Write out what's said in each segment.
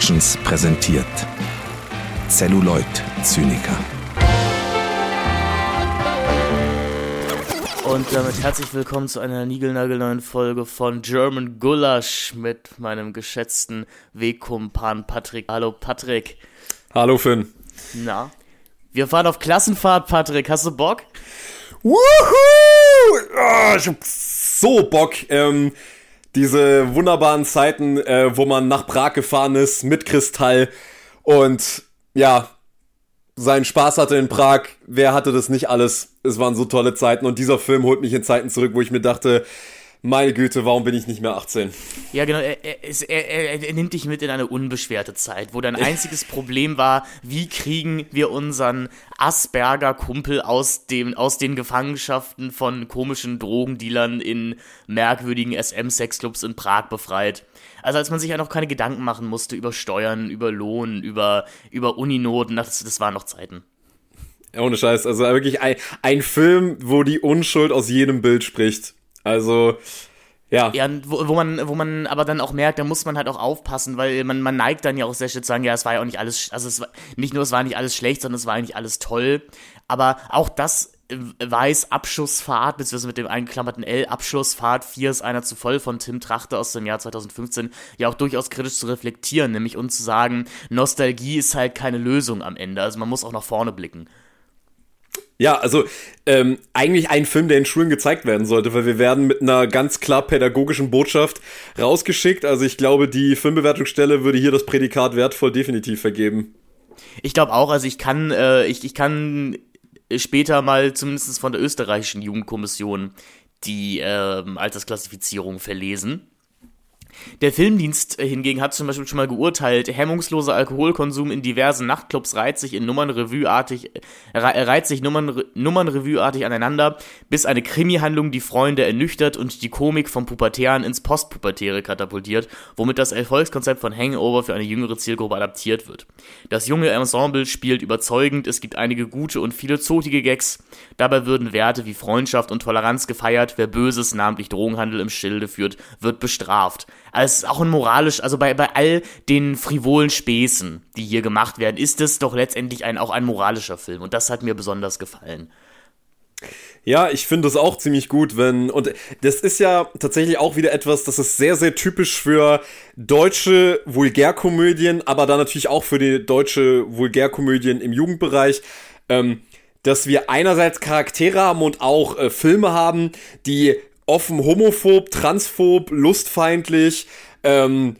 Productions präsentiert Celluloid Zyniker. Und damit herzlich willkommen zu einer niegelnagelneuen Folge von German Gulasch mit meinem geschätzten Wegkumpan Patrick. Hallo Patrick. Hallo Finn. Na, wir fahren auf Klassenfahrt, Patrick. Hast du Bock? Wuhu! Oh, ich hab so Bock. Ähm, diese wunderbaren Zeiten, äh, wo man nach Prag gefahren ist mit Kristall und ja, seinen Spaß hatte in Prag. Wer hatte das nicht alles? Es waren so tolle Zeiten und dieser Film holt mich in Zeiten zurück, wo ich mir dachte, meine Güte, warum bin ich nicht mehr 18? Ja, genau. Er, er, er, nimmt dich mit in eine unbeschwerte Zeit, wo dein einziges Problem war, wie kriegen wir unseren Asperger-Kumpel aus, aus den Gefangenschaften von komischen Drogendealern in merkwürdigen SM-Sexclubs in Prag befreit. Also als man sich ja noch keine Gedanken machen musste über Steuern, über Lohn, über, über Uninoten, das, das waren noch Zeiten. Ohne Scheiß, also wirklich ein, ein Film, wo die Unschuld aus jedem Bild spricht. Also, ja. Ja, wo, wo, man, wo man aber dann auch merkt, da muss man halt auch aufpassen, weil man, man neigt dann ja auch sehr schnell zu sagen, ja, es war ja auch nicht alles, also es war, nicht nur es war nicht alles schlecht, sondern es war eigentlich alles toll. Aber auch das äh, weiß Abschussfahrt, beziehungsweise mit dem eingeklammerten L, Abschlussfahrt 4 ist einer zu voll von Tim Trachte aus dem Jahr 2015, ja auch durchaus kritisch zu reflektieren, nämlich und zu sagen, Nostalgie ist halt keine Lösung am Ende, also man muss auch nach vorne blicken. Ja, also ähm, eigentlich ein Film, der in Schulen gezeigt werden sollte, weil wir werden mit einer ganz klar pädagogischen Botschaft rausgeschickt. Also ich glaube, die Filmbewertungsstelle würde hier das Prädikat wertvoll definitiv vergeben. Ich glaube auch, also ich kann, äh, ich, ich kann später mal zumindest von der österreichischen Jugendkommission die äh, Altersklassifizierung verlesen. Der Filmdienst hingegen hat zum Beispiel schon mal geurteilt, hemmungsloser Alkoholkonsum in diversen Nachtclubs reiht sich in Nummernrevueartig, reiht sich Nummern, Nummernrevueartig aneinander, bis eine Krimi-Handlung die Freunde ernüchtert und die Komik vom Pubertären ins Postpubertäre katapultiert, womit das Erfolgskonzept von Hangover für eine jüngere Zielgruppe adaptiert wird. Das junge Ensemble spielt überzeugend, es gibt einige gute und viele zotige Gags, dabei würden Werte wie Freundschaft und Toleranz gefeiert, wer Böses, namentlich Drogenhandel im Schilde führt, wird bestraft als auch ein moralisch, also bei, bei all den frivolen Späßen, die hier gemacht werden, ist es doch letztendlich ein, auch ein moralischer Film. Und das hat mir besonders gefallen. Ja, ich finde es auch ziemlich gut, wenn, und das ist ja tatsächlich auch wieder etwas, das ist sehr, sehr typisch für deutsche Vulgärkomödien, aber dann natürlich auch für die deutsche Vulgärkomödien im Jugendbereich, ähm, dass wir einerseits Charaktere haben und auch äh, Filme haben, die offen homophob, transphob, lustfeindlich, ähm,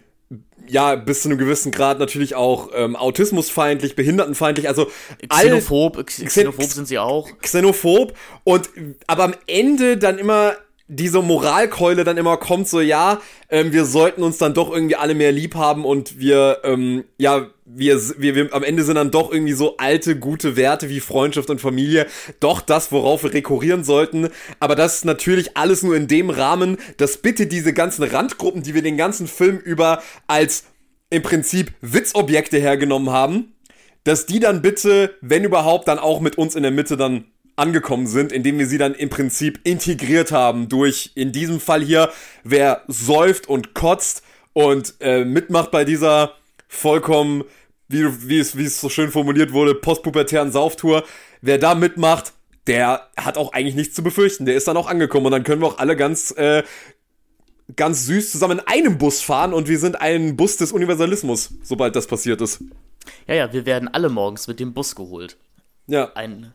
ja, bis zu einem gewissen Grad natürlich auch ähm, autismusfeindlich, behindertenfeindlich, also xenophob, xenophob sind sie auch. Xenophob und aber am Ende dann immer diese Moralkeule dann immer kommt, so ja, ähm, wir sollten uns dann doch irgendwie alle mehr lieb haben und wir, ähm, ja, wir, wir, wir am Ende sind dann doch irgendwie so alte, gute Werte wie Freundschaft und Familie, doch das, worauf wir rekurrieren sollten. Aber das ist natürlich alles nur in dem Rahmen, dass bitte diese ganzen Randgruppen, die wir den ganzen Film über als im Prinzip Witzobjekte hergenommen haben, dass die dann bitte, wenn überhaupt, dann auch mit uns in der Mitte dann angekommen sind, indem wir sie dann im Prinzip integriert haben durch, in diesem Fall hier, wer säuft und kotzt und äh, mitmacht bei dieser vollkommen, wie, wie, es, wie es so schön formuliert wurde, postpubertären Sauftour. Wer da mitmacht, der hat auch eigentlich nichts zu befürchten. Der ist dann auch angekommen und dann können wir auch alle ganz, äh, ganz süß zusammen in einem Bus fahren und wir sind ein Bus des Universalismus, sobald das passiert ist. Ja, ja, wir werden alle morgens mit dem Bus geholt. Ja. Ein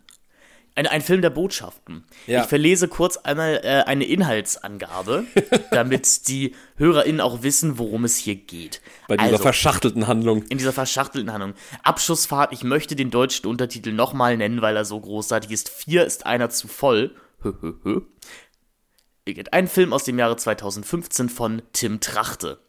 ein, ein Film der Botschaften. Ja. Ich verlese kurz einmal äh, eine Inhaltsangabe, damit die HörerInnen auch wissen, worum es hier geht. Bei dieser also, verschachtelten Handlung. In dieser verschachtelten Handlung. Abschussfahrt, ich möchte den deutschen Untertitel nochmal nennen, weil er so großartig ist. Vier ist einer zu voll. Ein Film aus dem Jahre 2015 von Tim Trachte.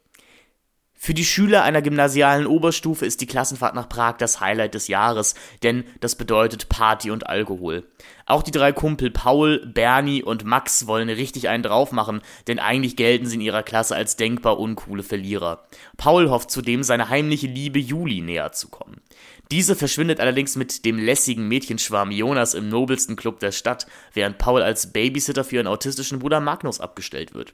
Für die Schüler einer gymnasialen Oberstufe ist die Klassenfahrt nach Prag das Highlight des Jahres, denn das bedeutet Party und Alkohol. Auch die drei Kumpel Paul, Bernie und Max wollen richtig einen drauf machen, denn eigentlich gelten sie in ihrer Klasse als denkbar uncoole Verlierer. Paul hofft zudem, seine heimliche Liebe Juli näher zu kommen. Diese verschwindet allerdings mit dem lässigen Mädchenschwarm Jonas im nobelsten Club der Stadt, während Paul als Babysitter für ihren autistischen Bruder Magnus abgestellt wird.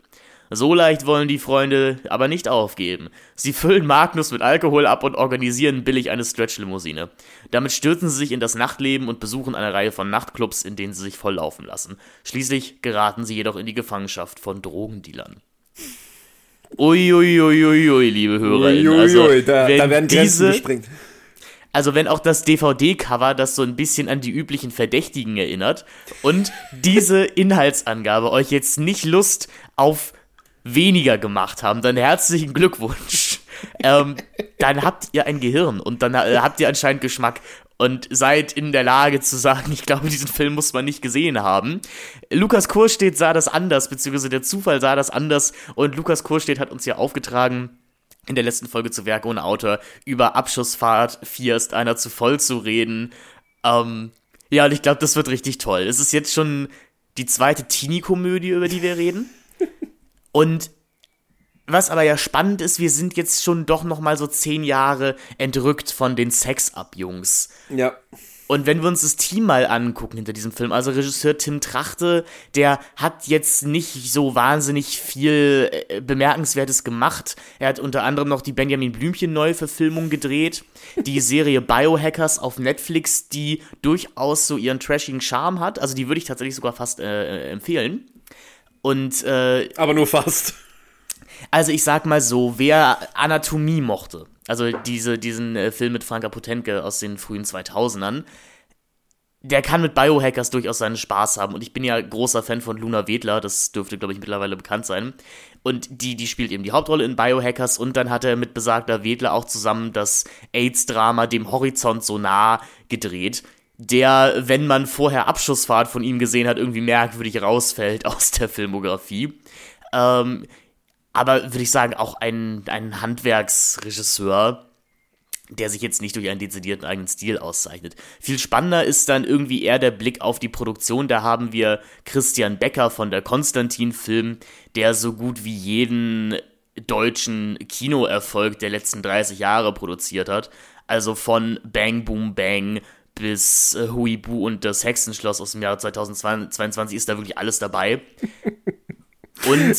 So leicht wollen die Freunde aber nicht aufgeben. Sie füllen Magnus mit Alkohol ab und organisieren billig eine Stretch-Limousine. Damit stürzen sie sich in das Nachtleben und besuchen eine Reihe von Nachtclubs, in denen sie sich volllaufen lassen. Schließlich geraten sie jedoch in die Gefangenschaft von Drogendealern. Uiuiuiui, ui, ui, ui, liebe HörerInnen. Also, Uiuiui, da, wenn da werden Grenzen diese, gesprengt. also wenn auch das DVD-Cover das so ein bisschen an die üblichen Verdächtigen erinnert und diese Inhaltsangabe euch jetzt nicht Lust auf weniger gemacht haben, dann herzlichen Glückwunsch. ähm, dann habt ihr ein Gehirn und dann äh, habt ihr anscheinend Geschmack und seid in der Lage zu sagen, ich glaube, diesen Film muss man nicht gesehen haben. Lukas Kurstedt sah das anders, beziehungsweise der Zufall sah das anders und Lukas Kurstedt hat uns ja aufgetragen, in der letzten Folge zu Werk ohne Autor über Abschussfahrt 4 ist einer zu voll zu reden. Ähm, ja, und ich glaube, das wird richtig toll. Es ist jetzt schon die zweite Teenie-Komödie, über die wir reden. Und was aber ja spannend ist, wir sind jetzt schon doch noch mal so zehn Jahre entrückt von den Sex-Up-Jungs. Ja. Und wenn wir uns das Team mal angucken hinter diesem Film, also Regisseur Tim Trachte, der hat jetzt nicht so wahnsinnig viel äh, Bemerkenswertes gemacht. Er hat unter anderem noch die Benjamin Blümchen Neuverfilmung gedreht, die Serie Biohackers auf Netflix, die durchaus so ihren trashigen Charme hat. Also die würde ich tatsächlich sogar fast äh, empfehlen. Und äh, Aber nur fast. also ich sag mal so, wer Anatomie mochte, also diese, diesen äh, Film mit Franka Potentke aus den frühen 2000ern, der kann mit Biohackers durchaus seinen Spaß haben. Und ich bin ja großer Fan von Luna Wedler, das dürfte, glaube ich, mittlerweile bekannt sein. Und die, die spielt eben die Hauptrolle in Biohackers und dann hat er mit besagter Wedler auch zusammen das AIDS-Drama dem Horizont so nah gedreht, der, wenn man vorher Abschussfahrt von ihm gesehen hat, irgendwie merkwürdig rausfällt aus der Filmografie. Ähm, aber würde ich sagen, auch ein, ein Handwerksregisseur, der sich jetzt nicht durch einen dezidierten eigenen Stil auszeichnet. Viel spannender ist dann irgendwie eher der Blick auf die Produktion. Da haben wir Christian Becker von der Konstantin-Film, der so gut wie jeden deutschen Kinoerfolg der letzten 30 Jahre produziert hat. Also von Bang Boom Bang bis äh, Huibu und das Hexenschloss aus dem Jahr 2022 ist da wirklich alles dabei. Und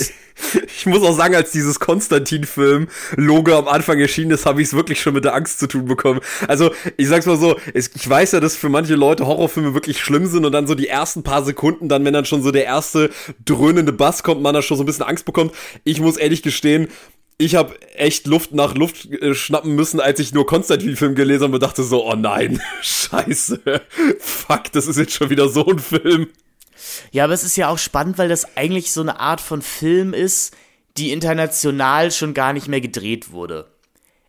Ich muss auch sagen, als dieses Konstantin-Film-Logo am Anfang erschienen ist, habe ich es wirklich schon mit der Angst zu tun bekommen. Also, ich sag's mal so, es, ich weiß ja, dass für manche Leute Horrorfilme wirklich schlimm sind und dann so die ersten paar Sekunden, dann, wenn dann schon so der erste dröhnende Bass kommt, man da schon so ein bisschen Angst bekommt. Ich muss ehrlich gestehen, ich habe echt Luft nach Luft äh, schnappen müssen, als ich nur Konstantin-Film gelesen habe und dachte so, oh nein, scheiße, fuck, das ist jetzt schon wieder so ein Film. Ja, aber es ist ja auch spannend, weil das eigentlich so eine Art von Film ist, die international schon gar nicht mehr gedreht wurde.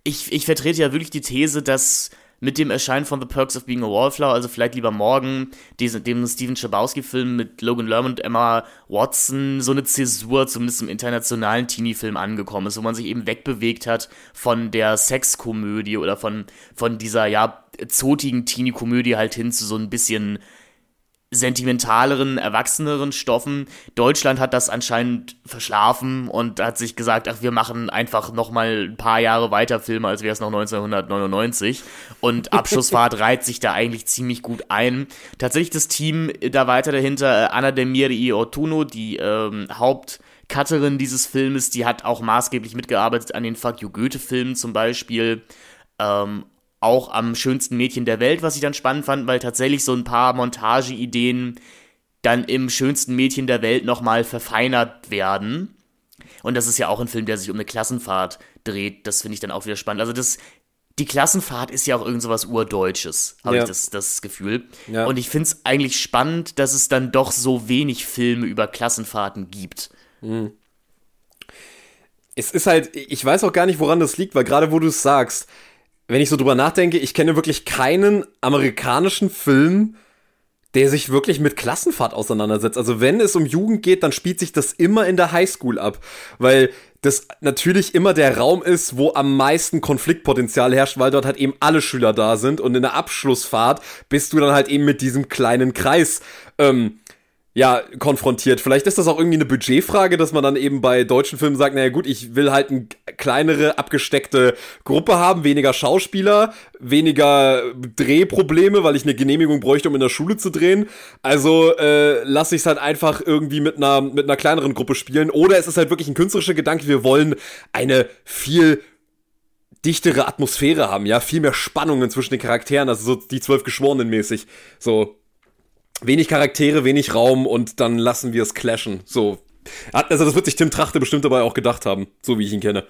Ich, ich vertrete ja wirklich die These, dass mit dem Erscheinen von The Perks of Being a Wallflower, also vielleicht lieber morgen, diesen, dem Steven Schabowski-Film mit Logan Lerman und Emma Watson, so eine Zäsur zumindest im internationalen Teenie-Film angekommen ist, wo man sich eben wegbewegt hat von der Sexkomödie oder von, von dieser, ja, zotigen Teenie-Komödie halt hin zu so ein bisschen sentimentaleren, erwachseneren Stoffen. Deutschland hat das anscheinend verschlafen und hat sich gesagt, ach, wir machen einfach noch mal ein paar Jahre weiter Filme, als wäre es noch 1999. Und Abschussfahrt reiht sich da eigentlich ziemlich gut ein. Tatsächlich das Team da weiter dahinter, äh, Anna Demiri Ortuno, die ähm, Hauptcutterin dieses Filmes, die hat auch maßgeblich mitgearbeitet an den Fuck You Goethe-Filmen zum Beispiel. Ähm, auch am schönsten Mädchen der Welt, was ich dann spannend fand, weil tatsächlich so ein paar Montageideen dann im schönsten Mädchen der Welt nochmal verfeinert werden. Und das ist ja auch ein Film, der sich um eine Klassenfahrt dreht. Das finde ich dann auch wieder spannend. Also das, die Klassenfahrt ist ja auch irgend so was Urdeutsches, habe Ja. ich das, das Gefühl. Ja. Und ich finde es eigentlich spannend, dass es dann doch so wenig Filme über Klassenfahrten gibt. es ist halt, ich weiß auch gar nicht, woran das liegt, weil gerade wo du es sagst, wenn ich so drüber nachdenke, ich kenne wirklich keinen amerikanischen Film, der sich wirklich mit Klassenfahrt auseinandersetzt. Also wenn es um Jugend geht, dann spielt sich das immer in der Highschool ab, weil das natürlich immer der Raum ist, wo am meisten Konfliktpotenzial herrscht, weil dort halt eben alle Schüler da sind. Und in der Abschlussfahrt bist du dann halt eben mit diesem kleinen Kreis. Ähm, ja, konfrontiert. Vielleicht ist das auch irgendwie eine Budgetfrage, dass man dann eben bei deutschen Filmen sagt, naja gut, ich will halt eine kleinere, abgesteckte Gruppe haben, weniger Schauspieler, weniger Drehprobleme, weil ich eine Genehmigung bräuchte, um in der Schule zu drehen. Also äh, lasse ich es halt einfach irgendwie mit einer, mit einer kleineren Gruppe spielen. Oder es ist halt wirklich ein künstlerischer Gedanke, wir wollen eine viel dichtere Atmosphäre haben, ja, viel mehr Spannungen zwischen den Charakteren, also so die zwölf Geschworenen mäßig. So, wenig Charaktere, wenig Raum und dann lassen wir es clashen. So. Also das wird sich Tim Trachte bestimmt dabei auch gedacht haben, so wie ich ihn kenne.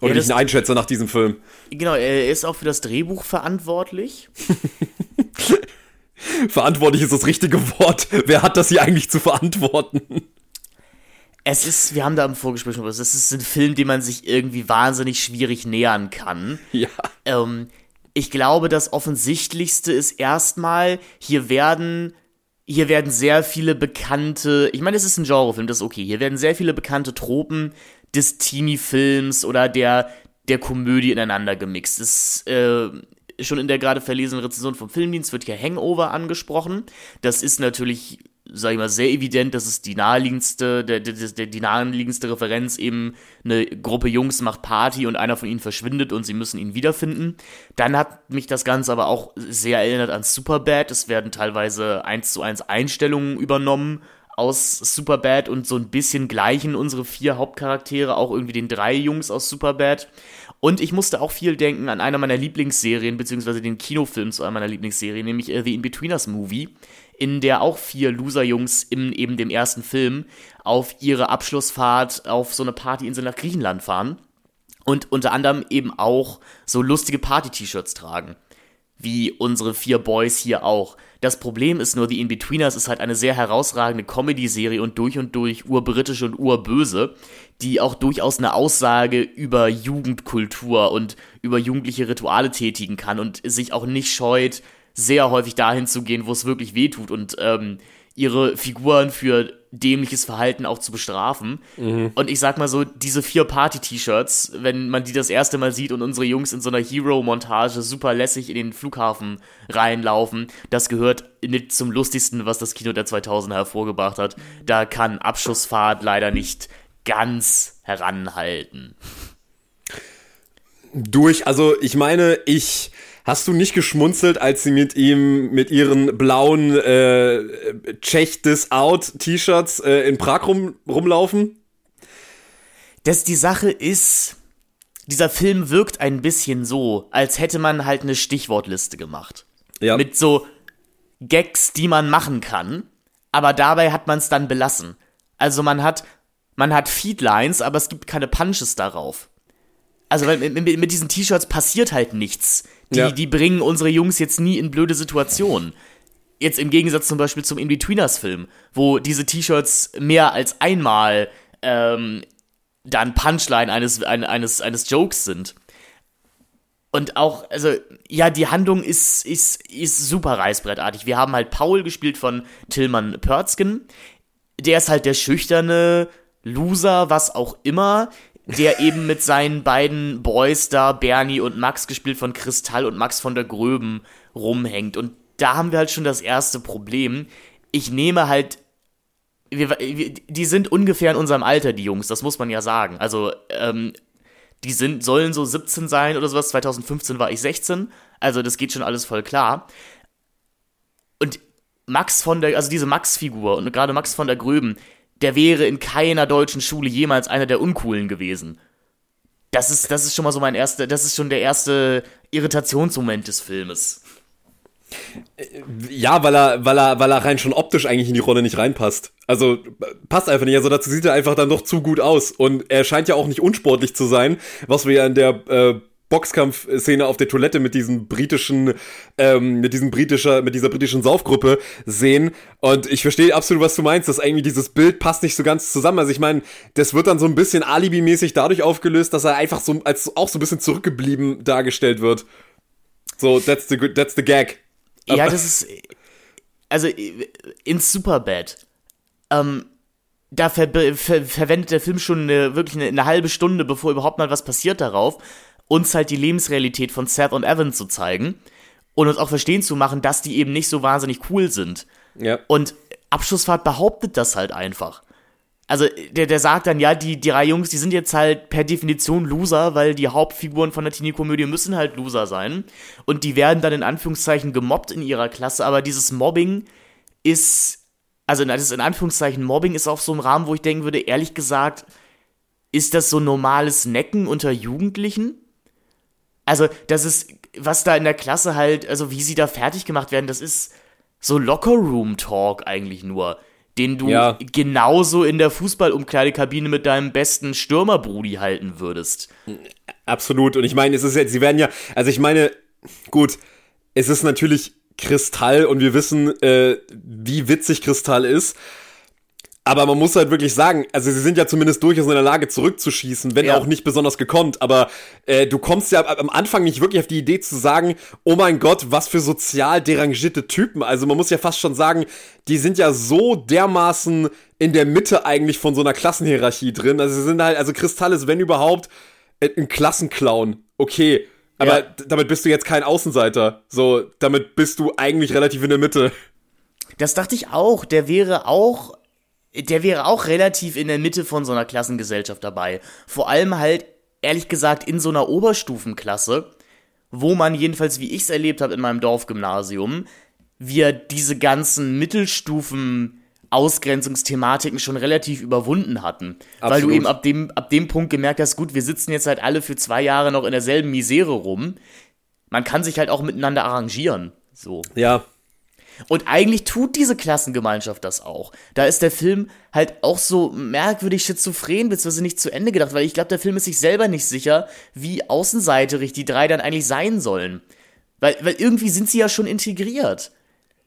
Oder ja, wie ich ihn einschätze nach diesem Film. Genau, er ist auch für das Drehbuch verantwortlich. verantwortlich ist das richtige Wort. Wer hat das hier eigentlich zu verantworten? Es ist, wir haben da im Vorgespräch schon was, es ist ein Film, dem man sich irgendwie wahnsinnig schwierig nähern kann. Ja. Ähm, ich glaube, das Offensichtlichste ist erstmal, hier werden hier werden sehr viele bekannte, ich meine, es ist ein Genrefilm, das ist okay. Hier werden sehr viele bekannte Tropen des Teenie-Films oder der, der Komödie ineinander gemixt. Es, äh, schon in der gerade verlesenen Rezension vom Filmdienst wird hier Hangover angesprochen. Das ist natürlich sag ich mal, sehr evident, dass es die naheliegendste, der, der, der, die naheliegendste Referenz eben eine Gruppe Jungs macht Party und einer von ihnen verschwindet und sie müssen ihn wiederfinden. Dann hat mich das Ganze aber auch sehr erinnert an Superbad. Es werden teilweise eins zu eins Einstellungen übernommen aus Superbad und so ein bisschen gleichen unsere vier Hauptcharaktere auch irgendwie den drei Jungs aus Superbad. Und ich musste auch viel denken an einer meiner Lieblingsserien, beziehungsweise den Kinofilm zu einer meiner Lieblingsserien, nämlich äh, The In-Betweeners Movie in der auch vier Loser-Jungs in eben dem ersten Film auf ihre Abschlussfahrt auf so eine Partyinsel nach Griechenland fahren und unter anderem eben auch so lustige Party-T-Shirts tragen. Wie unsere vier Boys hier auch. Das Problem ist nur, The In-Betweeners ist halt eine sehr herausragende Comedy-Serie und durch und durch urbritisch und urböse, die auch durchaus eine Aussage über Jugendkultur und über jugendliche Rituale tätigen kann und sich auch nicht scheut, sehr häufig dahin zu gehen, wo es wirklich weh tut und ähm, ihre Figuren für dämliches Verhalten auch zu bestrafen. Mhm. Und ich sag mal so, diese vier Party-T-Shirts, wenn man die das erste Mal sieht und unsere Jungs in so einer Hero-Montage super lässig in den Flughafen reinlaufen, das gehört nicht zum lustigsten, was das Kino der 2000er hervorgebracht hat. Da kann Abschussfahrt leider nicht ganz heranhalten. Durch, also ich meine, ich Hast du nicht geschmunzelt, als sie mit ihm mit ihren blauen äh, Check This Out T-Shirts äh, in Prag rum, rumlaufen? Das die Sache ist, dieser Film wirkt ein bisschen so, als hätte man halt eine Stichwortliste gemacht. Ja. Mit so Gags, die man machen kann, aber dabei hat man es dann belassen. Also man hat man hat Feedlines, aber es gibt keine Punches darauf. Also mit, mit, diesen T-Shirts passiert halt nichts. Die, ja. die bringen unsere Jungs jetzt nie in blöde Situationen. Jetzt im Gegensatz zum Beispiel zum In-Betweeners-Film, wo diese T-Shirts mehr als einmal ähm, dann Punchline eines, eines, eines Jokes sind. Und auch, also, ja, die Handlung ist, ist, ist super reißbrettartig. Wir haben halt Paul gespielt von Tillmann Pörzgen. Der ist halt der schüchterne Loser, was auch immer, der eben mit seinen beiden Boys da, Bernie und Max, gespielt von Kristall und Max von der Gröben, rumhängt. Und da haben wir halt schon das erste Problem. Ich nehme halt. Wir, die sind ungefähr in unserem Alter, die Jungs, das muss man ja sagen. Also, ähm, die sind, sollen so 17 sein oder sowas. 2015 war ich 16. Also, das geht schon alles voll klar. Und Max von der, also diese Max-Figur und gerade Max von der Gröben, der wäre in keiner deutschen Schule jemals einer der Uncoolen gewesen. Das ist, das ist schon mal so mein erster, das ist schon der erste Irritationsmoment des Filmes. Ja, weil er, weil er, weil er rein schon optisch eigentlich in die Rolle nicht reinpasst. Also passt einfach nicht. Also dazu sieht er einfach dann doch zu gut aus. Und er scheint ja auch nicht unsportlich zu sein, was wir ja in der äh, Boxkampfszene auf der Toilette mit diesem britischen, ähm, mit diesem britischer, mit dieser britischen Saufgruppe sehen. Und ich verstehe absolut, was du meinst, dass irgendwie dieses Bild passt nicht so ganz zusammen. Also ich meine, das wird dann so ein bisschen alibimäßig dadurch aufgelöst, dass er einfach so als auch so ein bisschen zurückgeblieben dargestellt wird. So, that's the, that's the gag. Ja, das ist, also in Superbad, ähm, da ver ver verwendet der Film schon eine, wirklich eine, eine halbe Stunde, bevor überhaupt mal was passiert darauf uns halt die Lebensrealität von Seth und Evan zu zeigen und uns auch verstehen zu machen, dass die eben nicht so wahnsinnig cool sind. Ja. Und Abschlussfahrt behauptet das halt einfach. Also der, der sagt dann, ja, die, die drei Jungs, die sind jetzt halt per Definition Loser, weil die Hauptfiguren von der Teenie-Komödie müssen halt Loser sein. Und die werden dann in Anführungszeichen gemobbt in ihrer Klasse, aber dieses Mobbing ist, also das ist in Anführungszeichen Mobbing ist auf so einem Rahmen, wo ich denken würde, ehrlich gesagt, ist das so normales Necken unter Jugendlichen? Also, das ist, was da in der Klasse halt, also wie sie da fertig gemacht werden, das ist so Locker-Room-Talk eigentlich nur den du ja. genauso in der Fußballumkleidekabine mit deinem besten Stürmerbrudi halten würdest. Absolut. Und ich meine, es ist jetzt, sie werden ja, also ich meine, gut, es ist natürlich Kristall und wir wissen, äh, wie witzig Kristall ist. Aber man muss halt wirklich sagen, also sie sind ja zumindest durchaus in der Lage zurückzuschießen, wenn ja. auch nicht besonders gekonnt. Aber äh, du kommst ja am Anfang nicht wirklich auf die Idee zu sagen, oh mein Gott, was für sozial derangierte Typen. Also man muss ja fast schon sagen, die sind ja so dermaßen in der Mitte eigentlich von so einer Klassenhierarchie drin. Also sie sind halt, also Kristall ist, wenn überhaupt, äh, ein Klassenclown. Okay. Aber ja. damit bist du jetzt kein Außenseiter. So, damit bist du eigentlich relativ in der Mitte. Das dachte ich auch. Der wäre auch der wäre auch relativ in der Mitte von so einer Klassengesellschaft dabei. Vor allem halt, ehrlich gesagt, in so einer Oberstufenklasse, wo man jedenfalls, wie ich es erlebt habe in meinem Dorfgymnasium, wir diese ganzen Mittelstufen Ausgrenzungsthematiken schon relativ überwunden hatten. Absolut. Weil du eben ab dem, ab dem Punkt gemerkt hast, gut, wir sitzen jetzt halt alle für zwei Jahre noch in derselben Misere rum. Man kann sich halt auch miteinander arrangieren. So. Ja, und eigentlich tut diese Klassengemeinschaft das auch. Da ist der Film halt auch so merkwürdig schizophren, beziehungsweise nicht zu Ende gedacht, weil ich glaube, der Film ist sich selber nicht sicher, wie außenseiterig die drei dann eigentlich sein sollen. Weil, weil irgendwie sind sie ja schon integriert.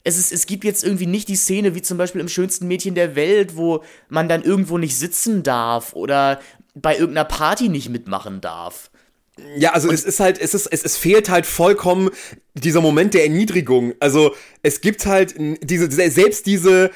Es, ist, es gibt jetzt irgendwie nicht die Szene wie zum Beispiel im schönsten Mädchen der Welt, wo man dann irgendwo nicht sitzen darf oder bei irgendeiner Party nicht mitmachen darf. Ja, also und es ist halt, es ist, es, es fehlt halt vollkommen dieser Moment der Erniedrigung. Also es gibt halt diese, selbst diese,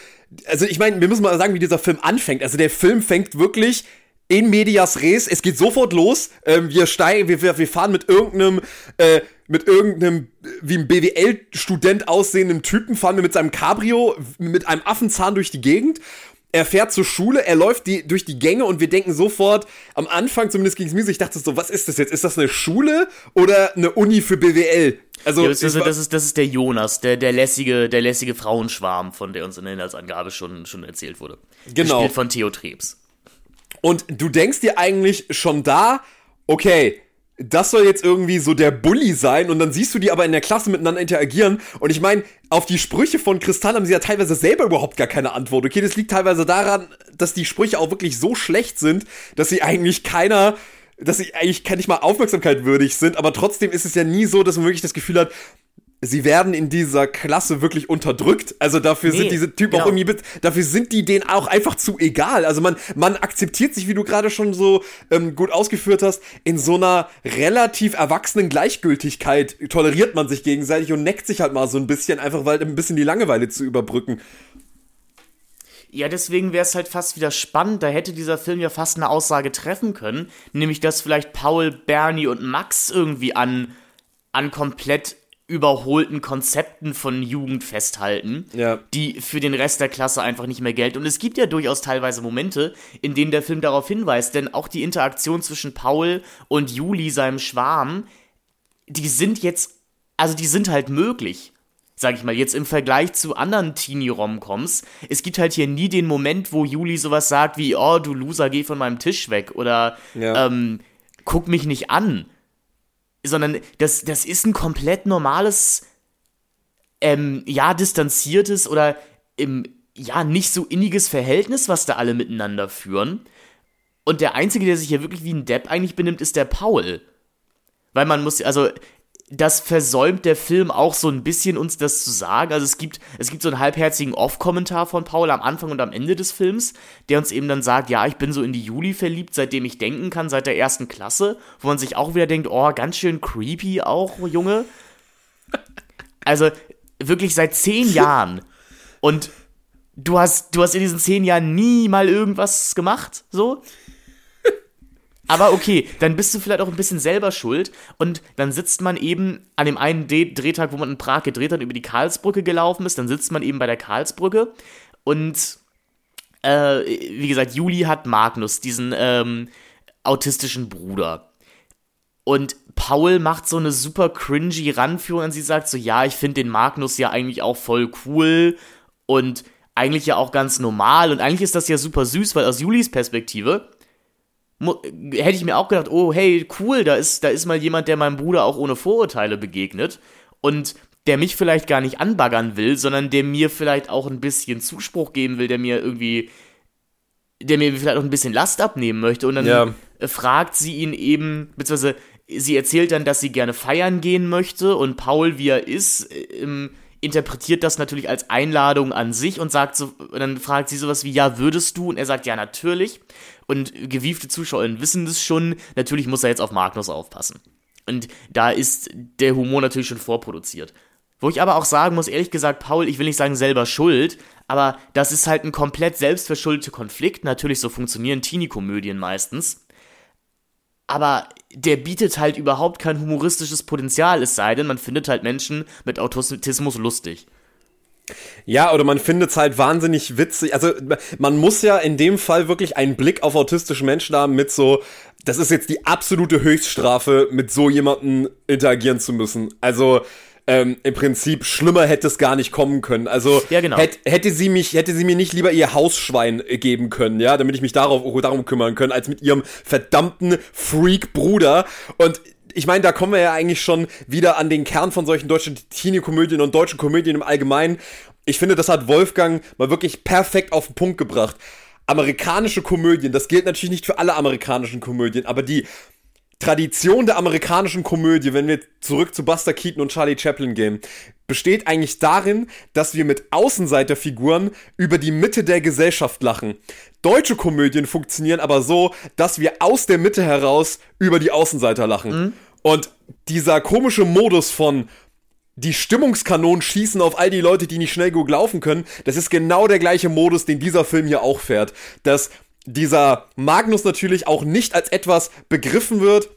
also ich meine, wir müssen mal sagen, wie dieser Film anfängt. Also der Film fängt wirklich in medias res. Es geht sofort los. Ähm, wir steigen, wir, wir fahren mit irgendeinem, äh, mit irgendeinem wie ein BWL-Student aussehenden Typen fahren wir mit seinem Cabrio mit einem Affenzahn durch die Gegend er fährt zur Schule, er läuft die, durch die Gänge und wir denken sofort, am Anfang zumindest ging es mir so, ich dachte so, was ist das jetzt? Ist das eine Schule oder eine Uni für BWL? Also, ja, das, ist, das, ist, das ist der Jonas, der, der, lässige, der lässige Frauenschwarm, von der uns in der Inhaltsangabe schon, schon erzählt wurde. Genau. Gespielt von Theo Trebs. Und du denkst dir eigentlich schon da, okay, das soll jetzt irgendwie so der Bully sein und dann siehst du die aber in der Klasse miteinander interagieren und ich meine, auf die Sprüche von Kristall haben sie ja teilweise selber überhaupt gar keine Antwort. Okay, das liegt teilweise daran, dass die Sprüche auch wirklich so schlecht sind, dass sie eigentlich keiner dass sie eigentlich nicht mal Aufmerksamkeit würdig sind, aber trotzdem ist es ja nie so, dass man wirklich das Gefühl hat, sie werden in dieser Klasse wirklich unterdrückt. Also dafür nee, sind diese Typen genau. auch irgendwie, dafür sind die denen auch einfach zu egal. Also man, man akzeptiert sich, wie du gerade schon so ähm, gut ausgeführt hast, in so einer relativ erwachsenen Gleichgültigkeit toleriert man sich gegenseitig und neckt sich halt mal so ein bisschen, einfach weil ein bisschen die Langeweile zu überbrücken. Ja, deswegen wäre es halt fast wieder spannend. Da hätte dieser Film ja fast eine Aussage treffen können, nämlich dass vielleicht Paul, Bernie und Max irgendwie an an komplett überholten Konzepten von Jugend festhalten, ja. die für den Rest der Klasse einfach nicht mehr gelten. Und es gibt ja durchaus teilweise Momente, in denen der Film darauf hinweist, denn auch die Interaktion zwischen Paul und Juli, seinem Schwarm, die sind jetzt, also die sind halt möglich. Sag ich mal, jetzt im Vergleich zu anderen Teenie-Romcoms. Es gibt halt hier nie den Moment, wo Juli sowas sagt wie, oh, du Loser, geh von meinem Tisch weg oder ja. ähm, guck mich nicht an sondern das, das ist ein komplett normales, ähm, ja, distanziertes oder im, ja, nicht so inniges Verhältnis, was da alle miteinander führen. Und der Einzige, der sich hier wirklich wie ein Depp eigentlich benimmt, ist der Paul. Weil man muss, also das versäumt der Film auch so ein bisschen uns das zu sagen. Also es gibt, es gibt so einen halbherzigen Off-Kommentar von Paul am Anfang und am Ende des Films, der uns eben dann sagt, ja, ich bin so in die Juli verliebt, seitdem ich denken kann, seit der ersten Klasse, wo man sich auch wieder denkt, oh, ganz schön creepy auch, Junge. Also wirklich seit zehn Jahren. Und du hast, du hast in diesen zehn Jahren nie mal irgendwas gemacht, so. Aber okay, dann bist du vielleicht auch ein bisschen selber schuld und dann sitzt man eben an dem einen Drehtag, wo man in Prag gedreht hat, über die Karlsbrücke gelaufen ist, dann sitzt man eben bei der Karlsbrücke Und äh, wie gesagt, Juli hat Magnus, diesen ähm, autistischen Bruder. Und Paul macht so eine super cringy Ranführung und sie sagt so, ja, ich finde den Magnus ja eigentlich auch voll cool und eigentlich ja auch ganz normal und eigentlich ist das ja super süß, weil aus Julis Perspektive hätte ich mir auch gedacht, oh hey, cool, da ist, da ist mal jemand, der meinem Bruder auch ohne Vorurteile begegnet und der mich vielleicht gar nicht anbaggern will, sondern der mir vielleicht auch ein bisschen Zuspruch geben will, der mir irgendwie, der mir vielleicht auch ein bisschen Last abnehmen möchte. Und dann ja. fragt sie ihn eben, beziehungsweise sie erzählt dann, dass sie gerne feiern gehen möchte und Paul, wie er ist, ähm, interpretiert das natürlich als Einladung an sich und sagt so, und dann fragt sie sowas wie, ja, würdest du? Und er sagt, ja, natürlich. Und gewiefte Zuschauer wissen das schon, natürlich muss er jetzt auf Magnus aufpassen. Und da ist der Humor natürlich schon vorproduziert. Wo ich aber auch sagen muss, ehrlich gesagt, Paul, ich will nicht sagen selber schuld, aber das ist halt ein komplett selbstverschuldeter Konflikt. Natürlich, so funktionieren Teenie-Komödien meistens. Aber der bietet halt überhaupt kein humoristisches Potenzial, es sei denn, man findet halt Menschen mit Autismus lustig. Ja, oder man findet es halt wahnsinnig witzig. Also man muss ja in dem Fall wirklich einen Blick auf autistische Menschen haben mit so, das ist jetzt die absolute Höchststrafe, mit so jemandem interagieren zu müssen. Also ähm, im Prinzip schlimmer hätte es gar nicht kommen können. Also ja, genau. hätte, hätte sie mich, hätte sie mir nicht lieber ihr Hausschwein äh, geben können, ja, damit ich mich darauf darum kümmern können, als mit ihrem verdammten Freak-Bruder. Und ich meine, da kommen wir ja eigentlich schon wieder an den Kern von solchen deutschen Teenie-Komödien und deutschen Komödien im Allgemeinen. Ich finde, das hat Wolfgang mal wirklich perfekt auf den Punkt gebracht. Amerikanische Komödien, das gilt natürlich nicht für alle amerikanischen Komödien, aber die Tradition der amerikanischen Komödie, wenn wir zurück zu Buster Keaton und Charlie Chaplin gehen, besteht eigentlich darin, dass wir mit Außenseiterfiguren über die Mitte der Gesellschaft lachen. Deutsche Komödien funktionieren aber so, dass wir aus der Mitte heraus über die Außenseiter lachen. Mhm. Und dieser komische Modus von die Stimmungskanonen schießen auf all die Leute, die nicht schnell genug laufen können, das ist genau der gleiche Modus, den dieser Film hier auch fährt. Dass dieser Magnus natürlich auch nicht als etwas begriffen wird,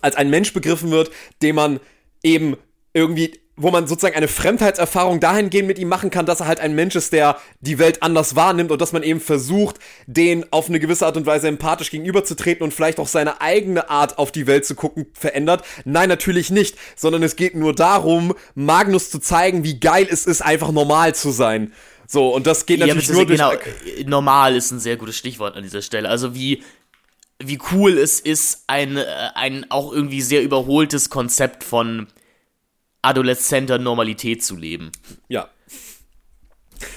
als ein Mensch begriffen wird, dem man eben irgendwie, wo man sozusagen eine Fremdheitserfahrung dahingehend mit ihm machen kann, dass er halt ein Mensch ist, der die Welt anders wahrnimmt und dass man eben versucht, den auf eine gewisse Art und Weise empathisch gegenüberzutreten und vielleicht auch seine eigene Art auf die Welt zu gucken verändert. Nein, natürlich nicht, sondern es geht nur darum, Magnus zu zeigen, wie geil es ist, einfach normal zu sein. So, und das geht natürlich ja, nur durch. Genau, normal ist ein sehr gutes Stichwort an dieser Stelle. Also wie, wie cool es ist, ein, äh, ein auch irgendwie sehr überholtes Konzept von adoleszenter Normalität zu leben. Ja.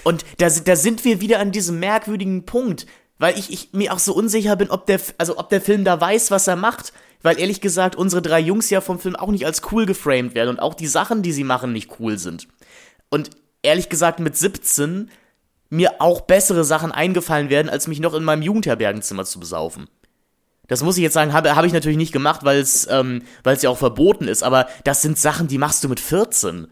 Und da, da sind wir wieder an diesem merkwürdigen Punkt, weil ich, ich mir auch so unsicher bin, ob der, also ob der Film da weiß, was er macht. Weil ehrlich gesagt, unsere drei Jungs ja vom Film auch nicht als cool geframed werden und auch die Sachen, die sie machen, nicht cool sind. Und ehrlich gesagt mit 17 mir auch bessere Sachen eingefallen werden, als mich noch in meinem Jugendherbergenzimmer zu besaufen. Das muss ich jetzt sagen, habe hab ich natürlich nicht gemacht, weil es ähm, ja auch verboten ist, aber das sind Sachen, die machst du mit 14.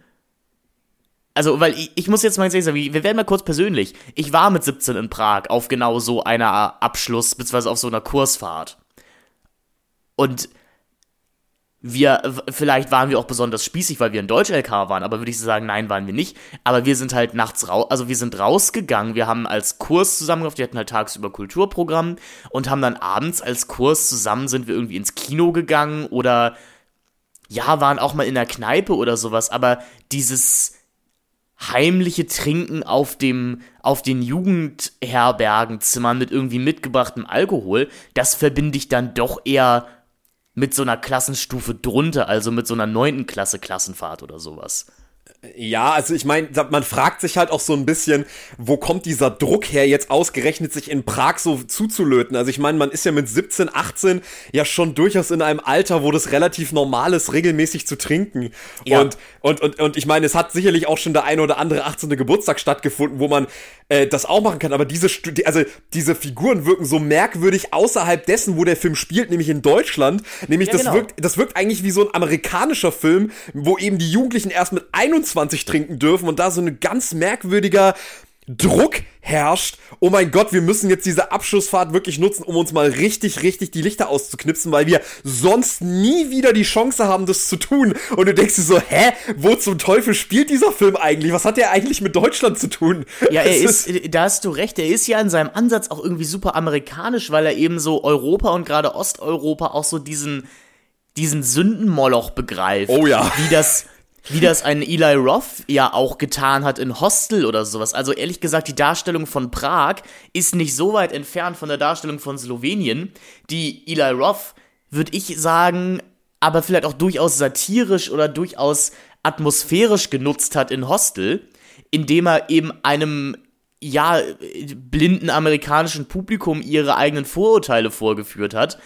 Also, weil ich, ich muss jetzt mal sagen, wir werden mal kurz persönlich. Ich war mit 17 in Prag auf genau so einer Abschluss, beziehungsweise auf so einer Kursfahrt. Und wir, vielleicht waren wir auch besonders spießig, weil wir in Deutsch-LK waren, aber würde ich sagen, nein, waren wir nicht. Aber wir sind halt nachts raus, also wir sind rausgegangen, wir haben als Kurs zusammengebracht, wir hatten halt tagsüber Kulturprogramm und haben dann abends als Kurs zusammen sind wir irgendwie ins Kino gegangen oder ja, waren auch mal in der Kneipe oder sowas, aber dieses heimliche Trinken auf dem, auf den Jugendherbergenzimmern mit irgendwie mitgebrachtem Alkohol, das verbinde ich dann doch eher mit so einer Klassenstufe drunter, also mit so einer neunten Klasse Klassenfahrt oder sowas. Ja, also ich meine, man fragt sich halt auch so ein bisschen, wo kommt dieser Druck her, jetzt ausgerechnet sich in Prag so zuzulöten? Also ich meine, man ist ja mit 17, 18 ja schon durchaus in einem Alter, wo das relativ normal ist, regelmäßig zu trinken. Ja. Und, und, und, und ich meine, es hat sicherlich auch schon der eine oder andere 18. Geburtstag stattgefunden, wo man äh, das auch machen kann. Aber diese, also diese Figuren wirken so merkwürdig außerhalb dessen, wo der Film spielt, nämlich in Deutschland. Nämlich ja, das genau. wirkt, das wirkt eigentlich wie so ein amerikanischer Film, wo eben die Jugendlichen erst mit 21 trinken dürfen und da so eine ganz merkwürdiger Druck herrscht. Oh mein Gott, wir müssen jetzt diese Abschlussfahrt wirklich nutzen, um uns mal richtig, richtig die Lichter auszuknipsen, weil wir sonst nie wieder die Chance haben, das zu tun. Und du denkst dir so, hä, wo zum Teufel spielt dieser Film eigentlich? Was hat der eigentlich mit Deutschland zu tun? Ja, er ist, da hast du recht, er ist ja in seinem Ansatz auch irgendwie super amerikanisch, weil er eben so Europa und gerade Osteuropa auch so diesen, diesen Sündenmoloch begreift. Oh ja. Wie das, wie das ein Eli Roth ja auch getan hat in Hostel oder sowas. Also ehrlich gesagt, die Darstellung von Prag ist nicht so weit entfernt von der Darstellung von Slowenien. Die Eli Roth, würde ich sagen, aber vielleicht auch durchaus satirisch oder durchaus atmosphärisch genutzt hat in Hostel, indem er eben einem ja blinden amerikanischen Publikum ihre eigenen Vorurteile vorgeführt hat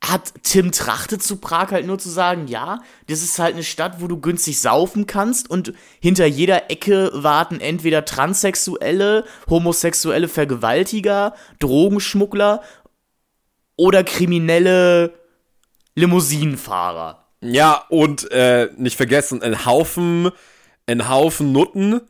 hat Tim Trachte zu Prag halt nur zu sagen, ja, das ist halt eine Stadt, wo du günstig saufen kannst und hinter jeder Ecke warten entweder Transsexuelle, homosexuelle Vergewaltiger, Drogenschmuggler oder kriminelle Limousinenfahrer. Ja, und äh, nicht vergessen, ein Haufen, ein Haufen Nutten.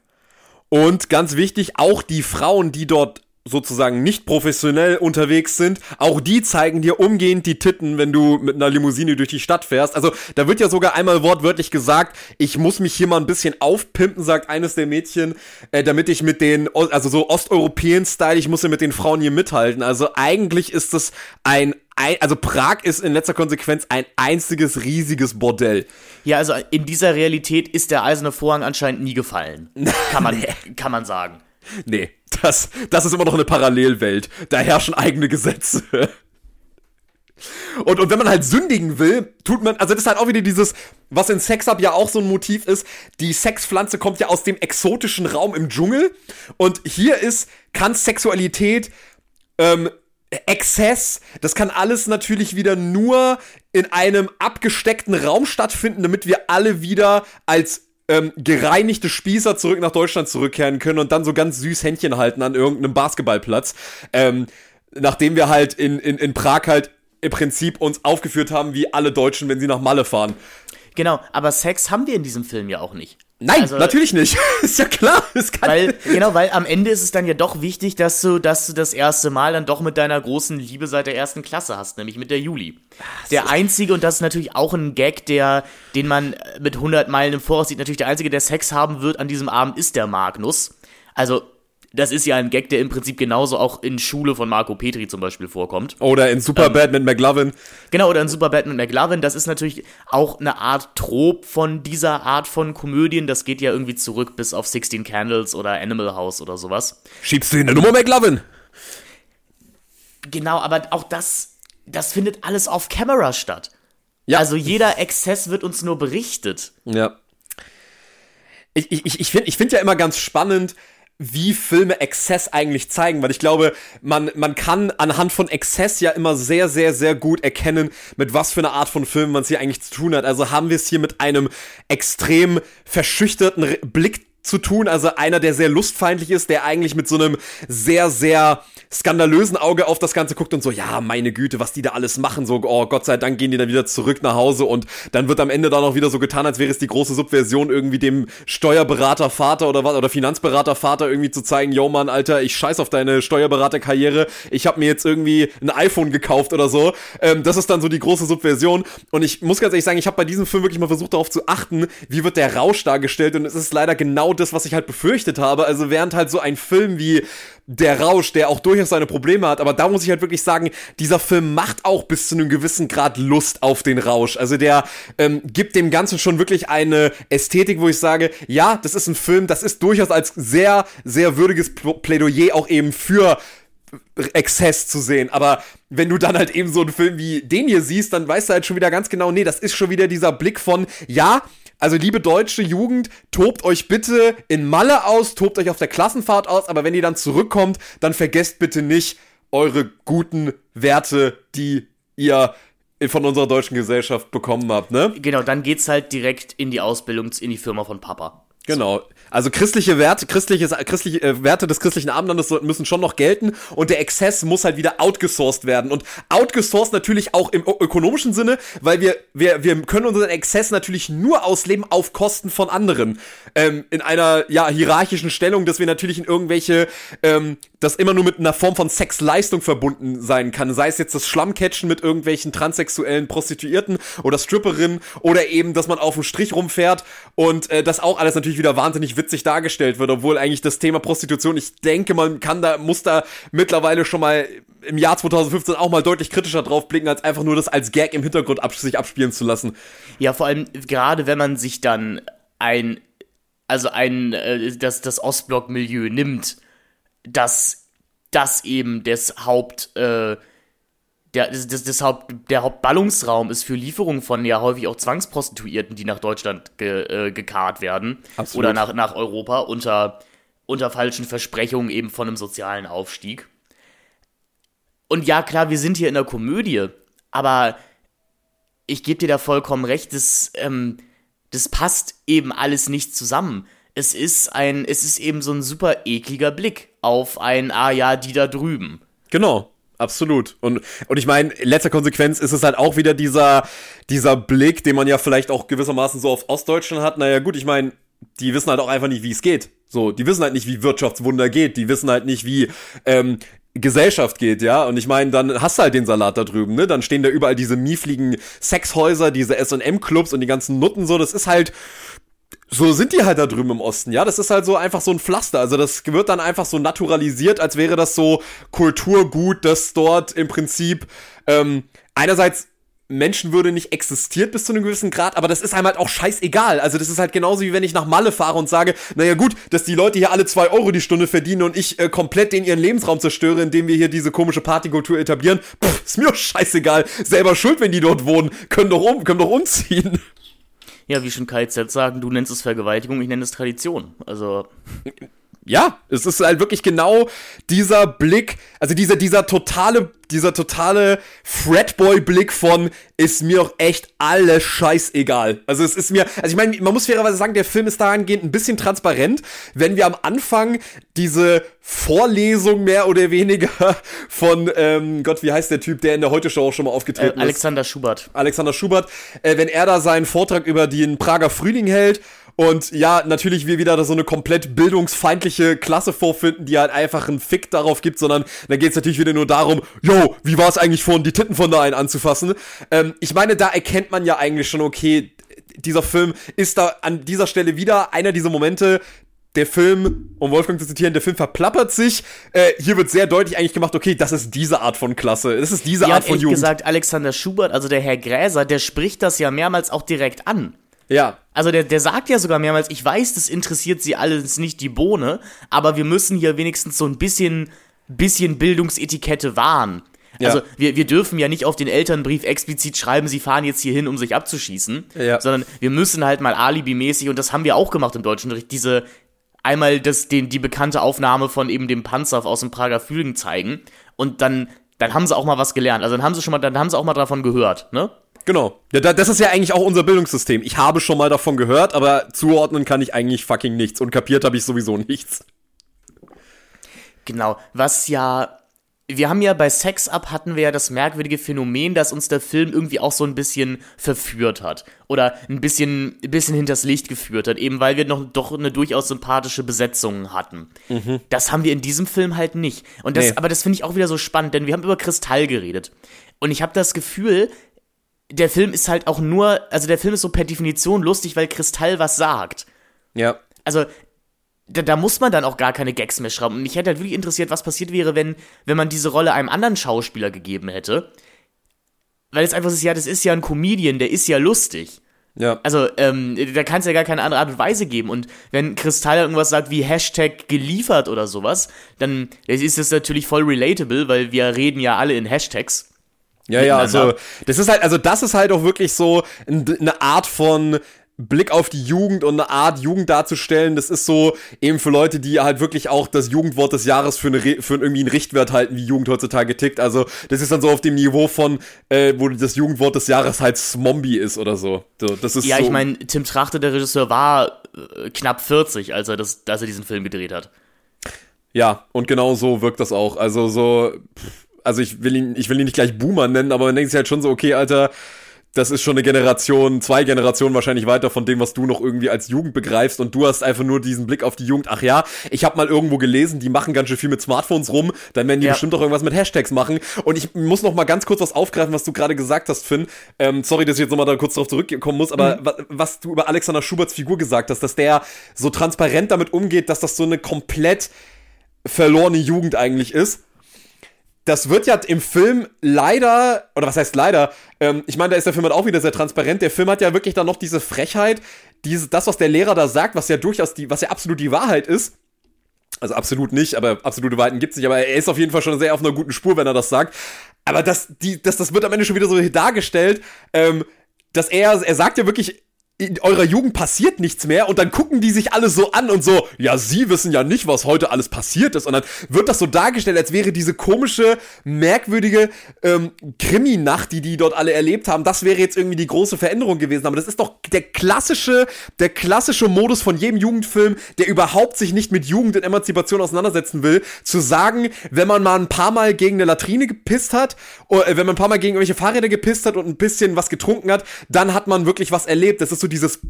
Und ganz wichtig, auch die Frauen, die dort sozusagen nicht professionell unterwegs sind, auch die zeigen dir umgehend die Titten, wenn du mit einer Limousine durch die Stadt fährst. Also da wird ja sogar einmal wortwörtlich gesagt, ich muss mich hier mal ein bisschen aufpimpen, sagt eines der Mädchen, äh, damit ich mit den, also so Osteuropäen-Style, ich muss ja mit den Frauen hier mithalten. Also eigentlich ist das ein also Prag ist in letzter Konsequenz ein einziges riesiges Bordell. Ja, also in dieser Realität ist der eiserne Vorhang anscheinend nie gefallen. Kann man, nee. kann man sagen. Nee, das, das ist immer noch eine Parallelwelt. Da herrschen eigene Gesetze. Und, und wenn man halt sündigen will, tut man, also das ist halt auch wieder dieses, was in Sex Up ja auch so ein Motiv ist, die Sexpflanze kommt ja aus dem exotischen Raum im Dschungel und hier ist, kann Sexualität, ähm, Exzess, das kann alles natürlich wieder nur in einem abgesteckten Raum stattfinden, damit wir alle wieder als ähm, gereinigte Spießer zurück nach Deutschland zurückkehren können und dann so ganz süß Händchen halten an irgendeinem Basketballplatz. Ähm, nachdem wir halt in, in, in Prag halt im Prinzip uns aufgeführt haben wie alle Deutschen, wenn sie nach Malle fahren. Genau, aber Sex haben wir in diesem Film ja auch nicht. Nein, also, natürlich nicht. ist ja klar. weil, genau, weil am Ende ist es dann ja doch wichtig, dass du, dass du das erste Mal dann doch mit deiner großen Liebe seit der ersten Klasse hast, nämlich mit der Juli. Der einzige, und das ist natürlich auch ein Gag, der, den man mit 100 Meilen im Voraus sieht, natürlich der einzige, der Sex haben wird an diesem Abend, ist der Magnus. Also, das ist ja ein Gag, der im Prinzip genauso auch in Schule von Marco Petri zum Beispiel vorkommt. Oder in Superbad ähm, mit McLovin. Genau, oder in Superbad mit McLovin. Das ist natürlich auch eine Art Trop von dieser Art von Komödien. Das geht ja irgendwie zurück bis auf 16 Candles oder Animal House oder sowas. Schiebst du in der Nummer McLovin? Genau, aber auch das, das findet alles auf Camera statt. Ja. Also jeder Exzess wird uns nur berichtet. Ja. Ich, ich, ich finde ich find ja immer ganz spannend, wie Filme Exzess eigentlich zeigen, weil ich glaube, man, man kann anhand von Exzess ja immer sehr, sehr, sehr gut erkennen, mit was für einer Art von Film man es hier eigentlich zu tun hat. Also haben wir es hier mit einem extrem verschüchterten Blick zu tun, also einer, der sehr lustfeindlich ist, der eigentlich mit so einem sehr, sehr skandalösen Auge auf das Ganze guckt und so, ja, meine Güte, was die da alles machen, so, oh, Gott sei Dank gehen die dann wieder zurück nach Hause und dann wird am Ende da noch wieder so getan, als wäre es die große Subversion, irgendwie dem Steuerberater Vater oder was, oder Finanzberater Vater irgendwie zu zeigen, yo Mann, Alter, ich scheiß auf deine Steuerberaterkarriere, ich habe mir jetzt irgendwie ein iPhone gekauft oder so. Ähm, das ist dann so die große Subversion. Und ich muss ganz ehrlich sagen, ich habe bei diesem Film wirklich mal versucht darauf zu achten, wie wird der Rausch dargestellt. Und es ist leider genau das, was ich halt befürchtet habe. Also während halt so ein Film wie der Rausch, der auch durchaus seine Probleme hat, aber da muss ich halt wirklich sagen, dieser Film macht auch bis zu einem gewissen Grad Lust auf den Rausch. Also der ähm, gibt dem Ganzen schon wirklich eine Ästhetik, wo ich sage, ja, das ist ein Film, das ist durchaus als sehr, sehr würdiges Plädoyer auch eben für Exzess zu sehen. Aber wenn du dann halt eben so einen Film wie den hier siehst, dann weißt du halt schon wieder ganz genau, nee, das ist schon wieder dieser Blick von, ja, also liebe deutsche Jugend, tobt euch bitte in Malle aus, tobt euch auf der Klassenfahrt aus, aber wenn ihr dann zurückkommt, dann vergesst bitte nicht eure guten Werte, die ihr von unserer deutschen Gesellschaft bekommen habt, ne? Genau, dann geht's halt direkt in die Ausbildung, in die Firma von Papa. Genau. Also christliche Werte, christliche, christliche äh, Werte des christlichen Abendlandes müssen schon noch gelten und der Exzess muss halt wieder outgesourced werden. Und outgesourced natürlich auch im ökonomischen Sinne, weil wir, wir, wir können unseren Exzess natürlich nur ausleben auf Kosten von anderen. Ähm, in einer ja, hierarchischen Stellung, dass wir natürlich in irgendwelche, ähm, das immer nur mit einer Form von Sexleistung verbunden sein kann. Sei es jetzt das Schlammcatchen mit irgendwelchen transsexuellen Prostituierten oder Stripperinnen oder eben, dass man auf dem Strich rumfährt und äh, das auch alles natürlich wieder wahnsinnig witzig dargestellt wird, obwohl eigentlich das Thema Prostitution, ich denke, man kann da, muss da mittlerweile schon mal im Jahr 2015 auch mal deutlich kritischer drauf blicken, als einfach nur das als Gag im Hintergrund ab, sich abspielen zu lassen. Ja, vor allem gerade wenn man sich dann ein, also ein, äh, das, das Ostblock-Milieu nimmt, das, das eben des Haupt, äh, der, das, das, das Haupt, der Hauptballungsraum ist für Lieferungen von ja häufig auch Zwangsprostituierten, die nach Deutschland ge, äh, gekarrt werden. Absolut. Oder nach, nach Europa unter, unter falschen Versprechungen eben von einem sozialen Aufstieg. Und ja, klar, wir sind hier in der Komödie, aber ich gebe dir da vollkommen recht, das, ähm, das passt eben alles nicht zusammen. Es ist ein, es ist eben so ein super ekliger Blick auf ein, ah ja, die da drüben. Genau. Absolut. Und, und ich meine, in letzter Konsequenz ist es halt auch wieder dieser, dieser Blick, den man ja vielleicht auch gewissermaßen so auf Ostdeutschland hat. Naja, gut, ich meine, die wissen halt auch einfach nicht, wie es geht. So, die wissen halt nicht, wie Wirtschaftswunder geht. Die wissen halt nicht, wie ähm, Gesellschaft geht, ja. Und ich meine, dann hast du halt den Salat da drüben, ne? Dann stehen da überall diese miefligen Sexhäuser, diese SM-Clubs und die ganzen Nutten so. Das ist halt, so sind die halt da drüben im Osten, ja. Das ist halt so einfach so ein Pflaster. Also das wird dann einfach so naturalisiert, als wäre das so Kulturgut, das dort im Prinzip ähm, einerseits Menschenwürde nicht existiert bis zu einem gewissen Grad, aber das ist einem halt auch scheißegal. Also das ist halt genauso wie wenn ich nach Malle fahre und sage, naja gut, dass die Leute hier alle zwei Euro die Stunde verdienen und ich äh, komplett den ihren Lebensraum zerstöre, indem wir hier diese komische Partykultur etablieren. Pff, ist mir doch scheißegal. Selber schuld, wenn die dort wohnen. Können doch um, können doch umziehen. Ja, wie schon KZ sagen, du nennst es Vergewaltigung, ich nenne es Tradition. Also. Ja, es ist halt wirklich genau dieser Blick, also dieser, dieser totale dieser totale Fratboy-Blick von ist mir auch echt alles scheißegal. Also es ist mir, also ich meine, man muss fairerweise sagen, der Film ist dahingehend ein bisschen transparent, wenn wir am Anfang diese Vorlesung mehr oder weniger von, ähm, Gott, wie heißt der Typ, der in der Heute-Show auch schon mal aufgetreten äh, Alexander ist? Alexander Schubert. Alexander Schubert, äh, wenn er da seinen Vortrag über den Prager Frühling hält und ja, natürlich wir wieder so eine komplett bildungsfeindliche Klasse vorfinden, die halt einfach einen Fick darauf gibt, sondern da geht es natürlich wieder nur darum, yo, wie war es eigentlich vorhin, die Titten von da einen anzufassen? Ähm, ich meine, da erkennt man ja eigentlich schon, okay, dieser Film ist da an dieser Stelle wieder einer dieser Momente, der Film, um Wolfgang zu zitieren, der Film verplappert sich. Äh, hier wird sehr deutlich eigentlich gemacht, okay, das ist diese Art von Klasse, das ist diese ja, Art von Jugend. gesagt, Alexander Schubert, also der Herr Gräser, der spricht das ja mehrmals auch direkt an. Ja. Also der, der sagt ja sogar mehrmals, ich weiß, das interessiert sie alles nicht die Bohne, aber wir müssen hier wenigstens so ein bisschen, bisschen Bildungsetikette wahren. Ja. Also wir, wir dürfen ja nicht auf den Elternbrief explizit schreiben, sie fahren jetzt hier hin, um sich abzuschießen, ja. sondern wir müssen halt mal alibimäßig, und das haben wir auch gemacht im deutschen Unterricht, diese einmal das, den, die bekannte Aufnahme von eben dem Panzer aus dem Prager Flügen zeigen und dann, dann haben sie auch mal was gelernt. Also dann haben sie schon mal, dann haben sie auch mal davon gehört, ne? Genau. Ja, das ist ja eigentlich auch unser Bildungssystem. Ich habe schon mal davon gehört, aber zuordnen kann ich eigentlich fucking nichts und kapiert habe ich sowieso nichts. Genau. Was ja wir haben ja bei Sex Up hatten wir ja das merkwürdige Phänomen, dass uns der Film irgendwie auch so ein bisschen verführt hat oder ein bisschen, ein bisschen hinters Licht geführt hat, eben weil wir noch doch eine durchaus sympathische Besetzung hatten. Mhm. Das haben wir in diesem Film halt nicht. Und das, nee. aber das finde ich auch wieder so spannend, denn wir haben über Kristall geredet. Und ich habe das Gefühl, der Film ist halt auch nur, also der Film ist so per Definition lustig, weil Kristall was sagt. Ja. Also, da, da muss man dann auch gar keine Gags mehr schrauben. Und mich hätte halt wirklich interessiert, was passiert wäre, wenn, wenn man diese Rolle einem anderen Schauspieler gegeben hätte. Weil es einfach ist, ja, das ist ja ein Comedian, der ist ja lustig. Ja. Also, ähm, da kann es ja gar keine andere Art und Weise geben. Und wenn Kristall irgendwas sagt wie Hashtag geliefert oder sowas, dann ist das natürlich voll relatable, weil wir reden ja alle in Hashtags. Ja, ja, also das ist halt, also das ist halt auch wirklich so eine Art von Blick auf die Jugend und eine Art Jugend darzustellen, das ist so eben für Leute, die halt wirklich auch das Jugendwort des Jahres für, eine, für irgendwie einen Richtwert halten, wie Jugend heutzutage tickt. Also das ist dann so auf dem Niveau von, äh, wo das Jugendwort des Jahres halt Smombie ist oder so. so das ist ja, so. ich meine, Tim Trachte, der Regisseur, war äh, knapp 40, als er, das, als er diesen Film gedreht hat. Ja, und genau so wirkt das auch. Also so, also ich will ihn, ich will ihn nicht gleich Boomer nennen, aber man denkt sich halt schon so, okay, Alter, das ist schon eine Generation, zwei Generationen wahrscheinlich weiter von dem, was du noch irgendwie als Jugend begreifst und du hast einfach nur diesen Blick auf die Jugend. Ach ja, ich habe mal irgendwo gelesen, die machen ganz schön viel mit Smartphones rum, dann werden die ja. bestimmt auch irgendwas mit Hashtags machen. Und ich muss noch mal ganz kurz was aufgreifen, was du gerade gesagt hast, Finn. Ähm, sorry, dass ich jetzt noch mal da kurz drauf zurückkommen muss, aber mhm. was du über Alexander Schuberts Figur gesagt hast, dass der so transparent damit umgeht, dass das so eine komplett verlorene Jugend eigentlich ist das wird ja im Film leider, oder was heißt leider, ähm, ich meine, da ist der Film halt auch wieder sehr transparent. Der Film hat ja wirklich dann noch diese Frechheit, diese, das, was der Lehrer da sagt, was ja durchaus die, was ja absolut die Wahrheit ist. Also absolut nicht, aber absolute Wahrheiten gibt es nicht, aber er ist auf jeden Fall schon sehr auf einer guten Spur, wenn er das sagt. Aber das, die, das, das wird am Ende schon wieder so dargestellt, ähm, dass er, er sagt ja wirklich in eurer Jugend passiert nichts mehr und dann gucken die sich alle so an und so, ja, sie wissen ja nicht, was heute alles passiert ist. Und dann wird das so dargestellt, als wäre diese komische, merkwürdige ähm, Krimi-Nacht, die die dort alle erlebt haben, das wäre jetzt irgendwie die große Veränderung gewesen, aber das ist doch der klassische, der klassische Modus von jedem Jugendfilm, der überhaupt sich nicht mit Jugend und Emanzipation auseinandersetzen will, zu sagen, wenn man mal ein paar Mal gegen eine Latrine gepisst hat, oder äh, wenn man ein paar Mal gegen irgendwelche Fahrräder gepisst hat und ein bisschen was getrunken hat, dann hat man wirklich was erlebt, das ist so dieses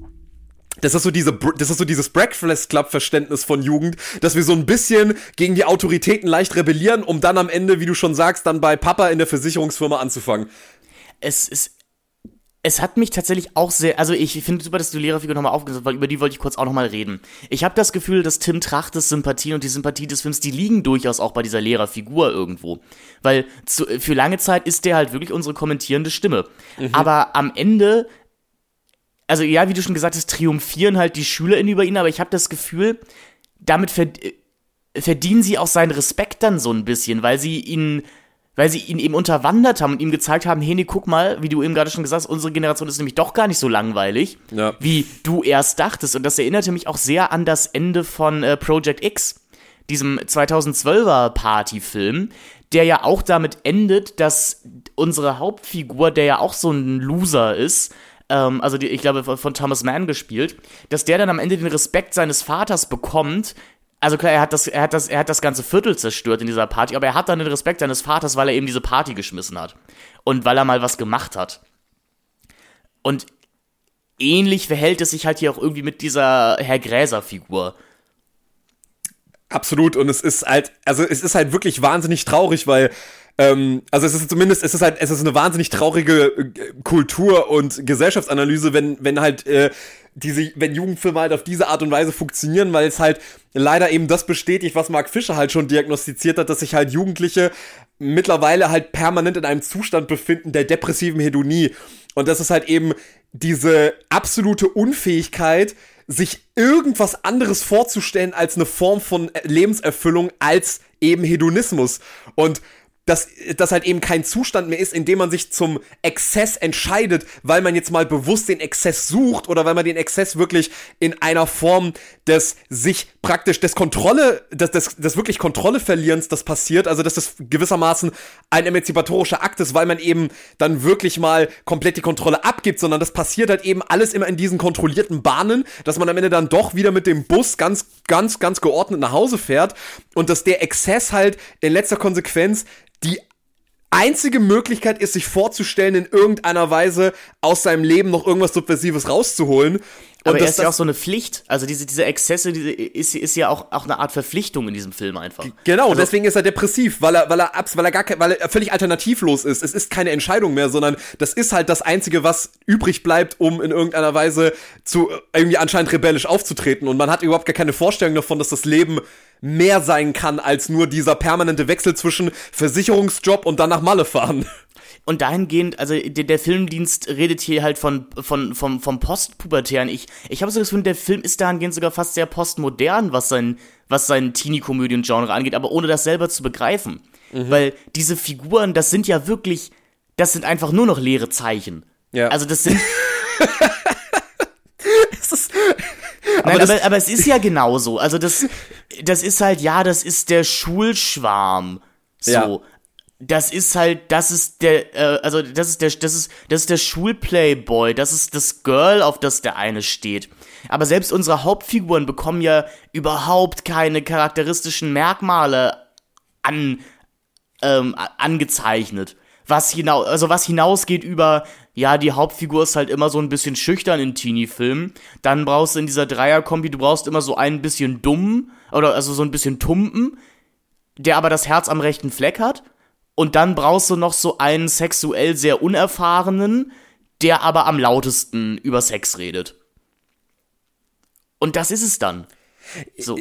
das ist so diese, das ist so dieses Breakfast Club Verständnis von Jugend, dass wir so ein bisschen gegen die Autoritäten leicht rebellieren, um dann am Ende, wie du schon sagst, dann bei Papa in der Versicherungsfirma anzufangen. Es ist, es hat mich tatsächlich auch sehr, also ich finde super, dass du Lehrerfigur nochmal aufgesetzt hast, weil über die wollte ich kurz auch nochmal reden. Ich habe das Gefühl, dass Tim Trachtes Sympathie und die Sympathie des Films, die liegen durchaus auch bei dieser Lehrerfigur irgendwo. Weil zu, für lange Zeit ist der halt wirklich unsere kommentierende Stimme. Mhm. Aber am Ende also ja, wie du schon gesagt hast, triumphieren halt die SchülerInnen über ihn, aber ich habe das Gefühl, damit verd verdienen sie auch seinen Respekt dann so ein bisschen, weil sie ihn, weil sie ihn eben unterwandert haben und ihm gezeigt haben, hey, nee, guck mal, wie du eben gerade schon gesagt hast, unsere Generation ist nämlich doch gar nicht so langweilig, ja. wie du erst dachtest. Und das erinnerte mich auch sehr an das Ende von äh, Project X, diesem 2012er Partyfilm, der ja auch damit endet, dass unsere Hauptfigur, der ja auch so ein Loser ist, ähm, also die, ich glaube von Thomas Mann gespielt, dass der dann am Ende den Respekt seines Vaters bekommt, also klar, er hat das, er hat das, er hat das ganze Viertel zerstört in dieser Party, aber er hat dann den Respekt seines Vaters, weil er eben diese Party geschmissen hat. Und weil er mal was gemacht hat. Und ähnlich verhält es sich halt hier auch irgendwie mit dieser Herr Gräser-Figur. Absolut, und es ist halt, also es ist halt wirklich wahnsinnig traurig, weil ähm, also es ist zumindest, es ist halt, es ist eine wahnsinnig traurige äh, Kultur- und Gesellschaftsanalyse, wenn, wenn halt äh, diese, wenn Jugendfilme halt auf diese Art und Weise funktionieren, weil es halt leider eben das bestätigt, was Mark Fischer halt schon diagnostiziert hat, dass sich halt Jugendliche mittlerweile halt permanent in einem Zustand befinden der depressiven Hedonie. Und das ist halt eben diese absolute Unfähigkeit, sich irgendwas anderes vorzustellen als eine Form von Lebenserfüllung als eben Hedonismus. Und dass das halt eben kein Zustand mehr ist, in dem man sich zum Exzess entscheidet, weil man jetzt mal bewusst den Exzess sucht oder weil man den Exzess wirklich in einer Form des sich praktisch des Kontrolle, des, des, des wirklich Kontrolle verlierens das passiert, also dass das gewissermaßen ein emanzipatorischer Akt ist, weil man eben dann wirklich mal komplett die Kontrolle abgibt, sondern das passiert halt eben alles immer in diesen kontrollierten Bahnen, dass man am Ende dann doch wieder mit dem Bus ganz, ganz, ganz geordnet nach Hause fährt und dass der Exzess halt in letzter Konsequenz die einzige Möglichkeit ist, sich vorzustellen, in irgendeiner Weise aus seinem Leben noch irgendwas Subversives rauszuholen. Und Aber das ist ja auch so eine Pflicht. Also diese, diese Exzesse diese ist, ist ja auch, auch eine Art Verpflichtung in diesem Film einfach. Genau, also, deswegen ist er depressiv, weil er, weil er, weil er gar weil er völlig alternativlos ist. Es ist keine Entscheidung mehr, sondern das ist halt das Einzige, was übrig bleibt, um in irgendeiner Weise zu irgendwie anscheinend rebellisch aufzutreten. Und man hat überhaupt gar keine Vorstellung davon, dass das Leben mehr sein kann als nur dieser permanente Wechsel zwischen Versicherungsjob und dann nach Malle fahren. Und dahingehend, also der, der, Filmdienst redet hier halt von, von, vom, vom Postpubertären. Ich, ich habe so das Gefühl, der Film ist dahingehend sogar fast sehr postmodern, was sein, was sein Teenie-Komödien-Genre angeht, aber ohne das selber zu begreifen. Mhm. Weil diese Figuren, das sind ja wirklich, das sind einfach nur noch leere Zeichen. Ja. Also das sind. ist, Nein, aber, aber, aber, es ist ja genauso. Also das, das ist halt, ja, das ist der Schulschwarm. So. Ja. Das ist halt, das ist der, äh, also das ist der, das ist, das ist der Schulplayboy, das ist das Girl, auf das der eine steht. Aber selbst unsere Hauptfiguren bekommen ja überhaupt keine charakteristischen Merkmale an, ähm, angezeichnet. Was hinaus, also was hinausgeht über, ja, die Hauptfigur ist halt immer so ein bisschen schüchtern in Teenie-Filmen. Dann brauchst du in dieser Dreierkombi, du brauchst immer so ein bisschen dumm, oder also so ein bisschen tumpen, der aber das Herz am rechten Fleck hat. Und dann brauchst du noch so einen sexuell sehr unerfahrenen, der aber am lautesten über Sex redet. Und das ist es dann. So.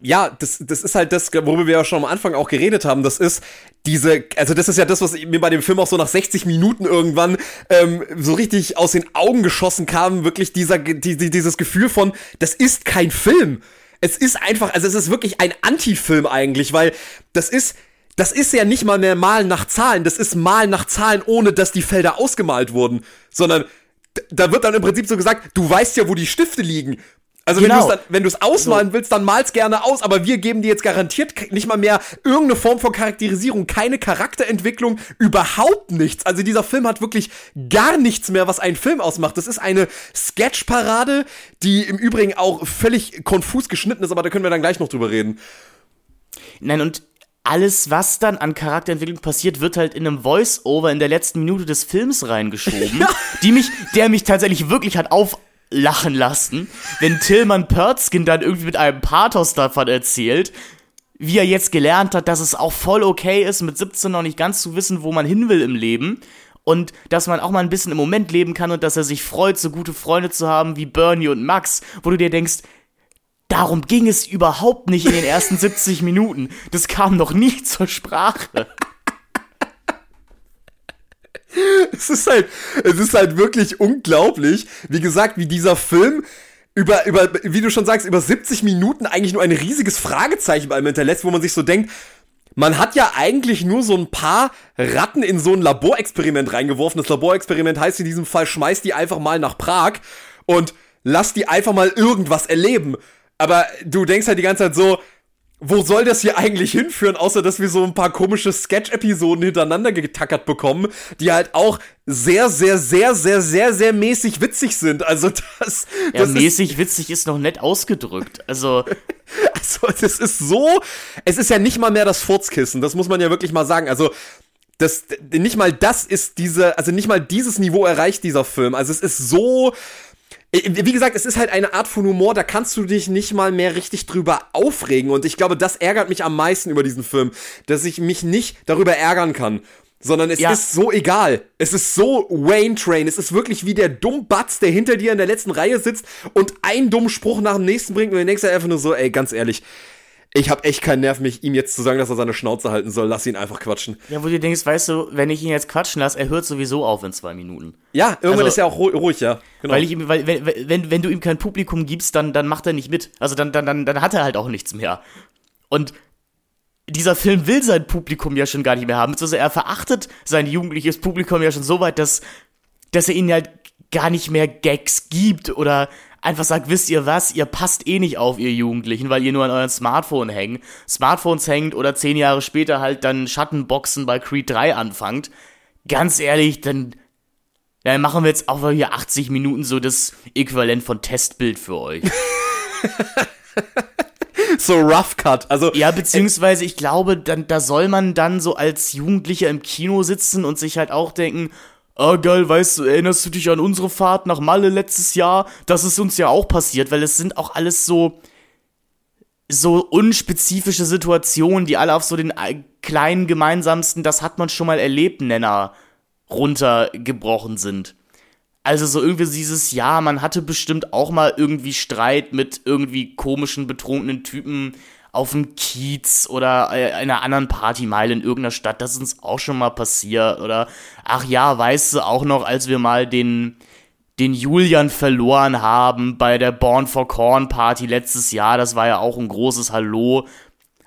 Ja, das, das ist halt das, worüber wir ja schon am Anfang auch geredet haben. Das ist diese, also das ist ja das, was mir bei dem Film auch so nach 60 Minuten irgendwann ähm, so richtig aus den Augen geschossen kam. Wirklich dieser, die, die, dieses Gefühl von, das ist kein Film. Es ist einfach, also es ist wirklich ein Anti-Film eigentlich, weil das ist, das ist ja nicht mal mehr Malen nach Zahlen, das ist Malen nach Zahlen, ohne dass die Felder ausgemalt wurden, sondern da wird dann im Prinzip so gesagt, du weißt ja, wo die Stifte liegen. Also genau. wenn du es ausmalen so. willst, dann mal's gerne aus, aber wir geben dir jetzt garantiert nicht mal mehr irgendeine Form von Charakterisierung, keine Charakterentwicklung, überhaupt nichts. Also dieser Film hat wirklich gar nichts mehr, was einen Film ausmacht. Das ist eine Sketchparade, die im Übrigen auch völlig konfus geschnitten ist, aber da können wir dann gleich noch drüber reden. Nein, und alles, was dann an Charakterentwicklung passiert, wird halt in einem Voice-Over in der letzten Minute des Films reingeschoben, ja. die mich, der mich tatsächlich wirklich hat auflachen lassen, wenn Tillmann Pörtzkin dann irgendwie mit einem Pathos davon erzählt, wie er jetzt gelernt hat, dass es auch voll okay ist, mit 17 noch nicht ganz zu wissen, wo man hin will im Leben. Und dass man auch mal ein bisschen im Moment leben kann und dass er sich freut, so gute Freunde zu haben wie Bernie und Max, wo du dir denkst, Darum ging es überhaupt nicht in den ersten 70 Minuten. Das kam noch nie zur Sprache. Es ist halt, es ist halt wirklich unglaublich, wie gesagt, wie dieser Film über, über, wie du schon sagst, über 70 Minuten eigentlich nur ein riesiges Fragezeichen bei einem hinterlässt, wo man sich so denkt, man hat ja eigentlich nur so ein paar Ratten in so ein Laborexperiment reingeworfen. Das Laborexperiment heißt in diesem Fall, schmeiß die einfach mal nach Prag und lass die einfach mal irgendwas erleben. Aber du denkst halt die ganze Zeit so, wo soll das hier eigentlich hinführen, außer dass wir so ein paar komische Sketch-Episoden hintereinander getackert bekommen, die halt auch sehr, sehr, sehr, sehr, sehr, sehr mäßig witzig sind. Also das. Ja, das mäßig ist, witzig ist noch nett ausgedrückt. Also. also, das ist so. Es ist ja nicht mal mehr das Furzkissen, das muss man ja wirklich mal sagen. Also. Das, nicht mal das ist diese, also nicht mal dieses Niveau erreicht dieser Film. Also es ist so, wie gesagt, es ist halt eine Art von Humor, da kannst du dich nicht mal mehr richtig drüber aufregen. Und ich glaube, das ärgert mich am meisten über diesen Film, dass ich mich nicht darüber ärgern kann. Sondern es ja. ist so egal. Es ist so Wayne Train. Es ist wirklich wie der Dummbatz, der hinter dir in der letzten Reihe sitzt und einen dummen Spruch nach dem nächsten bringt und du denkst halt einfach nur so, ey, ganz ehrlich, ich habe echt keinen Nerv, mich ihm jetzt zu sagen, dass er seine Schnauze halten soll. Lass ihn einfach quatschen. Ja, wo du denkst, weißt du, wenn ich ihn jetzt quatschen lasse, er hört sowieso auf in zwei Minuten. Ja, irgendwann also, ist er auch ruhig, ja. Genau. Weil, ich, weil wenn, wenn, wenn du ihm kein Publikum gibst, dann, dann macht er nicht mit. Also dann, dann, dann, dann hat er halt auch nichts mehr. Und dieser Film will sein Publikum ja schon gar nicht mehr haben. Also er verachtet sein jugendliches Publikum ja schon so weit, dass, dass er ihnen halt gar nicht mehr Gags gibt oder einfach sagt, wisst ihr was, ihr passt eh nicht auf, ihr Jugendlichen, weil ihr nur an euren Smartphone hängt, Smartphones hängt oder zehn Jahre später halt dann Schattenboxen bei Creed 3 anfangt. Ganz ehrlich, dann, dann machen wir jetzt auch mal hier 80 Minuten so das Äquivalent von Testbild für euch. so Rough Cut. Also ja, beziehungsweise ich glaube, dann da soll man dann so als Jugendlicher im Kino sitzen und sich halt auch denken, Ah, geil, weißt du, erinnerst du dich an unsere Fahrt nach Malle letztes Jahr? Das ist uns ja auch passiert, weil es sind auch alles so, so unspezifische Situationen, die alle auf so den kleinen gemeinsamsten, das hat man schon mal erlebt, Nenner runtergebrochen sind. Also so irgendwie dieses, ja, man hatte bestimmt auch mal irgendwie Streit mit irgendwie komischen, betrunkenen Typen auf dem Kiez oder äh, einer anderen Partymeile in irgendeiner Stadt. Das ist uns auch schon mal passiert. Oder, ach ja, weißt du auch noch, als wir mal den, den Julian verloren haben bei der Born for Corn Party letztes Jahr. Das war ja auch ein großes Hallo.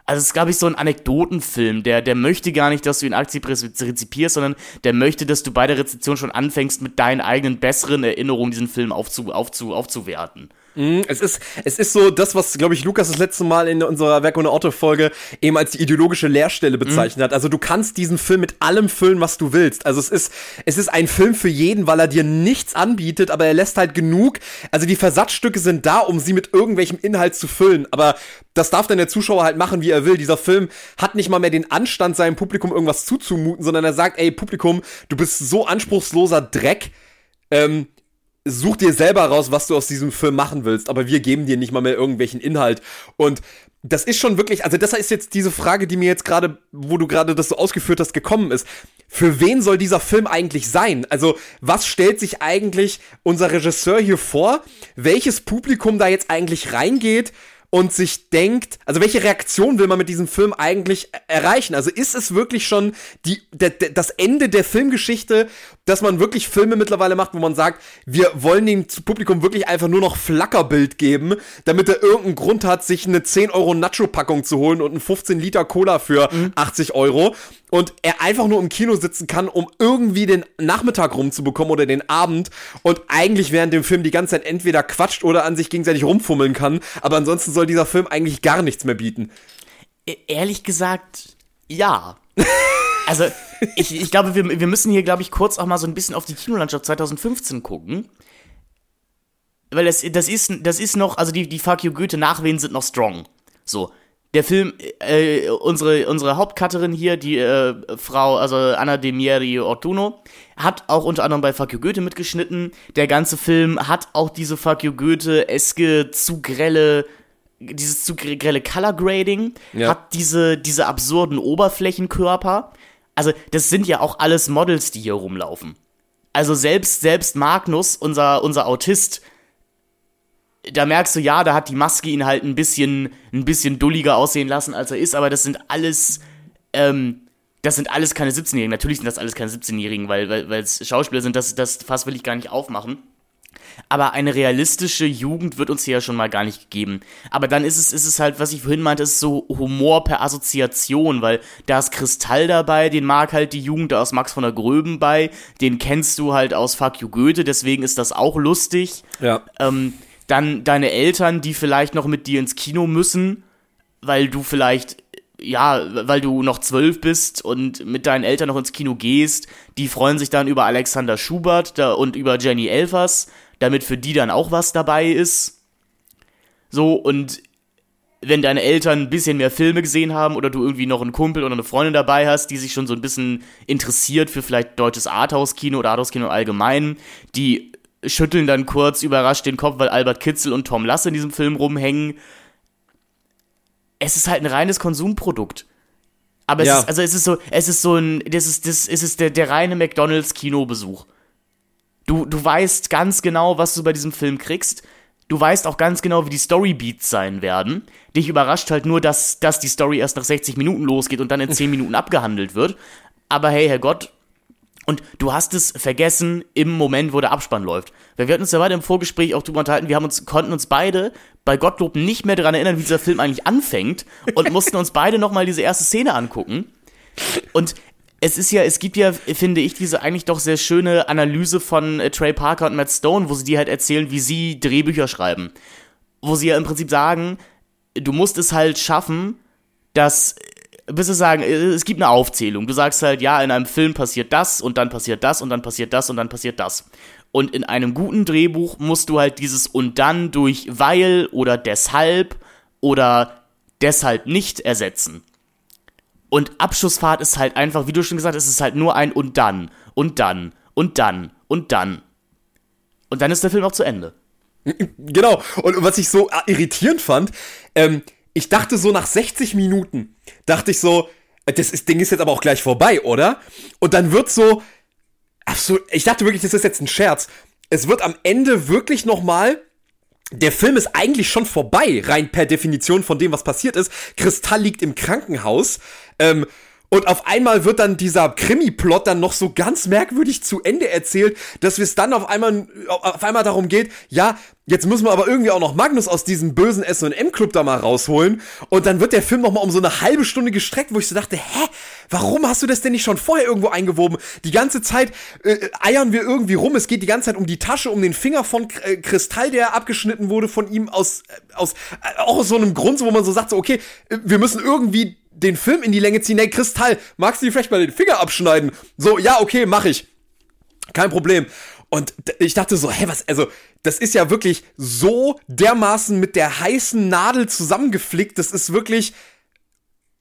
Also es ist, glaube ich, so ein Anekdotenfilm, der, der möchte gar nicht, dass du ihn aktiv rezipierst, sondern der möchte, dass du bei der Rezeption schon anfängst, mit deinen eigenen besseren Erinnerungen diesen Film aufzu, aufzu, aufzuwerten. Mhm, es ist, es ist so das, was, glaube ich, Lukas das letzte Mal in unserer Werk ohne Otto-Folge eben als die ideologische Leerstelle bezeichnet mhm. hat. Also du kannst diesen Film mit allem füllen, was du willst. Also es ist, es ist ein Film für jeden, weil er dir nichts anbietet, aber er lässt halt genug. Also die Versatzstücke sind da, um sie mit irgendwelchem Inhalt zu füllen. Aber das darf dann der Zuschauer halt machen, wie er will. Dieser Film hat nicht mal mehr den Anstand, seinem Publikum irgendwas zuzumuten, sondern er sagt, ey, Publikum, du bist so anspruchsloser Dreck. Ähm, such dir selber raus, was du aus diesem Film machen willst, aber wir geben dir nicht mal mehr irgendwelchen Inhalt. Und das ist schon wirklich, also das ist jetzt diese Frage, die mir jetzt gerade, wo du gerade das so ausgeführt hast, gekommen ist. Für wen soll dieser Film eigentlich sein? Also, was stellt sich eigentlich unser Regisseur hier vor? Welches Publikum da jetzt eigentlich reingeht? Und sich denkt, also welche Reaktion will man mit diesem Film eigentlich erreichen? Also ist es wirklich schon die, der, der, das Ende der Filmgeschichte, dass man wirklich Filme mittlerweile macht, wo man sagt, wir wollen dem Publikum wirklich einfach nur noch Flackerbild geben, damit er irgendeinen Grund hat, sich eine 10 Euro Nacho-Packung zu holen und ein 15 Liter Cola für mhm. 80 Euro und er einfach nur im Kino sitzen kann, um irgendwie den Nachmittag rumzubekommen oder den Abend und eigentlich während dem Film die ganze Zeit entweder quatscht oder an sich gegenseitig rumfummeln kann, aber ansonsten soll dieser Film eigentlich gar nichts mehr bieten. E ehrlich gesagt, ja. also, ich, ich glaube, wir, wir müssen hier, glaube ich, kurz auch mal so ein bisschen auf die Kinolandschaft 2015 gucken. Weil das, das, ist, das ist noch, also die, die Fuck You Goethe Nachwehen sind noch strong. So, der Film, äh, unsere, unsere Hauptcutterin hier, die äh, Frau, also Anna Demieri Ortuno, hat auch unter anderem bei Fuck You Goethe mitgeschnitten. Der ganze Film hat auch diese Fuck You Goethe-eske, zu grelle, dieses zu grelle Color Grading, ja. hat diese, diese absurden Oberflächenkörper. Also, das sind ja auch alles Models, die hier rumlaufen. Also selbst, selbst Magnus, unser, unser Autist, da merkst du, ja, da hat die Maske ihn halt ein bisschen, ein bisschen dulliger aussehen lassen, als er ist, aber das sind alles, ähm, das sind alles keine 17-Jährigen. Natürlich sind das alles keine 17-Jährigen, weil, weil, weil es Schauspieler sind, das, das Fass will ich gar nicht aufmachen. Aber eine realistische Jugend wird uns hier ja schon mal gar nicht gegeben. Aber dann ist es, ist es halt, was ich vorhin meinte, ist so Humor per Assoziation, weil da ist Kristall dabei, den mag halt die Jugend aus Max von der Gröben bei, den kennst du halt aus Fuck You Goethe, deswegen ist das auch lustig. Ja. Ähm, dann deine Eltern, die vielleicht noch mit dir ins Kino müssen, weil du vielleicht, ja, weil du noch zwölf bist und mit deinen Eltern noch ins Kino gehst, die freuen sich dann über Alexander Schubert und über Jenny Elvers, damit für die dann auch was dabei ist. So, und wenn deine Eltern ein bisschen mehr Filme gesehen haben oder du irgendwie noch einen Kumpel oder eine Freundin dabei hast, die sich schon so ein bisschen interessiert für vielleicht deutsches Arthouse-Kino oder Arthouse-Kino allgemein, die schütteln dann kurz überrascht den Kopf, weil Albert Kitzel und Tom Lass in diesem Film rumhängen. Es ist halt ein reines Konsumprodukt. Aber es ja. ist, also es ist so, es ist so ein, das ist, das, es ist der, der reine McDonalds-Kinobesuch. Du, du weißt ganz genau, was du bei diesem Film kriegst. Du weißt auch ganz genau, wie die Storybeats sein werden. Dich überrascht halt nur, dass, dass die Story erst nach 60 Minuten losgeht und dann in 10 Minuten abgehandelt wird. Aber hey, Herrgott, und du hast es vergessen im Moment, wo der Abspann läuft. Wir hatten uns ja weiter im Vorgespräch auch drüber unterhalten, wir haben uns, konnten uns beide bei Gottlob nicht mehr daran erinnern, wie dieser Film eigentlich anfängt und mussten uns beide nochmal diese erste Szene angucken. Und es ist ja, es gibt ja, finde ich, diese eigentlich doch sehr schöne Analyse von äh, Trey Parker und Matt Stone, wo sie dir halt erzählen, wie sie Drehbücher schreiben. Wo sie ja im Prinzip sagen, du musst es halt schaffen, dass bist du sagen, äh, es gibt eine Aufzählung. Du sagst halt, ja, in einem Film passiert das und dann passiert das und dann passiert das und dann passiert das. Und in einem guten Drehbuch musst du halt dieses und dann durch weil oder deshalb oder deshalb nicht ersetzen. Und Abschussfahrt ist halt einfach, wie du schon gesagt hast, es ist halt nur ein und dann und dann und dann und dann. Und dann ist der Film auch zu Ende. Genau. Und was ich so irritierend fand, ähm, ich dachte so nach 60 Minuten, dachte ich so, das ist, Ding ist jetzt aber auch gleich vorbei, oder? Und dann wird so, so, ich dachte wirklich, das ist jetzt ein Scherz. Es wird am Ende wirklich nochmal, der Film ist eigentlich schon vorbei, rein per Definition von dem, was passiert ist. Kristall liegt im Krankenhaus, ähm, Und auf einmal wird dann dieser Krimi-Plot dann noch so ganz merkwürdig zu Ende erzählt, dass es dann auf einmal, auf einmal darum geht, ja, jetzt müssen wir aber irgendwie auch noch Magnus aus diesem bösen S&M-Club da mal rausholen. Und dann wird der Film noch mal um so eine halbe Stunde gestreckt, wo ich so dachte, hä, warum hast du das denn nicht schon vorher irgendwo eingewoben? Die ganze Zeit äh, eiern wir irgendwie rum. Es geht die ganze Zeit um die Tasche, um den Finger von äh, Kristall, der abgeschnitten wurde von ihm aus, äh, aus, äh, auch aus so einem Grund, wo man so sagt, so, okay, äh, wir müssen irgendwie den Film in die Länge ziehen. Hey, Kristall, magst du dir vielleicht mal den Finger abschneiden? So, ja, okay, mach ich. Kein Problem. Und ich dachte so, hä, was, also, das ist ja wirklich so dermaßen mit der heißen Nadel zusammengeflickt. Das ist wirklich,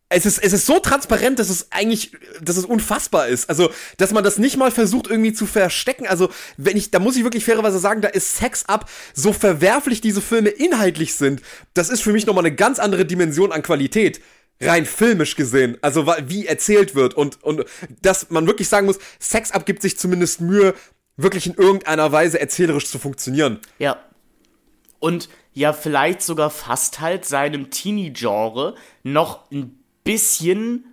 es ist, es ist so transparent, dass es eigentlich, dass es unfassbar ist. Also, dass man das nicht mal versucht irgendwie zu verstecken. Also, wenn ich, da muss ich wirklich fairerweise sagen, da ist Sex Up, so verwerflich diese Filme inhaltlich sind. Das ist für mich nochmal eine ganz andere Dimension an Qualität rein filmisch gesehen, also wie erzählt wird und, und dass man wirklich sagen muss, Sex Up gibt sich zumindest Mühe, wirklich in irgendeiner Weise erzählerisch zu funktionieren. Ja. Und ja, vielleicht sogar fast halt seinem Teenie-Genre noch ein bisschen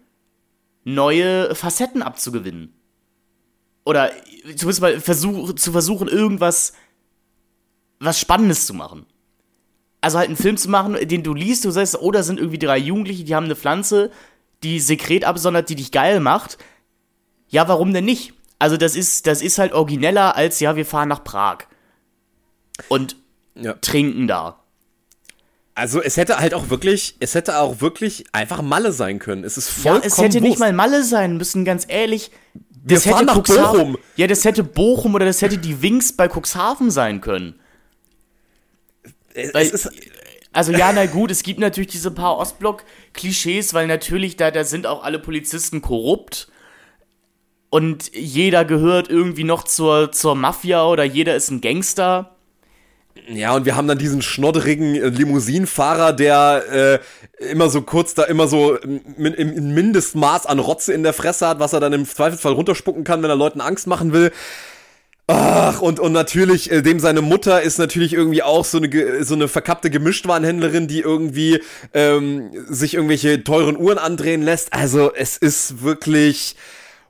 neue Facetten abzugewinnen. Oder zumindest mal versuch, zu versuchen, irgendwas was Spannendes zu machen also halt einen Film zu machen, den du liest, du sagst, oh, da sind irgendwie drei Jugendliche, die haben eine Pflanze, die Sekret absondert, die dich geil macht. Ja, warum denn nicht? Also das ist, das ist halt origineller als, ja, wir fahren nach Prag. Und ja. trinken da. Also es hätte halt auch wirklich, es hätte auch wirklich einfach Malle sein können. Es ist vollkommen Ja, es hätte nicht mal Malle sein müssen, ganz ehrlich. Das wir fahren nach Bochum. Ja, das hätte Bochum oder das hätte die Wings bei Cuxhaven sein können. Weil, also ja, na gut, es gibt natürlich diese paar Ostblock-Klischees, weil natürlich da, da sind auch alle Polizisten korrupt und jeder gehört irgendwie noch zur, zur Mafia oder jeder ist ein Gangster. Ja, und wir haben dann diesen schnodderigen äh, Limousinenfahrer, der äh, immer so kurz da immer so im, im Mindestmaß an Rotze in der Fresse hat, was er dann im Zweifelsfall runterspucken kann, wenn er Leuten Angst machen will. Ach, und, und natürlich, äh, dem seine Mutter ist natürlich irgendwie auch so eine, so eine verkappte Gemischtwarenhändlerin, die irgendwie ähm, sich irgendwelche teuren Uhren andrehen lässt. Also es ist wirklich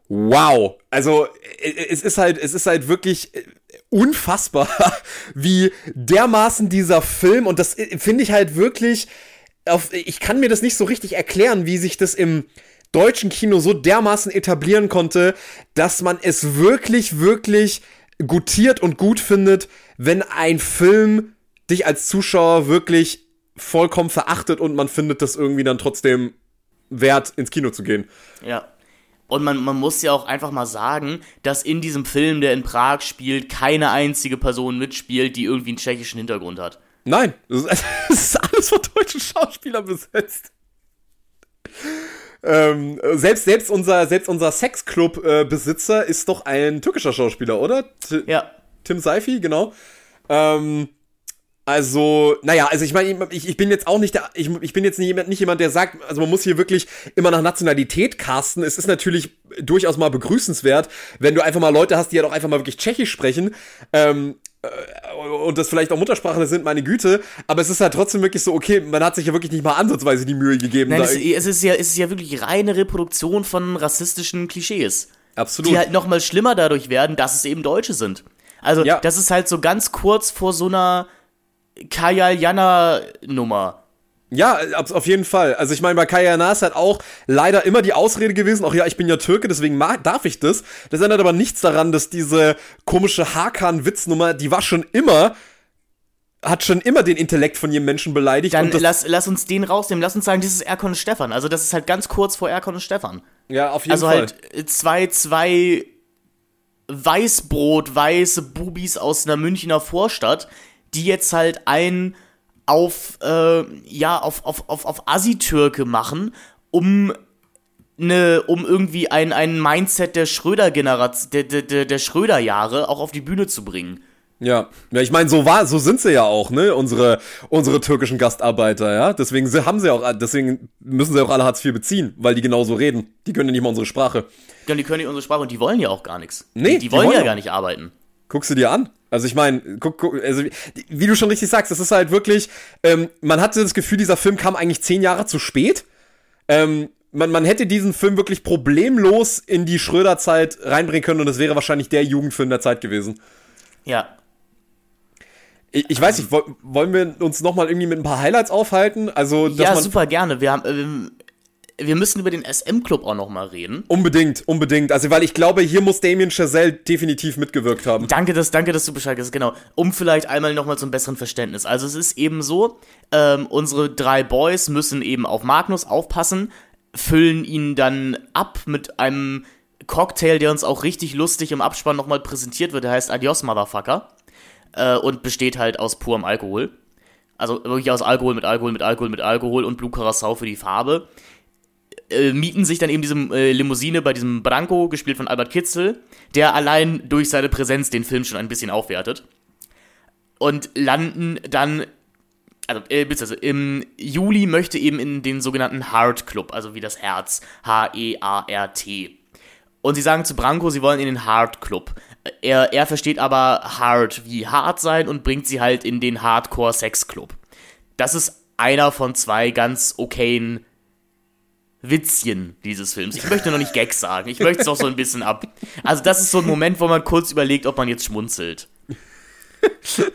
wow. Also äh, es ist halt, es ist halt wirklich äh, unfassbar, wie dermaßen dieser Film, und das äh, finde ich halt wirklich, auf, ich kann mir das nicht so richtig erklären, wie sich das im deutschen Kino so dermaßen etablieren konnte, dass man es wirklich, wirklich gutiert und gut findet, wenn ein Film dich als Zuschauer wirklich vollkommen verachtet und man findet das irgendwie dann trotzdem wert, ins Kino zu gehen. Ja. Und man, man muss ja auch einfach mal sagen, dass in diesem Film, der in Prag spielt, keine einzige Person mitspielt, die irgendwie einen tschechischen Hintergrund hat. Nein, es ist alles von deutschen Schauspielern besetzt. Ähm, selbst, selbst unser, selbst unser Sexclub-Besitzer ist doch ein türkischer Schauspieler, oder? T ja. Tim Seifi, genau. Ähm, also, naja, also ich meine, ich, ich bin jetzt auch nicht der, ich, ich bin jetzt nicht jemand, nicht jemand, der sagt, also man muss hier wirklich immer nach Nationalität casten. Es ist natürlich durchaus mal begrüßenswert, wenn du einfach mal Leute hast, die ja doch einfach mal wirklich Tschechisch sprechen. Ähm, äh, und das vielleicht auch Muttersprachler sind, meine Güte, aber es ist halt trotzdem wirklich so, okay, man hat sich ja wirklich nicht mal ansatzweise die Mühe gegeben. Nein, es, es, ist ja, es ist ja wirklich reine Reproduktion von rassistischen Klischees. Absolut. Die halt nochmal schlimmer dadurch werden, dass es eben Deutsche sind. Also, ja. das ist halt so ganz kurz vor so einer Kajal Jana Nummer. Ja, auf jeden Fall. Also ich meine, bei Kaya Nas hat auch leider immer die Ausrede gewesen, auch ja, ich bin ja Türke, deswegen darf ich das. Das ändert aber nichts daran, dass diese komische Hakan-Witznummer, die war schon immer, hat schon immer den Intellekt von jedem Menschen beleidigt. Dann lass, lass uns den rausnehmen, lass uns sagen, das ist Erkon und Stefan. Also das ist halt ganz kurz vor Erkon und Stefan. Ja, auf jeden also Fall. Also halt zwei, zwei Weißbrot, weiße Bubis aus einer Münchner Vorstadt, die jetzt halt ein auf, äh, ja, auf, auf, auf, auf Assi-Türke machen, um ne, um irgendwie ein, ein Mindset der Schröder-Generation, der, der, der Schröder-Jahre auch auf die Bühne zu bringen. Ja, ja, ich meine, so war, so sind sie ja auch, ne, unsere, unsere türkischen Gastarbeiter, ja. Deswegen haben sie auch, deswegen müssen sie auch alle Hartz IV beziehen, weil die genauso reden. Die können ja nicht mal unsere Sprache. Ja, die können nicht unsere Sprache und die wollen ja auch gar nichts. Nee, die, die wollen, wollen ja gar nicht arbeiten. Guck sie dir an. Also ich meine, guck, guck, also wie du schon richtig sagst, das ist halt wirklich, ähm, man hatte das Gefühl, dieser Film kam eigentlich zehn Jahre zu spät. Ähm, man, man hätte diesen Film wirklich problemlos in die Schröder-Zeit reinbringen können und es wäre wahrscheinlich der Jugendfilm der Zeit gewesen. Ja. Ich, ich weiß nicht, wollen wir uns nochmal irgendwie mit ein paar Highlights aufhalten? Also, Ja, super gerne. Wir haben, ähm, wir müssen über den SM-Club auch noch mal reden. Unbedingt, unbedingt. Also, weil ich glaube, hier muss Damien Chazelle definitiv mitgewirkt haben. Danke, dass, danke, dass du Bescheid hast. Genau. Um vielleicht einmal nochmal zum besseren Verständnis. Also es ist eben so, ähm, unsere drei Boys müssen eben auf Magnus aufpassen, füllen ihn dann ab mit einem Cocktail, der uns auch richtig lustig im Abspann nochmal präsentiert wird. Der heißt Adios, Motherfucker. Äh, und besteht halt aus purem Alkohol. Also wirklich aus Alkohol mit Alkohol mit Alkohol mit Alkohol und Blue Curacao für die Farbe. Äh, mieten sich dann eben diese äh, Limousine bei diesem Branko, gespielt von Albert Kitzel, der allein durch seine Präsenz den Film schon ein bisschen aufwertet. Und landen dann, also, äh, beziehungsweise im Juli möchte eben in den sogenannten Heart Club, also wie das Herz, H-E-A-R-T. Und sie sagen zu Branko, sie wollen in den Hard Club. Er, er versteht aber hard wie hart sein und bringt sie halt in den Hardcore Sex Club. Das ist einer von zwei ganz okayen Witzchen dieses Films. Ich möchte noch nicht Gags sagen, ich möchte es auch so ein bisschen ab. Also das ist so ein Moment, wo man kurz überlegt, ob man jetzt schmunzelt.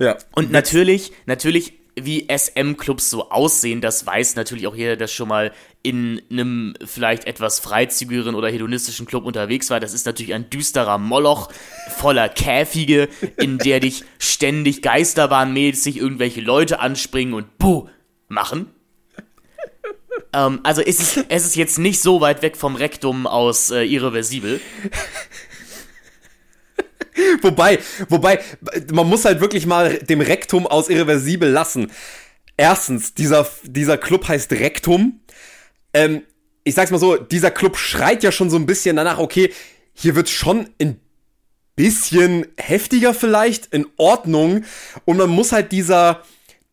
Ja. Und natürlich, natürlich, wie SM-Clubs so aussehen, das weiß natürlich auch jeder, der schon mal in einem vielleicht etwas freizügigeren oder hedonistischen Club unterwegs war. Das ist natürlich ein düsterer Moloch voller Käfige, in der dich ständig geisterbahnmäßig irgendwelche Leute anspringen und buh machen. Ähm, also es ist, es ist jetzt nicht so weit weg vom Rektum aus äh, Irreversibel. Wobei, wobei, man muss halt wirklich mal dem Rektum aus irreversibel lassen. Erstens, dieser, dieser Club heißt Rektum. Ähm, ich sag's mal so, dieser Club schreit ja schon so ein bisschen danach, okay, hier wird's schon ein bisschen heftiger vielleicht, in Ordnung. Und man muss halt dieser,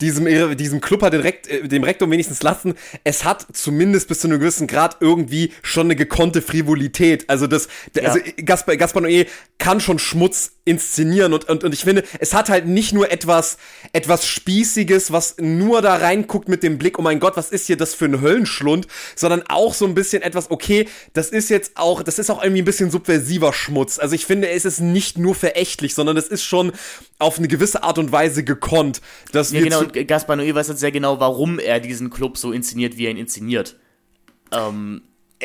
diesem, irre- diesem Club hat den Rekt, äh, dem Rektum wenigstens lassen, es hat zumindest bis zu einem gewissen Grad irgendwie schon eine gekonnte Frivolität. Also das, Ja. also Gaspar, Gaspar Noé kann schon Schmutz inszenieren und, und, und ich finde, es hat halt nicht nur etwas, etwas Spießiges, was nur da reinguckt mit dem Blick, oh mein Gott, was ist hier das für ein Höllenschlund, sondern auch so ein bisschen etwas, okay, das ist jetzt auch, das ist auch irgendwie ein bisschen subversiver Schmutz. Also ich finde, es ist nicht nur verächtlich, sondern es ist schon auf eine gewisse Art und Weise gekonnt, dass Ja, wir genau, und Gaspar Noé weiß jetzt sehr genau, warum er diesen Club so inszeniert, wie er ihn inszeniert. Ähm,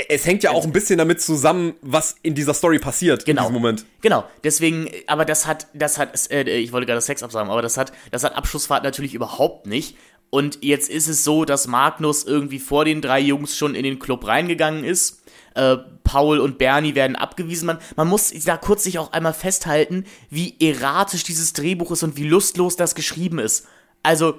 es hängt ja auch ein bisschen damit zusammen, was in dieser Story passiert Genau. in diesem Moment. Genau, deswegen, aber das hat, das hat, äh, ich wollte gerade Sex absagen, aber das hat, das hat Abschlussfahrt natürlich überhaupt nicht. Und jetzt ist es so, dass Magnus irgendwie vor den drei Jungs schon in den Club reingegangen ist. Äh, Paul und Bernie werden abgewiesen. Man, man muss da kurz sich auch einmal festhalten, wie erratisch dieses Drehbuch ist und wie lustlos das geschrieben ist. Also,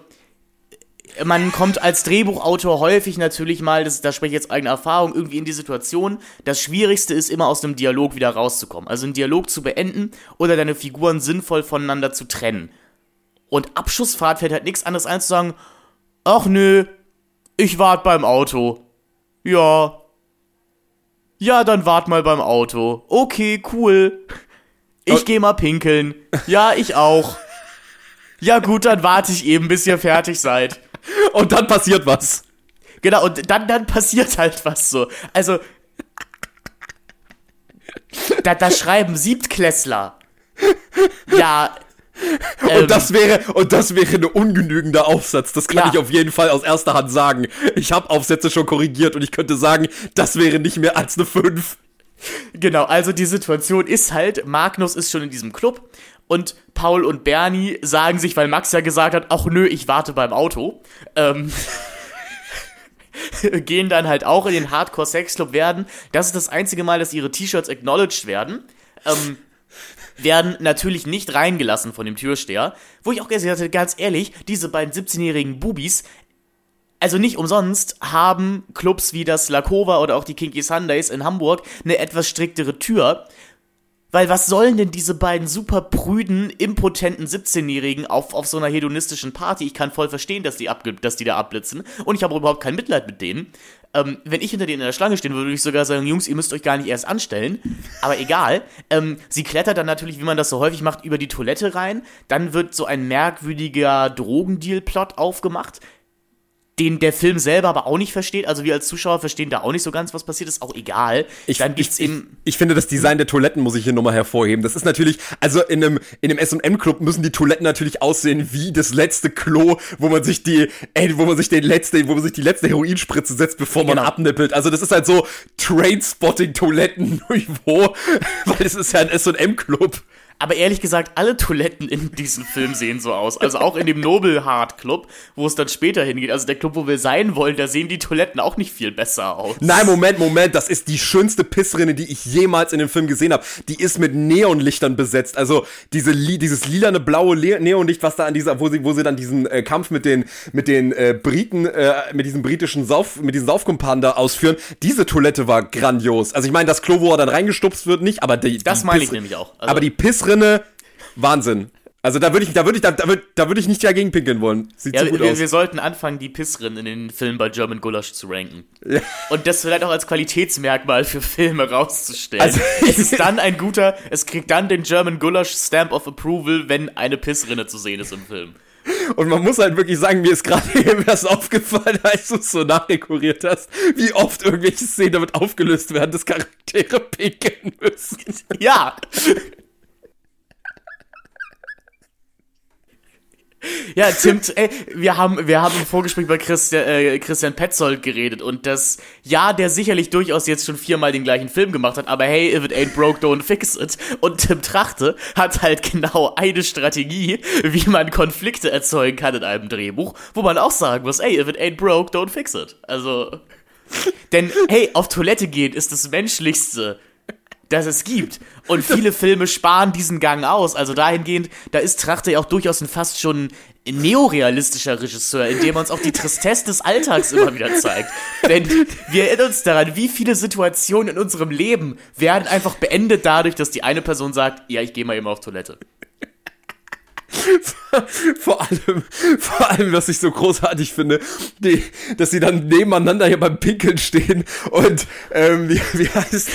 man kommt als Drehbuchautor häufig natürlich mal, das, da spreche ich jetzt eigene Erfahrung, irgendwie in die Situation. Das Schwierigste ist immer aus einem Dialog wieder rauszukommen. Also einen Dialog zu beenden oder deine Figuren sinnvoll voneinander zu trennen. Und Abschussfahrt fällt halt nichts anderes ein zu sagen, ach nö, ich wart beim Auto. Ja. Ja, dann wart mal beim Auto. Okay, cool. Ich geh mal pinkeln. Ja, ich auch. Ja gut, dann warte ich eben, bis ihr fertig seid. Und dann passiert was. Genau, und dann, dann passiert halt was so. Also. Da, da schreiben Siebtklässler. Ja. ähm, Und das wäre, und das wäre ein ungenügender Aufsatz. Das kann Ja. ich auf jeden Fall aus erster Hand sagen. Ich habe Aufsätze schon korrigiert und ich könnte sagen, das wäre nicht mehr als eine 5. Genau, also die Situation ist halt, Magnus ist schon in diesem Club und Paul und Bernie sagen sich, weil Max ja gesagt hat, ach nö, ich warte beim Auto, ähm, gehen dann halt auch in den Hardcore Sex Club werden. Das ist das einzige Mal, dass ihre T-Shirts acknowledged werden. Ähm, werden natürlich nicht reingelassen von dem Türsteher. Wo ich auch gesagt hatte, ganz ehrlich, diese beiden 17-jährigen Bubis, also nicht umsonst haben Clubs wie das Lakova oder auch die Kinky Sundays in Hamburg eine etwas striktere Tür. Weil was sollen denn diese beiden super prüden, impotenten 17-Jährigen auf, auf so einer hedonistischen Party? Ich kann voll verstehen, dass die, abge dass die da abblitzen. Und ich habe überhaupt kein Mitleid mit denen. Ähm, wenn ich hinter denen in der Schlange stehen würde, würde ich sogar sagen, Jungs, ihr müsst euch gar nicht erst anstellen. Aber egal. Ähm, sie klettert dann natürlich, wie man das so häufig macht, über die Toilette rein. Dann wird so ein merkwürdiger Drogendeal-Plot aufgemacht den der Film selber aber auch nicht versteht. Also wir als Zuschauer verstehen da auch nicht so ganz, was passiert ist. Auch egal. Ich, Dann gibt's ich, eben. ich, ich finde, das Design der Toiletten muss ich hier nochmal hervorheben. Das ist natürlich, also in einem, in einem S&M-Club müssen die Toiletten natürlich aussehen wie das letzte Klo, wo man sich die, ey, wo man sich den letzte, wo man sich die letzte Heroinspritze setzt, bevor man Genau. abnippelt. Also das ist halt so Trainspotting-Toiletten-Niveau, weil es ist ja ein S&M-Club. Aber ehrlich gesagt, alle Toiletten in diesem Film sehen so aus. Also auch in dem Noble Heart Club, wo es dann später hingeht. Also der Club, wo wir sein wollen, da sehen die Toiletten auch nicht viel besser aus. Nein, Moment, Moment, das ist die schönste Pissrinne, die ich jemals in dem Film gesehen habe. Die ist mit Neonlichtern besetzt. Also diese li dieses lilane blaue Le Neonlicht, was da an dieser, wo sie, wo sie dann diesen äh, Kampf mit den mit den äh, Briten, äh, mit diesen britischen Sauf, mit diesen Saufkumpanen da ausführen. Diese Toilette war grandios. Also ich meine, das Klo, wo er dann reingestupst wird, nicht, aber die, Das die meine ich Piss- nämlich auch. Also- aber die Pissrinne, Wahnsinn. Also da würde ich, da würde ich, da, da würde, da würde ich nicht dagegen pinkeln wollen. Sieht Ja, so gut wir, aus. wir sollten anfangen, die Pissrin in den Film bei German Gulasch zu ranken. Ja. Und das vielleicht auch als Qualitätsmerkmal für Filme rauszustellen. Also- es ist dann ein guter, es kriegt dann den German Gulasch Stamp of Approval, wenn eine Pissrinne zu sehen ist im Film. Und man muss halt wirklich sagen, mir ist gerade eben erst aufgefallen, als du es so nachdekoriert hast, wie oft irgendwelche Szenen damit aufgelöst werden, dass Charaktere pinkeln müssen. Ja! Ja, Tim, ey, wir haben, wir haben im Vorgespräch bei Christian, äh, Christian Petzold geredet und das, ja, der sicherlich durchaus jetzt schon viermal den gleichen Film gemacht hat, aber hey, if it ain't broke, don't fix it. Und Tim Trachte hat halt genau eine Strategie, wie man Konflikte erzeugen kann in einem Drehbuch, wo man auch sagen muss, ey, if it ain't broke, don't fix it. Also, denn, hey, auf Toilette gehen ist das Menschlichste, das es gibt. Und viele Filme sparen diesen Gang aus. Also dahingehend, da ist Trachte ja auch durchaus ein fast schon neorealistischer Regisseur, indem er uns auch die Tristesse des Alltags immer wieder zeigt. Denn wir erinnern uns daran, wie viele Situationen in unserem Leben werden einfach beendet dadurch, dass die eine Person sagt, ja, ich gehe mal eben auf Toilette. Vor allem, vor allem, was ich so großartig finde, die, dass sie dann nebeneinander hier beim Pinkeln stehen und, ähm, wie, wie heißt,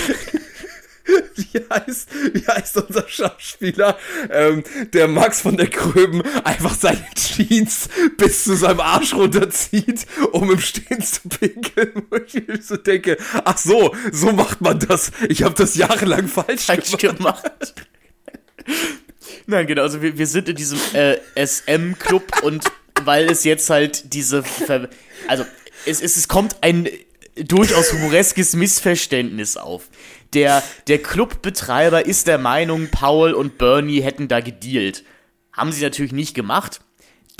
wie heißt, wie heißt unser Schauspieler, ähm, der Max von der Kröben einfach seine Jeans bis zu seinem Arsch runterzieht, um im Stehen zu pinkeln, wo ich mir so denke, ach so, so macht man das. Ich habe das jahrelang falsch falsch gemacht. gemacht. Nein, genau, also wir, wir sind in diesem äh, SM-Club und weil es jetzt halt diese, Ver also es, es, es kommt ein durchaus humoreskes Missverständnis auf. Der, der Clubbetreiber ist der Meinung, Paul und Bernie hätten da gedealt. Haben sie natürlich nicht gemacht.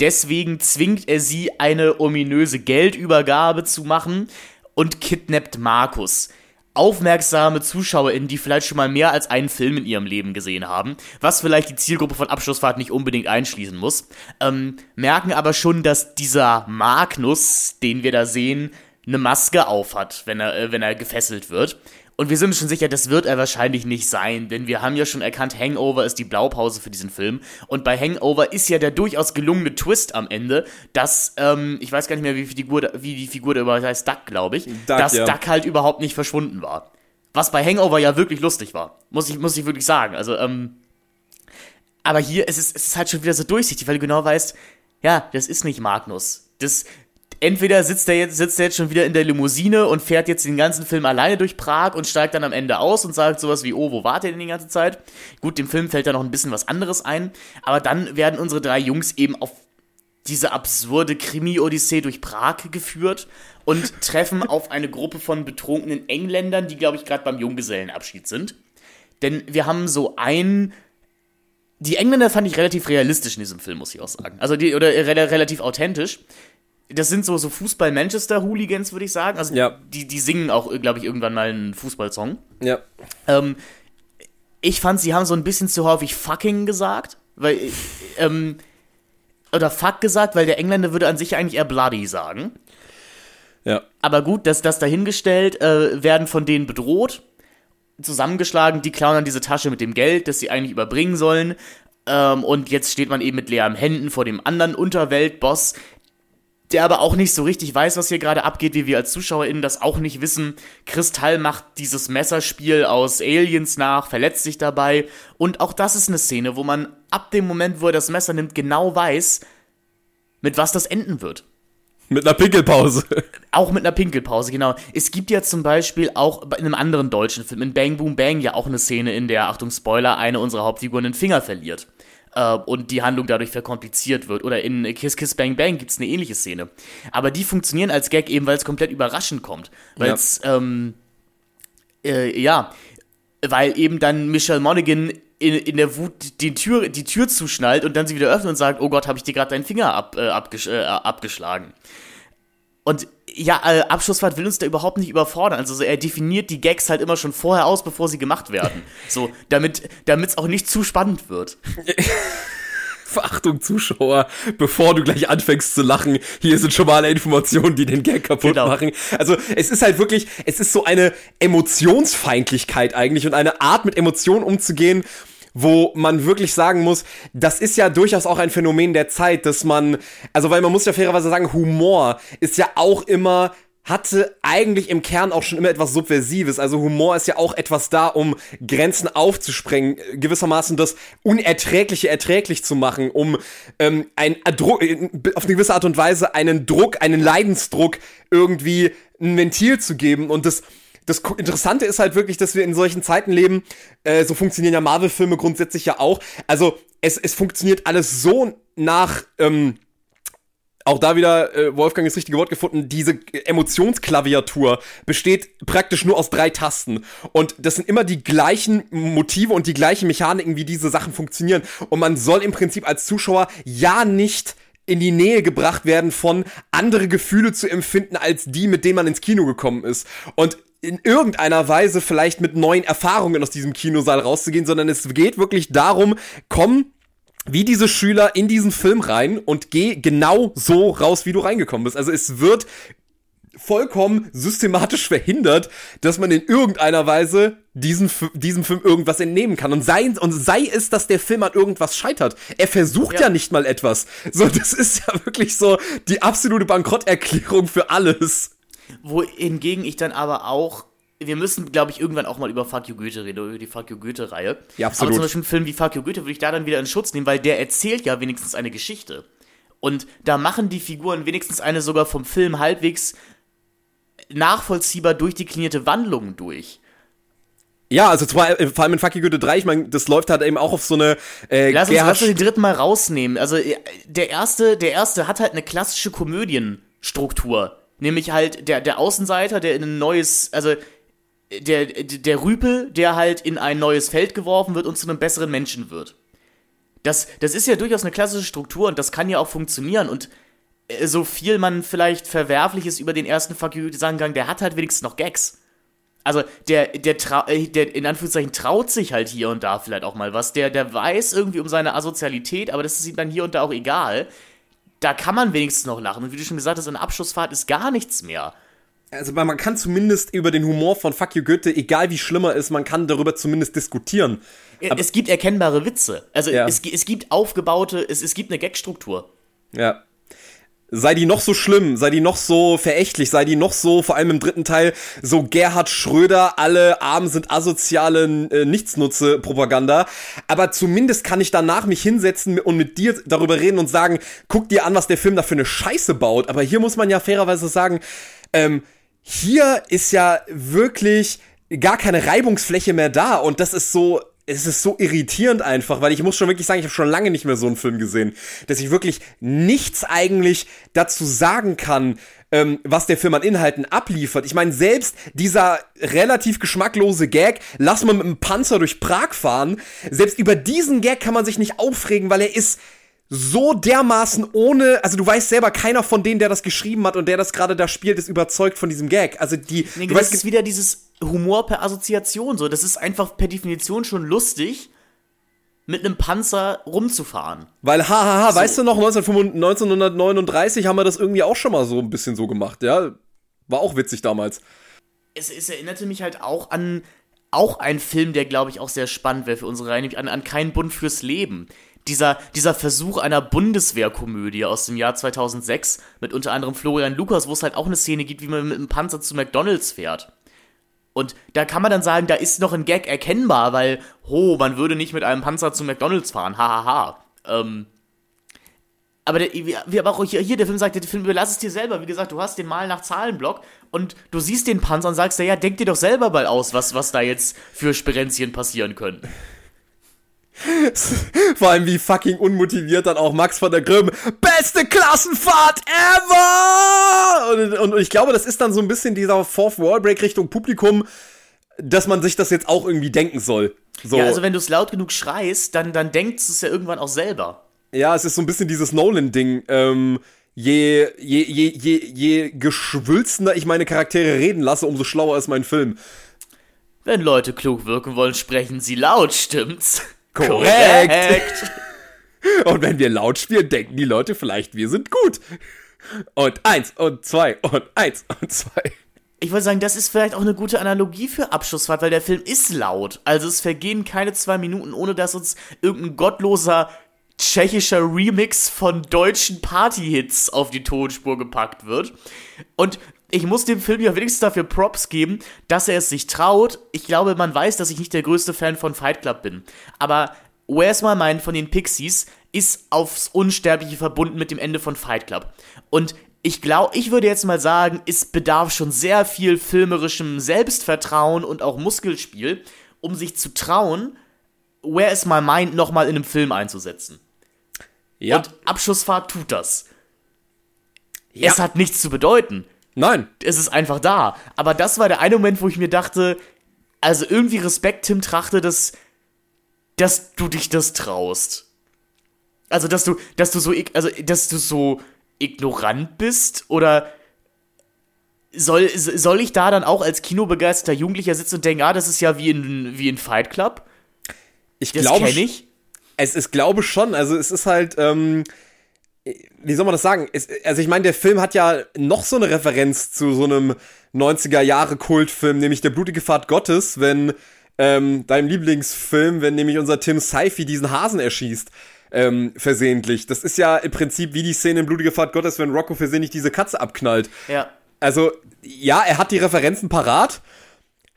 Deswegen zwingt er sie, eine ominöse Geldübergabe zu machen und kidnappt Markus. Aufmerksame ZuschauerInnen, die vielleicht schon mal mehr als einen Film in ihrem Leben gesehen haben, was vielleicht die Zielgruppe von Abschlussfahrt nicht unbedingt einschließen muss, ähm, merken aber schon, dass dieser Magnus, den wir da sehen, eine Maske aufhat, wenn er, äh, wenn er gefesselt wird. Und wir sind schon sicher, das wird er wahrscheinlich nicht sein, denn wir haben ja schon erkannt, Hangover ist die Blaupause für diesen Film. Und bei Hangover ist ja der durchaus gelungene Twist am Ende, dass, ähm, ich weiß gar nicht mehr, wie, die Figur, da- wie die Figur da überhaupt heißt, Duck, glaube ich, Duck, dass ja. Duck halt überhaupt nicht verschwunden war. Was bei Hangover ja wirklich lustig war. Muss ich, muss ich wirklich sagen. Also, ähm, aber hier ist es, es ist halt schon wieder so durchsichtig, weil du genau weißt, ja, das ist nicht Magnus. Das, entweder sitzt er jetzt, sitzt jetzt schon wieder in der Limousine und fährt jetzt den ganzen Film alleine durch Prag und steigt dann am Ende aus und sagt sowas wie, oh, wo wart ihr denn die ganze Zeit? Gut, dem Film fällt da noch ein bisschen was anderes ein, aber dann werden unsere drei Jungs eben auf diese absurde Krimi-Odyssee durch Prag geführt und treffen auf eine Gruppe von betrunkenen Engländern, die, glaube ich, gerade beim Junggesellenabschied sind. Denn wir haben so ein. Die Engländer fand ich relativ realistisch in diesem Film, muss ich auch sagen. Also die, oder re relativ authentisch. Das sind so, so Fußball-Manchester-Hooligans, würde ich sagen. Also Ja. die, die singen auch, glaube ich, irgendwann mal einen Fußballsong. Ja. Ähm, ich fand, sie haben so ein bisschen zu häufig fucking gesagt, weil, äh, ähm, oder fuck gesagt, weil der Engländer würde an sich eigentlich eher bloody sagen. Ja. Aber gut, das, das dahingestellt, äh, werden von denen bedroht, zusammengeschlagen, die klauen dann diese Tasche mit dem Geld, das sie eigentlich überbringen sollen. Ähm, und jetzt steht man eben mit leeren Händen vor dem anderen Unterweltboss, der aber auch nicht so richtig weiß, was hier gerade abgeht, wie wir als ZuschauerInnen das auch nicht wissen. Kristall macht dieses Messerspiel aus Aliens nach, verletzt sich dabei. Und auch das ist eine Szene, wo man ab dem Moment, wo er das Messer nimmt, genau weiß, mit was das enden wird. Mit einer Pinkelpause. Auch mit einer Pinkelpause, genau. Es gibt ja zum Beispiel auch in einem anderen deutschen Film, in Bang Boom Bang, ja auch eine Szene, in der, Achtung, Spoiler, eine unserer Hauptfiguren den Finger verliert. Äh, und die Handlung dadurch verkompliziert wird. Oder in Kiss Kiss Bang Bang gibt es eine ähnliche Szene. Aber die funktionieren als Gag eben, weil es komplett überraschend kommt. Weil es, ja. Ähm, äh, ja, weil eben dann Michelle Monaghan in, in der Wut die Tür, die Tür zuschnallt und dann sie wieder öffnet und sagt, oh Gott, habe ich dir gerade deinen Finger ab, äh, abgesch äh, abgeschlagen. Und ja, äh, Abschlussfahrt will uns da überhaupt nicht überfordern. Also so, er definiert die Gags halt immer schon vorher aus, bevor sie gemacht werden. So, damit es auch nicht zu spannend wird. Verachtung, Zuschauer, bevor du gleich anfängst zu lachen, hier sind schon mal alle Informationen, die den Gag kaputt genau. machen. Also es ist halt wirklich, es ist so eine Emotionsfeindlichkeit eigentlich und eine Art mit Emotionen umzugehen, wo man wirklich sagen muss, das ist ja durchaus auch ein Phänomen der Zeit, dass man, also weil man muss ja fairerweise sagen, Humor ist ja auch immer hatte eigentlich im Kern auch schon immer etwas Subversives. Also Humor ist ja auch etwas da, um Grenzen aufzusprengen, gewissermaßen das Unerträgliche erträglich zu machen, um ähm, ein Druck, auf eine gewisse Art und Weise einen Druck, einen Leidensdruck irgendwie ein Ventil zu geben. Und das das Interessante ist halt wirklich, dass wir in solchen Zeiten leben. Äh, so funktionieren ja Marvel-Filme grundsätzlich ja auch. Also es, es funktioniert alles so nach. Ähm, auch da wieder, äh, Wolfgang das richtige Wort gefunden, diese Emotionsklaviatur besteht praktisch nur aus drei Tasten. Und das sind immer die gleichen Motive und die gleichen Mechaniken, wie diese Sachen funktionieren. Und man soll im Prinzip als Zuschauer ja nicht in die Nähe gebracht werden von andere Gefühle zu empfinden als die, mit denen man ins Kino gekommen ist. Und in irgendeiner Weise vielleicht mit neuen Erfahrungen aus diesem Kinosaal rauszugehen, sondern es geht wirklich darum, komm wie diese Schüler in diesen Film rein und geh genau so raus, wie du reingekommen bist. Also es wird vollkommen systematisch verhindert, dass man in irgendeiner Weise diesen, diesem Film irgendwas entnehmen kann. Und sei, und sei es, dass der Film an irgendwas scheitert. Er versucht ja. ja nicht mal etwas. So, das ist ja wirklich so die absolute Bankrotterklärung für alles. Wohingegen ich dann aber auch wir müssen, glaube ich, irgendwann auch mal über Fuck You Goethe reden, über die Fuck You Goethe-Reihe. Ja, absolut. Aber zum Beispiel einen Film wie Fuck You Goethe würde ich da dann wieder in Schutz nehmen, weil der erzählt ja wenigstens eine Geschichte. Und da machen die Figuren wenigstens eine sogar vom Film halbwegs nachvollziehbar durchdeklinierte Wandlung durch. Ja, also zwar, äh, vor allem in Fuck You Goethe 3, ich meine, das läuft halt eben auch auf so eine äh, Lass uns, lass uns den dritten Mal rausnehmen. Also äh, der erste, der erste hat halt eine klassische Komödienstruktur. Nämlich halt der, der Außenseiter, der in ein neues, also der, der Rüpel, der halt in ein neues Feld geworfen wird und zu einem besseren Menschen wird. Das, das ist ja durchaus eine klassische Struktur und das kann ja auch funktionieren und äh, so viel man vielleicht Verwerfliches über den ersten Fuck der hat halt wenigstens noch Gags. Also der, der, äh, der in Anführungszeichen traut sich halt hier und da vielleicht auch mal was. Der, der weiß irgendwie um seine Asozialität, aber das ist ihm dann hier und da auch egal. Da kann man wenigstens noch lachen. Und wie du schon gesagt hast, in Abschlussfahrt ist gar nichts mehr also man kann zumindest über den Humor von Fuck You Goethe, egal wie schlimm er ist, man kann darüber zumindest diskutieren. Aber es gibt erkennbare Witze. Also ja. es, es gibt aufgebaute, es, es gibt eine Gagstruktur. Ja. Sei die noch so schlimm, sei die noch so verächtlich, sei die noch so, vor allem im dritten Teil, so Gerhard Schröder, alle Armen sind asoziale äh, Nichtsnutze-Propaganda. Aber zumindest kann ich danach mich hinsetzen und mit dir darüber reden und sagen, guck dir an, was der Film da für eine Scheiße baut. Aber hier muss man ja fairerweise sagen, ähm, hier ist ja wirklich gar keine Reibungsfläche mehr da und das ist so es ist so irritierend einfach, weil ich muss schon wirklich sagen, ich habe schon lange nicht mehr so einen Film gesehen, dass ich wirklich nichts eigentlich dazu sagen kann, ähm, was der Film an Inhalten abliefert. Ich meine, selbst dieser relativ geschmacklose Gag, lass mal mit einem Panzer durch Prag fahren, selbst über diesen Gag kann man sich nicht aufregen, weil er ist so dermaßen ohne, also du weißt selber, keiner von denen, der das geschrieben hat und der das gerade da spielt, ist überzeugt von diesem Gag. Also die, nee, du das weißt, ist wieder dieses Humor per Assoziation, so, das ist einfach per Definition schon lustig, mit einem Panzer rumzufahren. Weil, hahaha, so. weißt du noch, 1939 haben wir das irgendwie auch schon mal so ein bisschen so gemacht, ja? War auch witzig damals. Es, es erinnerte mich halt auch an auch ein Film, der, glaube ich, auch sehr spannend wäre für unsere Reihe, an, an Kein Bund fürs Leben dieser, dieser Versuch einer Bundeswehrkomödie aus dem Jahr 2006 mit unter anderem Florian Lukas, wo es halt auch eine Szene gibt, wie man mit einem Panzer zu McDonalds fährt. Und da kann man dann sagen, da ist noch ein Gag erkennbar, weil, ho, man würde nicht mit einem Panzer zu McDonalds fahren, hahaha. Ähm, Aber der, wie, aber auch hier, der Film sagt, der Film überlass es dir selber. Wie gesagt, du hast den Mal nach Zahlenblock und du siehst den Panzer und sagst dir, ja, denk dir doch selber mal aus, was, was da jetzt für Sperenzien passieren können. Vor allem wie fucking unmotiviert dann auch Max von der Grimm. Beste Klassenfahrt ever! Und, und, und, ich glaube, das ist dann so ein bisschen dieser Fourth Wall Break Richtung Publikum, dass man sich das jetzt auch irgendwie denken soll. So. Ja, also wenn du es laut genug schreist, dann, dann denkst du es ja irgendwann auch selber. Ja, es ist so ein bisschen dieses Nolan-Ding. Ähm, je, je, je, je, je geschwülzender ich meine Charaktere reden lasse, umso schlauer ist mein Film. Wenn Leute klug wirken wollen, sprechen sie laut, stimmt's? Korrekt. Korrekt. Und wenn wir laut spielen, denken die Leute vielleicht, wir sind gut. Und eins und zwei und eins und zwei. Ich würde sagen, das ist vielleicht auch eine gute Analogie für Abschlussfahrt, weil der Film ist laut. Also es vergehen keine zwei Minuten, ohne dass uns irgendein gottloser tschechischer Remix von deutschen Partyhits auf die Tonspur gepackt wird. Und ich muss dem Film ja wenigstens dafür Props geben, dass er es sich traut. Ich glaube, man weiß, dass ich nicht der größte Fan von Fight Club bin. Aber Where's My Mind von den Pixies ist aufs Unsterbliche verbunden mit dem Ende von Fight Club. Und ich glaube, ich würde jetzt mal sagen, es bedarf schon sehr viel filmerischem Selbstvertrauen und auch Muskelspiel, um sich zu trauen, Where is My Mind nochmal in einem Film einzusetzen. Ja. Und Abschussfahrt tut das. Ja. Es hat nichts zu bedeuten. Nein. Es ist einfach da. Aber das war der eine Moment, wo ich mir dachte, also irgendwie Respekt, Tim Trachte, dass, dass du dich das traust. Also, dass du, dass du so, also, dass du so ignorant bist oder soll, soll ich da dann auch als kinobegeisterter Jugendlicher sitzen und denken, ah, das ist ja wie in, wie in Fight Club? Ich das glaube, ich. Es ist, glaube schon. Also, es ist halt, ähm, wie soll man das sagen? Es, also ich meine, der Film hat ja noch so eine Referenz zu so einem 90er Jahre Kultfilm, nämlich der blutige Fahrt Gottes, wenn ähm, deinem Lieblingsfilm, wenn nämlich unser Tim Seifi diesen Hasen erschießt. Ähm, versehentlich. Das ist ja im Prinzip wie die Szene in Blutige Fahrt Gottes, wenn Rocco versehentlich diese Katze abknallt. Ja. Also, ja, er hat die Referenzen parat,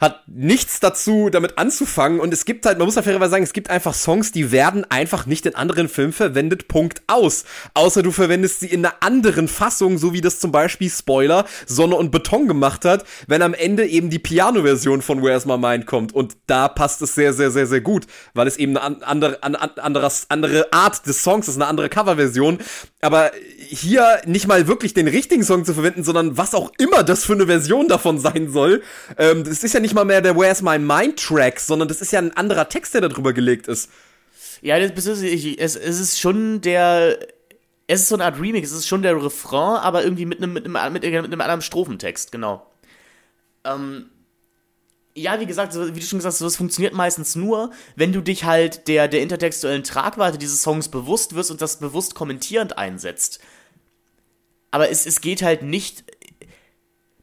hat nichts dazu damit anzufangen. Und es gibt halt, man muss ja fairerweise sagen, es gibt einfach Songs, die werden einfach nicht in anderen Filmen verwendet, Punkt aus. Außer du verwendest sie in einer anderen Fassung, so wie das zum Beispiel Spoiler Sonne und Beton gemacht hat, wenn am Ende eben die Piano-Version von Where's My Mind kommt. Und da passt es sehr, sehr, sehr, sehr gut, weil es eben eine andere, andere, andere Art des Songs ist, eine andere Coverversion, aber hier nicht mal wirklich den richtigen Song zu verwenden, sondern was auch immer das für eine Version davon sein soll, ähm, das ist ja nicht nicht mal mehr der Where's My Mind Track, sondern das ist ja ein anderer Text, der da drüber gelegt ist. Ja, das ist, es, es ist schon der. Es ist so eine Art Remix, es ist schon der Refrain, aber irgendwie mit einem, mit einem, mit einem, mit einem anderen Strophentext, genau. Ähm, ja, wie gesagt, wie du schon gesagt hast, das funktioniert meistens nur, wenn du dich halt der, der intertextuellen Tragweite dieses Songs bewusst wirst und das bewusst kommentierend einsetzt. Aber es, es geht halt nicht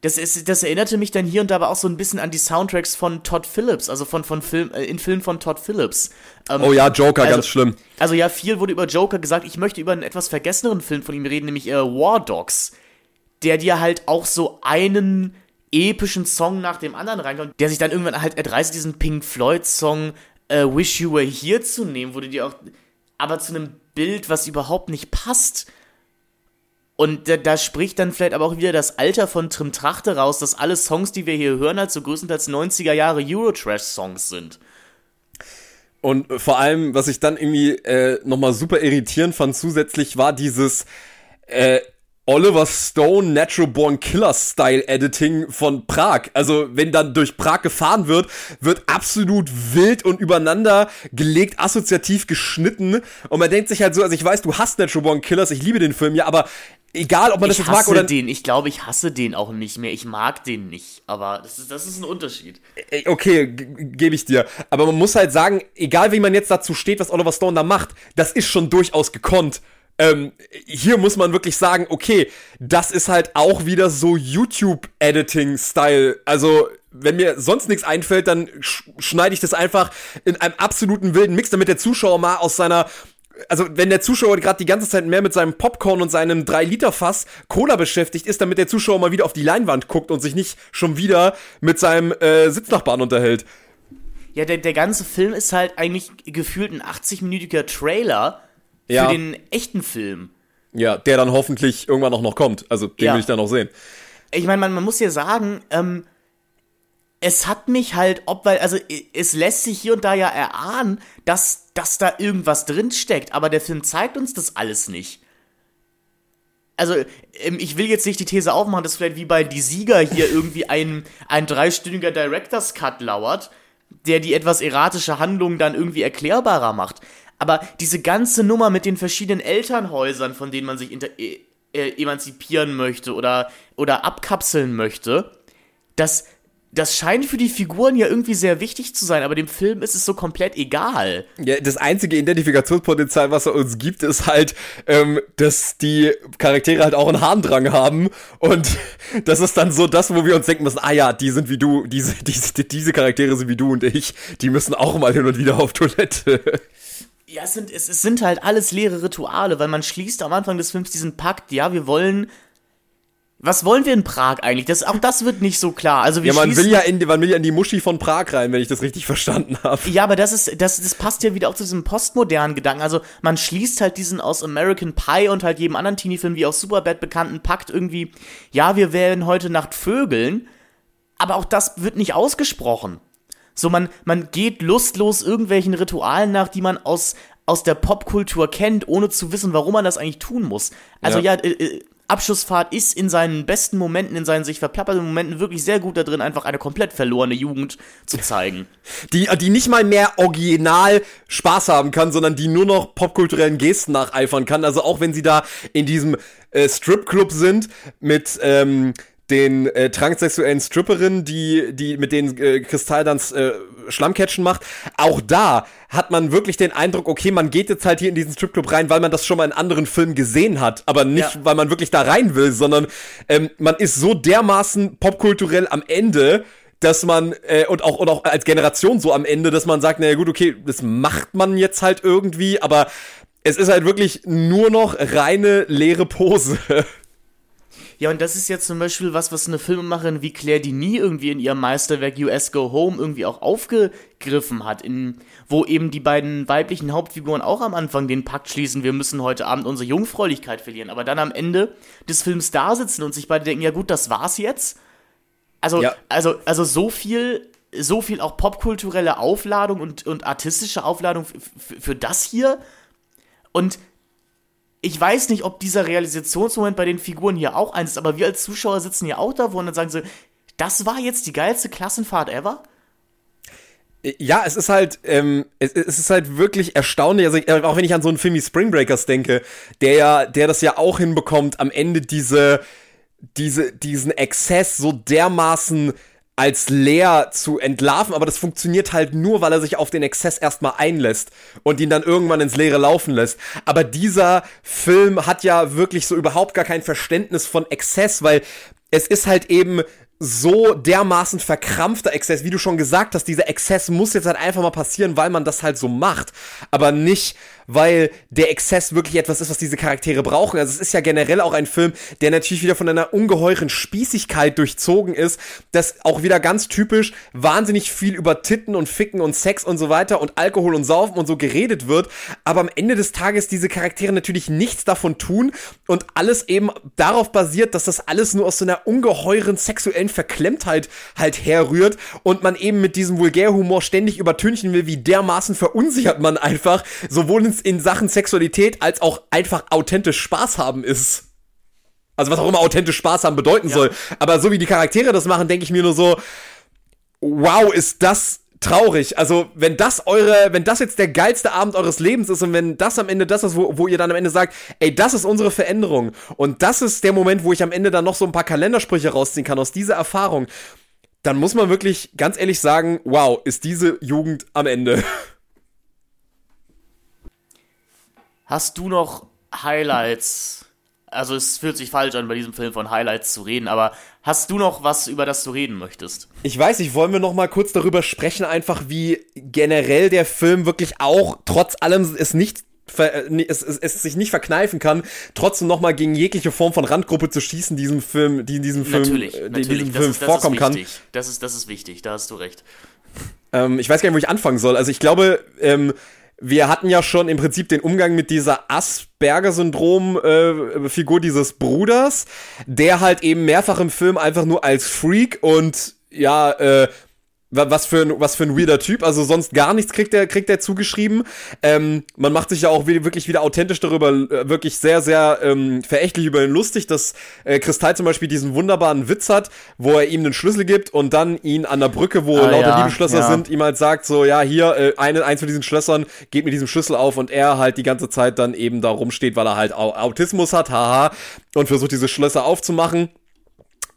das, ist, das erinnerte mich dann hier und da aber auch so ein bisschen an die Soundtracks von Todd Phillips, also von, von Film, äh, in Filmen von Todd Phillips. Ähm, oh ja, Joker, also, ganz schlimm. Also ja, viel wurde über Joker gesagt. Ich möchte über einen etwas vergesseneren Film von ihm reden, nämlich äh, War Dogs, der dir halt auch so einen epischen Song nach dem anderen reinkommt, der sich dann irgendwann halt erdreist, diesen Pink Floyd-Song äh, Wish You Were Here zu nehmen, du dir auch, aber zu einem Bild, was überhaupt nicht passt. Und da, da, spricht dann vielleicht aber auch wieder das Alter von Trim Trachte raus, dass alle Songs, die wir hier hören, halt so größtenteils 90er Jahre Eurotrash-Songs sind. Und vor allem, was ich dann irgendwie äh, nochmal super irritierend fand, zusätzlich war dieses äh, Oliver Stone Natural Born Killer Style Editing von Prag. Also, wenn dann durch Prag gefahren wird, wird absolut wild und übereinander gelegt, assoziativ geschnitten. Und man denkt sich halt so, also ich weiß, du hast Natural Born Killers, ich liebe den Film ja, aber egal, ob man das ich jetzt mag oder. den. Ich glaube, ich hasse den auch nicht mehr. Ich mag den nicht. Aber das ist, das ist ein Unterschied. Okay, gebe ich dir. Aber man muss halt sagen, egal wie man jetzt dazu steht, was Oliver Stone da macht, das ist schon durchaus gekonnt. Ähm, hier muss man wirklich sagen, okay, das ist halt auch wieder so YouTube-Editing-Style. Also, wenn mir sonst nichts einfällt, dann sch schneide ich das einfach in einem absoluten wilden Mix, damit der Zuschauer mal aus seiner also wenn der Zuschauer gerade die ganze Zeit mehr mit seinem Popcorn und seinem 3-Liter-Fass Cola beschäftigt ist, damit der Zuschauer mal wieder auf die Leinwand guckt und sich nicht schon wieder mit seinem äh, Sitznachbarn unterhält. Ja, der, der ganze Film ist halt eigentlich gefühlt ein 80-minütiger Trailer für ja. den echten Film. Ja, der dann hoffentlich irgendwann auch noch kommt. Also den Ja. will ich dann noch sehen. Ich meine, man, man muss ja sagen, ähm, es hat mich halt, ob, weil, also es lässt sich hier und da ja erahnen, dass, dass da irgendwas drinsteckt, aber der Film zeigt uns das alles nicht. Also, ähm, ich will jetzt nicht die These aufmachen, dass vielleicht wie bei Die Sieger hier irgendwie ein, ein dreistündiger Director's Cut lauert, der die etwas erratische Handlung dann irgendwie erklärbarer macht. Aber diese ganze Nummer mit den verschiedenen Elternhäusern, von denen man sich äh, äh, emanzipieren möchte oder, oder abkapseln möchte, das, das scheint für die Figuren ja irgendwie sehr wichtig zu sein, aber dem Film ist es so komplett egal. Ja, das einzige Identifikationspotenzial, was er uns gibt, ist halt, ähm, dass die Charaktere halt auch einen Harndrang haben und das ist dann so das, wo wir uns denken müssen, ah ja, die sind wie du, diese, diese, diese Charaktere sind wie du und ich, die müssen auch mal hin und wieder auf Toilette. Ja, es sind, es, es sind halt alles leere Rituale, weil man schließt am Anfang des Films diesen Pakt, ja, wir wollen. Was wollen wir in Prag eigentlich? Das, auch das wird nicht so klar. Also wir Ja, man will ja in, die- man will ja in die Muschi von Prag rein, wenn ich das richtig verstanden habe. Ja, aber das ist, das, das passt ja wieder auch zu diesem postmodernen Gedanken. Also man schließt halt diesen aus American Pie und halt jedem anderen Teenie-Film wie aus Superbad bekannten Pakt irgendwie, ja, wir werden heute Nacht vögeln, aber auch das wird nicht ausgesprochen. So, man, man geht lustlos irgendwelchen Ritualen nach, die man aus, aus der Popkultur kennt, ohne zu wissen, warum man das eigentlich tun muss. Also ja, Ja. äh, äh, Abschussfahrt ist in seinen besten Momenten, in seinen sich verplapperten Momenten wirklich sehr gut da drin, einfach eine komplett verlorene Jugend zu zeigen. Die, die nicht mal mehr original Spaß haben kann, sondern die nur noch popkulturellen Gesten nacheifern kann. Also auch wenn sie da in diesem äh, Stripclub sind mit ähm, den äh, transsexuellen Stripperinnen, die, die mit denen äh, Kristall dann äh, Schlammcatchen macht. Auch da hat man wirklich den Eindruck, okay, man geht jetzt halt hier in diesen Stripclub rein, weil man das schon mal in anderen Filmen gesehen hat, aber nicht, Ja. weil man wirklich da rein will, sondern ähm, man ist so dermaßen popkulturell am Ende, dass man äh, und auch und auch als Generation so am Ende, dass man sagt, naja gut, okay, das macht man jetzt halt irgendwie, aber es ist halt wirklich nur noch reine leere Pose. Ja, und das ist jetzt zum Beispiel was, was eine Filmemacherin wie Claire Denis irgendwie in ihrem Meisterwerk US Go Home irgendwie auch aufgegriffen hat, in, wo eben die beiden weiblichen Hauptfiguren auch am Anfang den Pakt schließen, wir müssen heute Abend unsere Jungfräulichkeit verlieren, aber dann am Ende des Films da sitzen und sich beide denken, ja gut, das war's jetzt. Also, Ja. also, also so viel, so viel auch popkulturelle Aufladung und, und artistische Aufladung für das hier. Und ich weiß nicht, ob dieser Realisationsmoment bei den Figuren hier auch eins ist, aber wir als Zuschauer sitzen ja auch da und dann sagen sie, das war jetzt die geilste Klassenfahrt ever? Ja, es ist halt, ähm, es, es ist halt wirklich erstaunlich. Also ich- auch wenn ich an so einen Film wie Spring Breakers denke, der ja, der das ja auch hinbekommt, am Ende diese, diese, diesen Exzess so dermaßen als leer zu entlarven, aber das funktioniert halt nur, weil er sich auf den Exzess erstmal einlässt und ihn dann irgendwann ins Leere laufen lässt. Aber dieser Film hat ja wirklich so überhaupt gar kein Verständnis von Exzess, weil es ist halt eben so dermaßen verkrampfter Exzess, wie du schon gesagt hast, dieser Exzess muss jetzt halt einfach mal passieren, weil man das halt so macht, aber nicht, weil der Exzess wirklich etwas ist, was diese Charaktere brauchen. Also es ist ja generell auch ein Film, der natürlich wieder von einer ungeheuren Spießigkeit durchzogen ist, das auch wieder ganz typisch wahnsinnig viel über Titten und Ficken und Sex und so weiter und Alkohol und Saufen und so geredet wird, aber am Ende des Tages diese Charaktere natürlich nichts davon tun und alles eben darauf basiert, dass das alles nur aus so einer ungeheuren sexuellen Verklemmtheit halt herrührt und man eben mit diesem Vulgärhumor ständig übertünchen will, wie dermaßen verunsichert man einfach, sowohl in, in Sachen Sexualität als auch einfach authentisch Spaß haben ist. Also was auch immer authentisch Spaß haben bedeuten soll. Aber so wie die Charaktere das machen, denke ich mir nur so, wow, ist das traurig. Also, wenn das eure, wenn das jetzt der geilste Abend eures Lebens ist und wenn das am Ende das ist, wo, wo ihr dann am Ende sagt, ey, das ist unsere Veränderung und das ist der Moment, wo ich am Ende dann noch so ein paar Kalendersprüche rausziehen kann aus dieser Erfahrung, dann muss man wirklich ganz ehrlich sagen, wow, ist diese Jugend am Ende. Hast du noch Highlights? Also es fühlt sich falsch an, bei diesem Film von Highlights zu reden, aber hast du noch was, über das du reden möchtest? Ich weiß nicht, wollen wir noch mal kurz darüber sprechen, einfach wie generell der Film wirklich auch trotz allem es nicht äh, es, es, es sich nicht verkneifen kann, trotzdem noch mal gegen jegliche Form von Randgruppe zu schießen, die in diesem Film, die in diesem Film, Natürlich, äh, die in diesem das Film ist, vorkommen kann. Das ist, das ist wichtig, da hast du recht. Ähm, ich weiß gar nicht, wo ich anfangen soll. Also ich glaube, ähm, wir hatten ja schon im Prinzip den Umgang mit dieser Asperger-Syndrom-Figur äh, dieses Bruders, der halt eben mehrfach im Film einfach nur als Freak und ja, äh, was für ein, was für ein weirder Typ. Also sonst gar nichts kriegt er, kriegt er zugeschrieben. Ähm, man macht sich ja auch wirklich wieder authentisch darüber, äh, wirklich sehr, sehr ähm, verächtlich über ihn lustig, dass äh, Kristall zum Beispiel diesen wunderbaren Witz hat, wo er ihm einen Schlüssel gibt und dann ihn an der Brücke, wo ah, lauter ja, Liebesschlösser ja. sind, ihm halt sagt, so, ja, hier, äh, eine, eins von diesen Schlössern geht mit diesem Schlüssel auf und er halt die ganze Zeit dann eben da rumsteht, weil er halt Autismus hat, haha, und versucht diese Schlösser aufzumachen.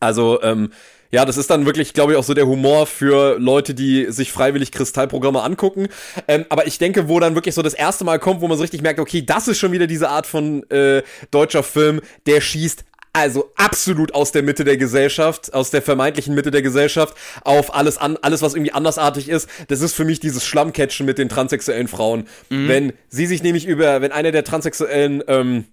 Also, ähm, ja, das ist dann wirklich, glaube ich, auch so der Humor für Leute, die sich freiwillig Kristallprogramme angucken. Ähm, aber ich denke, wo dann wirklich so das erste Mal kommt, wo man so richtig merkt, okay, das ist schon wieder diese Art von äh, deutscher Film, der schießt also absolut aus der Mitte der Gesellschaft, aus der vermeintlichen Mitte der Gesellschaft, auf alles an, alles, was irgendwie andersartig ist. Das ist für mich dieses Schlammcatchen mit den transsexuellen Frauen. Mhm. Wenn sie sich nämlich über, wenn einer der transsexuellen ähm,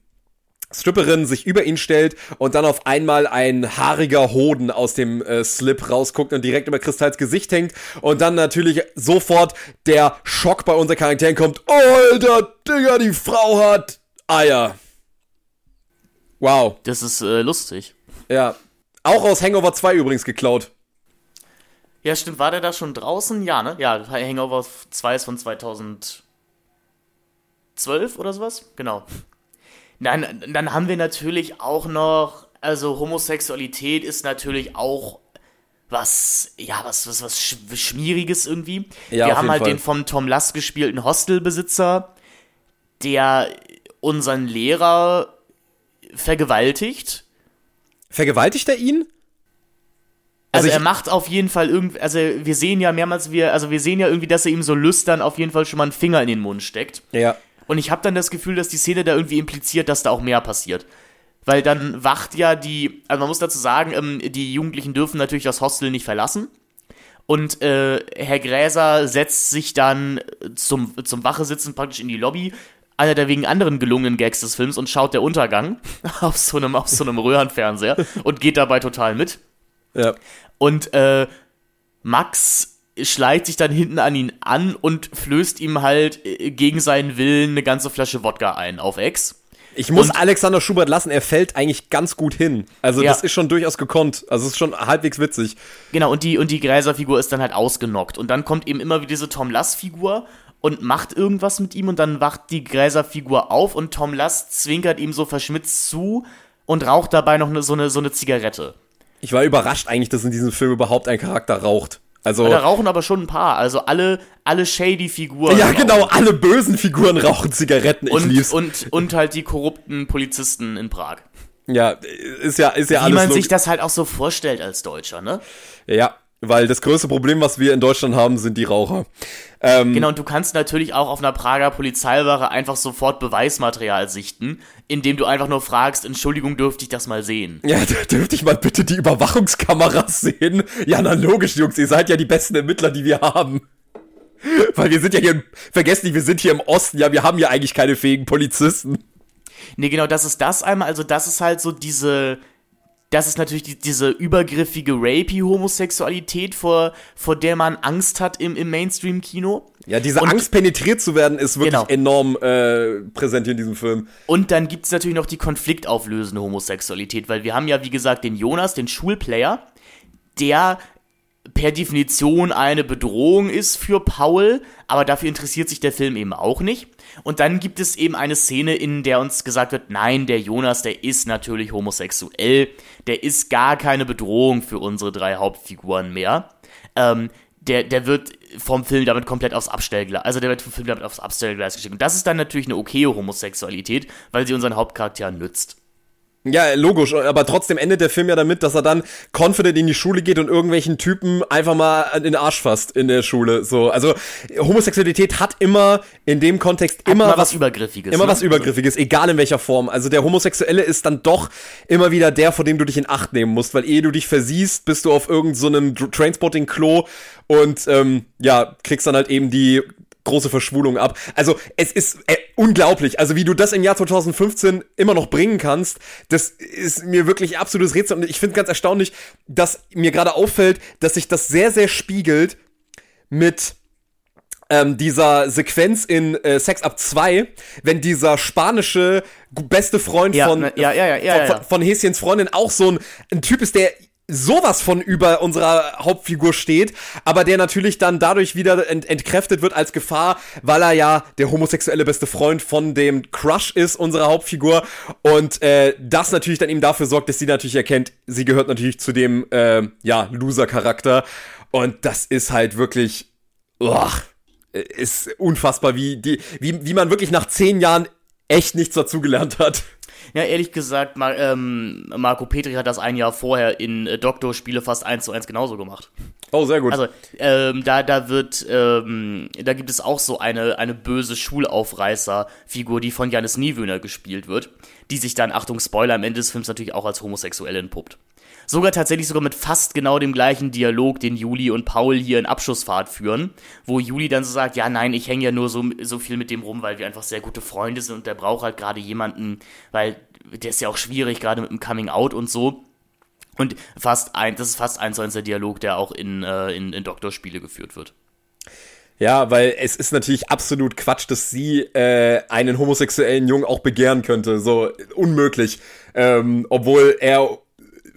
Stripperin sich über ihn stellt und dann auf einmal ein haariger Hoden aus dem äh, Slip rausguckt und direkt über Kristalls Gesicht hängt und dann natürlich sofort der Schock bei unseren Charakteren kommt. Alter, Digga, die Frau hat Eier. Wow. Das ist äh, lustig. Ja. Auch aus Hangover 2 übrigens geklaut. Ja, stimmt. War der da schon draußen? Ja, ne? Ja, Hangover 2 ist von 2012 oder sowas? Genau. Dann, dann haben wir natürlich auch noch, also Homosexualität ist natürlich auch was, ja, was, was, was Schmieriges irgendwie. Ja, wir haben halt Fall. den vom Tom Lass gespielten Hostelbesitzer, der unseren Lehrer vergewaltigt. Vergewaltigt er ihn? Also, also er macht auf jeden Fall irgendwie, also wir sehen ja mehrmals, wir, also wir sehen ja irgendwie, dass er ihm so lüstern auf jeden Fall schon mal einen Finger in den Mund steckt. Ja. Und ich habe dann das Gefühl, dass die Szene da irgendwie impliziert, dass da auch mehr passiert. Weil dann wacht ja die, also man muss dazu sagen, ähm, die Jugendlichen dürfen natürlich das Hostel nicht verlassen. Und äh, Herr Gräser setzt sich dann zum, zum Wachesitzen praktisch in die Lobby, einer der wegen anderen gelungenen Gags des Films, und schaut der Untergang auf so einem, auf so einem Röhrenfernseher und geht dabei total mit. Ja. Und äh, Max schleicht sich dann hinten an ihn an und flößt ihm halt äh, gegen seinen Willen eine ganze Flasche Wodka ein auf Ex. Ich muss und, Alexander Schubert lassen, er fällt eigentlich ganz gut hin. Also ja. das ist schon durchaus gekonnt. Also es ist schon halbwegs witzig. Genau, und die, und die Gräser-Figur ist dann halt ausgenockt. Und dann kommt eben immer wieder diese Tom Lass-Figur und macht irgendwas mit ihm und dann wacht die Gräser-Figur auf und Tom Lass zwinkert ihm so verschmitzt zu und raucht dabei noch eine, so, eine, so eine Zigarette. Ich war überrascht eigentlich, dass in diesem Film überhaupt ein Charakter raucht. Also, da rauchen aber schon ein paar. Also alle, alle shady Figuren. Ja, genau, alle bösen Figuren rauchen Zigaretten. Ich und, lieb's. Und, und halt die korrupten Polizisten in Prag. Ja, ist ja, ist ja Wie alles. Wie man sich das halt auch so vorstellt als Deutscher, ne? Ja, weil das größte Problem, was wir in Deutschland haben, sind die Raucher. Ähm, genau, und du kannst natürlich auch auf einer Prager Polizeiwache einfach sofort Beweismaterial sichten, indem du einfach nur fragst, Entschuldigung, dürfte ich das mal sehen? Ja, dürfte ich mal bitte die Überwachungskameras sehen? Ja, na logisch, Jungs, ihr seid ja die besten Ermittler, die wir haben. Weil wir sind ja hier, vergesst nicht, wir sind hier im Osten, ja, wir haben ja eigentlich keine fähigen Polizisten. Nee, genau, das ist das einmal, also das ist halt so diese, das ist natürlich die, diese übergriffige Rapey-Homosexualität, vor, vor der man Angst hat im, im Mainstream-Kino. Ja, diese und, Angst, penetriert zu werden, ist wirklich genau. enorm äh, präsent in diesem Film. Und dann gibt es natürlich noch die konfliktauflösende Homosexualität, weil wir haben ja, wie gesagt, den Jonas, den Schulplayer, der per Definition eine Bedrohung ist für Paul, aber dafür interessiert sich der Film eben auch nicht. Und dann gibt es eben eine Szene, in der uns gesagt wird, nein, der Jonas, der ist natürlich homosexuell, der ist gar keine Bedrohung für unsere drei Hauptfiguren mehr. Ähm, der, der wird vom Film damit komplett aufs Abstellgleis, also der wird vom Film damit aufs Abstellgleis geschickt. Und das ist dann natürlich eine okaye Homosexualität, weil sie unseren Hauptcharakter nützt. Ja, logisch, aber trotzdem endet der Film ja damit, dass er dann confident in die Schule geht und irgendwelchen Typen einfach mal in den Arsch fasst in der Schule. So, also Homosexualität hat immer in dem Kontext immer, immer was, was, Übergriffiges. Immer ne? was Übergriffiges, egal in welcher Form. Also der Homosexuelle ist dann doch immer wieder der, vor dem du dich in Acht nehmen musst, weil ehe du dich versiehst, bist du auf irgendeinem so Trainspotting-Klo und ähm, ja, kriegst dann halt eben die große Verschwulung ab. Also es ist äh, unglaublich. Also wie du das im Jahr 2015 immer noch bringen kannst, das ist mir wirklich absolutes Rätsel. Und ich finde ganz erstaunlich, dass mir gerade auffällt, dass sich das sehr, sehr spiegelt mit ähm, dieser Sequenz in äh, Sex Up 2, wenn dieser spanische beste Freund Ja, von, ne, ja, ja, von, von, von Häschens Freundin auch so ein, ein Typ ist, der sowas von über unserer Hauptfigur steht, aber der natürlich dann dadurch wieder ent entkräftet wird als Gefahr, weil er ja der homosexuelle beste Freund von dem Crush ist, unserer Hauptfigur. Und äh, das natürlich dann eben dafür sorgt, dass sie natürlich erkennt, sie gehört natürlich zu dem, äh, ja, Loser-Charakter. Und das ist halt wirklich, uah, ist unfassbar, wie, die, wie, wie man wirklich nach zehn Jahren echt nichts dazugelernt hat. Ja, ehrlich gesagt, Mar ähm, Marco Petri hat das ein Jahr vorher in äh, Doktor-Spiele fast eins zu eins genauso gemacht. Oh, sehr gut. Also, ähm, da, da wird, ähm, da gibt es auch so eine, eine böse Schulaufreißer-Figur, die von Janis Niewöhner gespielt wird, die sich dann, Achtung, Spoiler, am Ende des Films natürlich auch als homosexuell entpuppt. Sogar tatsächlich sogar mit fast genau dem gleichen Dialog, den Juli und Paul hier in Abschussfahrt führen, wo Juli dann so sagt, ja nein, ich hänge ja nur so, so viel mit dem rum, weil wir einfach sehr gute Freunde sind und der braucht halt gerade jemanden, weil der ist ja auch schwierig, gerade mit dem Coming Out und so. Und fast ein, das ist fast eins zu eins der Dialog, der auch in, äh, in, in Doktorspiele geführt wird. Ja, weil es ist natürlich absolut Quatsch, dass sie äh, einen homosexuellen Jungen auch begehren könnte. So unmöglich. Ähm, obwohl er